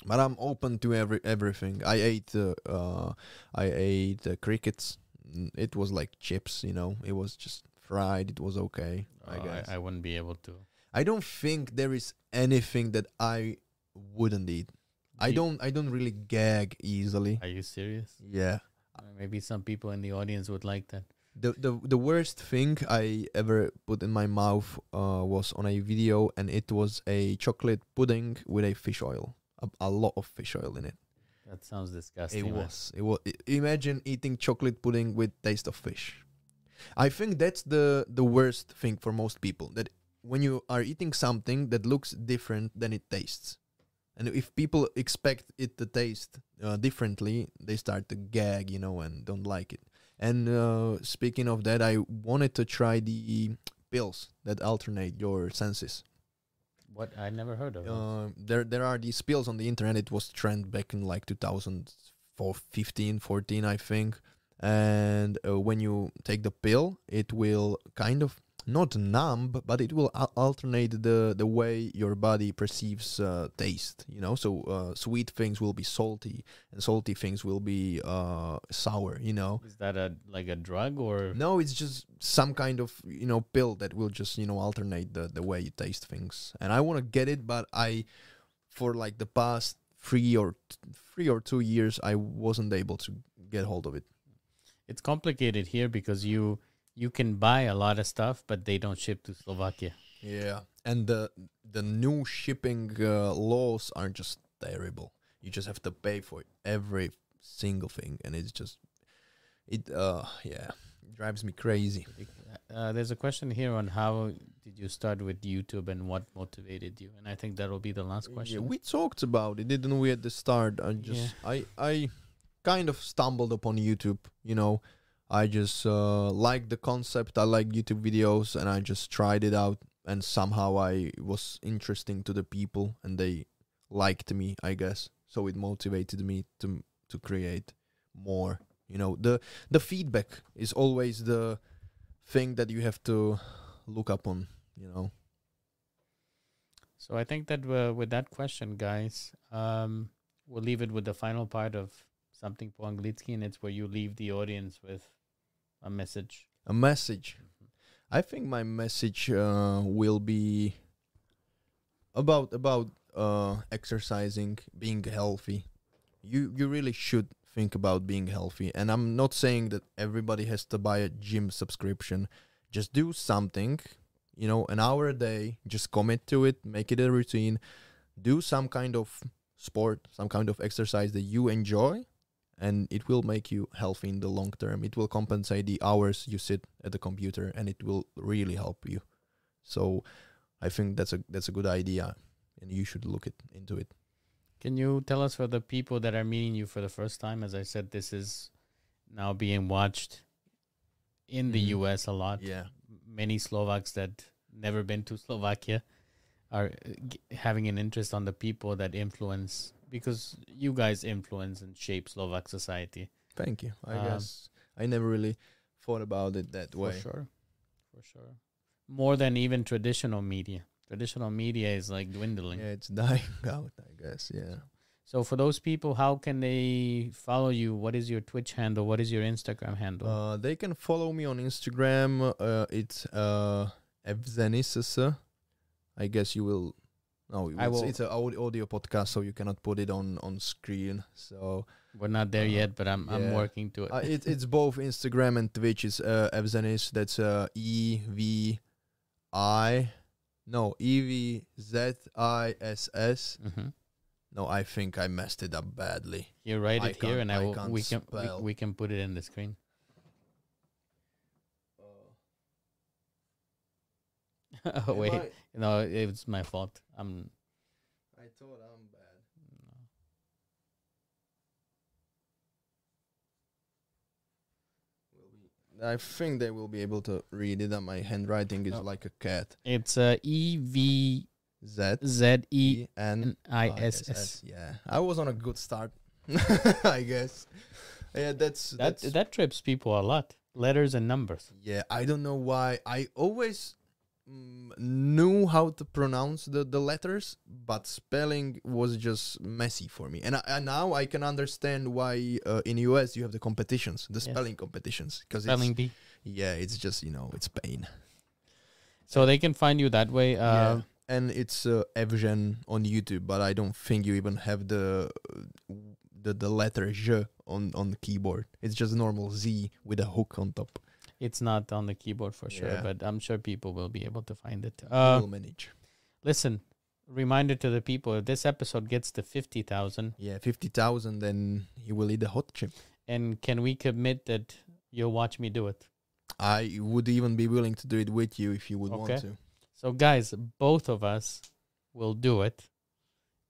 Speaker 2: But I'm open to every everything. I ate uh, uh I ate uh, crickets. Mm, It was like chips, you know. It was just fried. It was okay. I
Speaker 1: Oh,
Speaker 2: guess.
Speaker 1: I, I wouldn't be able to.
Speaker 2: I don't think there is anything that I wouldn't eat. I don't I don't really gag easily.
Speaker 1: Are you serious?
Speaker 2: Yeah.
Speaker 1: Maybe some people in the audience would like that.
Speaker 2: The, the the worst thing I ever put in my mouth uh, was on a video, and it was a chocolate pudding with a fish oil, a, a lot of fish oil in it.
Speaker 1: That sounds disgusting.
Speaker 2: It
Speaker 1: man.
Speaker 2: was. It was. Imagine eating chocolate pudding with taste of fish. I think that's the the worst thing for most people. That when you are eating something that looks different than it tastes, and if people expect it to taste uh, differently, they start to gag, you know, and don't like it. And uh, speaking of that, I wanted to try the pills that alternate your senses.
Speaker 1: What I never heard of.
Speaker 2: Uh, there there are these pills on the internet. It was trend back in like 2015, 14, I think. And uh, when you take the pill, it will kind of not numb, but it will al- alternate the the way your body perceives uh, taste. You know, so uh, sweet things will be salty, and salty things will be uh, sour. You know.
Speaker 1: Is that a like a drug or
Speaker 2: No, it's just some kind of you know pill that will just you know alternate the the way you taste things. And I want to get it, but I, for like the past three or t- three or two years, I wasn't able to get hold of it.
Speaker 1: it's complicated here because you you can buy a lot of stuff but they don't ship to Slovakia.
Speaker 2: Yeah, and the the new shipping uh, laws are just terrible. You just have to pay for every single thing, and it's just it. Uh, yeah, drives me crazy.
Speaker 1: Uh, there's a question here on how did you start with YouTube and what motivated you? And I think that will be the last question.
Speaker 2: Yeah, we talked about it, didn't we, at the start? I just I I kind of stumbled upon YouTube, you know. I just uh like the concept, I like YouTube videos and I just tried it out and somehow I was interesting to the people and they liked me, I guess. So it motivated me to to create more. You know, the the feedback is always the thing that you have to look up on, you know.
Speaker 1: So I think that uh, with that question, guys, um, we'll leave it with the final part of something po anglicky, and it's where you leave the audience with a message.
Speaker 2: A message. I think my message uh, will be about about uh, exercising, being healthy. You you really should think about being healthy. And I'm not saying that everybody has to buy a gym subscription. Just do something, you know, an hour a day. Just commit to it. Make it a routine. Do some kind of sport, some kind of exercise that you enjoy, and it will make you healthy in the long term. It will compensate the hours you sit at the computer, and it will really help you. So, I think that's a that's a good idea, and you should look it into it.
Speaker 1: Can you tell us for the people that are meeting you for the first time? As I said, this is now being watched in the
Speaker 2: Mhm.
Speaker 1: U.S. a lot.
Speaker 2: Yeah,
Speaker 1: Many Slovaks that never been to Slovakia are uh, g- having an interest on the people that influence because you guys influence and shape Slovak society.
Speaker 2: thank you. I
Speaker 1: Um,
Speaker 2: guess I never really thought about it that
Speaker 1: For
Speaker 2: way.
Speaker 1: For sure. For sure. More than even traditional media. Traditional media is like dwindling.
Speaker 2: Yeah, it's dying out. I guess. Yeah.
Speaker 1: So for those people, how can they follow you? What is your Twitch handle? What is your Instagram handle?
Speaker 2: Uh, they can follow me on Instagram. Uh, it's uh, Evzenis. I guess you will. No,
Speaker 1: I
Speaker 2: it's,
Speaker 1: will-
Speaker 2: it's an audio, audio podcast, so you cannot put it on on screen. So
Speaker 1: We're not there
Speaker 2: uh,
Speaker 1: yet, but I'm I'm working to it.
Speaker 2: uh, it, it's both Instagram and Twitch. It's uh, Evzenis. That's uh, E V I. No, E V Z I S S.
Speaker 1: Mhm.
Speaker 2: No, I think I messed it up badly.
Speaker 1: You write
Speaker 2: I
Speaker 1: it here, and I
Speaker 2: I
Speaker 1: will,
Speaker 2: can't
Speaker 1: we can we, we can put it in the screen. oh wait,
Speaker 2: Am I,
Speaker 1: no, it's my fault. I'm.
Speaker 2: I thought I'm bad. Will be- I think they will be able to read it. That my handwriting is
Speaker 1: Oh.
Speaker 2: like a cat.
Speaker 1: It's uh, E V
Speaker 2: Z
Speaker 1: Z E
Speaker 2: N
Speaker 1: I S S.
Speaker 2: Yeah, I was on a good start, I guess. Yeah, that's
Speaker 1: That
Speaker 2: that's
Speaker 1: that trips people a lot. Letters and numbers.
Speaker 2: yeah. I don't know why. I always knew how to pronounce the the letters, but spelling was just messy for me. And, I, and now I can understand why uh, in US you have the competitions, the
Speaker 1: Yes.
Speaker 2: spelling competitions, because
Speaker 1: Spelling bee.
Speaker 2: yeah, it's just you know it's pain.
Speaker 1: So they can find you that way. Uh,
Speaker 2: yeah. And it's uh, Evžen on YouTube, but I don't think you even have the the the letter J on on the keyboard. It's just normal Z with a hook on top.
Speaker 1: It's not on the keyboard for sure,
Speaker 2: Yeah.
Speaker 1: but I'm sure people will be able to find it. Uh,
Speaker 2: will manage.
Speaker 1: listen, reminder to the people: if this episode gets to fifty thousand,
Speaker 2: Yeah, fifty thousand, then you will eat a hot chip.
Speaker 1: and can we commit that you'll watch me do it?
Speaker 2: I would even be willing to do it with you if you would
Speaker 1: Okay.
Speaker 2: want to.
Speaker 1: So, guys, both of us will do it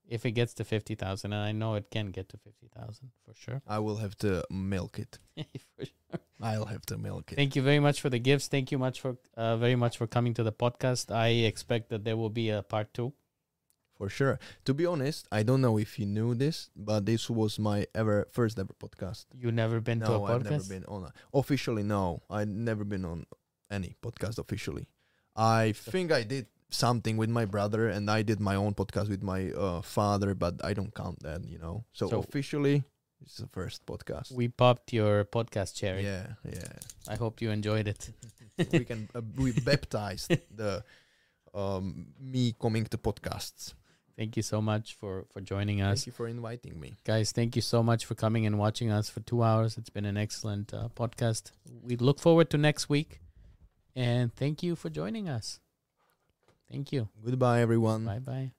Speaker 1: if it gets to fifty thousand, and I know it can get to fifty thousand for sure.
Speaker 2: I will have to milk it.
Speaker 1: For sure.
Speaker 2: I'll have to milk it.
Speaker 1: Thank you very much for the gifts. Thank you much for uh, very much for coming to the podcast. I expect that there will be a part two.
Speaker 2: For sure. To be honest, I don't know if you knew this, but this was my ever first ever podcast.
Speaker 1: You never been to a podcast?
Speaker 2: no, I've never been on. A, officially, no. I've never been on any podcast officially. I think I did something with my brother, and I did my own podcast with my uh, father, but I don't count that, you know. So,
Speaker 1: So-
Speaker 2: officially, it's the first podcast.
Speaker 1: We popped your podcast cherry.
Speaker 2: yeah, yeah.
Speaker 1: I hope you enjoyed it.
Speaker 2: we can uh, we baptized the um me coming to podcasts.
Speaker 1: Thank you so much for for joining us.
Speaker 2: Thank you for inviting me.
Speaker 1: Guys, thank you so much for coming and watching us for 2 hours. It's been an excellent uh, podcast. We look forward to next week and thank you for joining us. Thank you.
Speaker 2: Goodbye, everyone.
Speaker 1: Bye bye.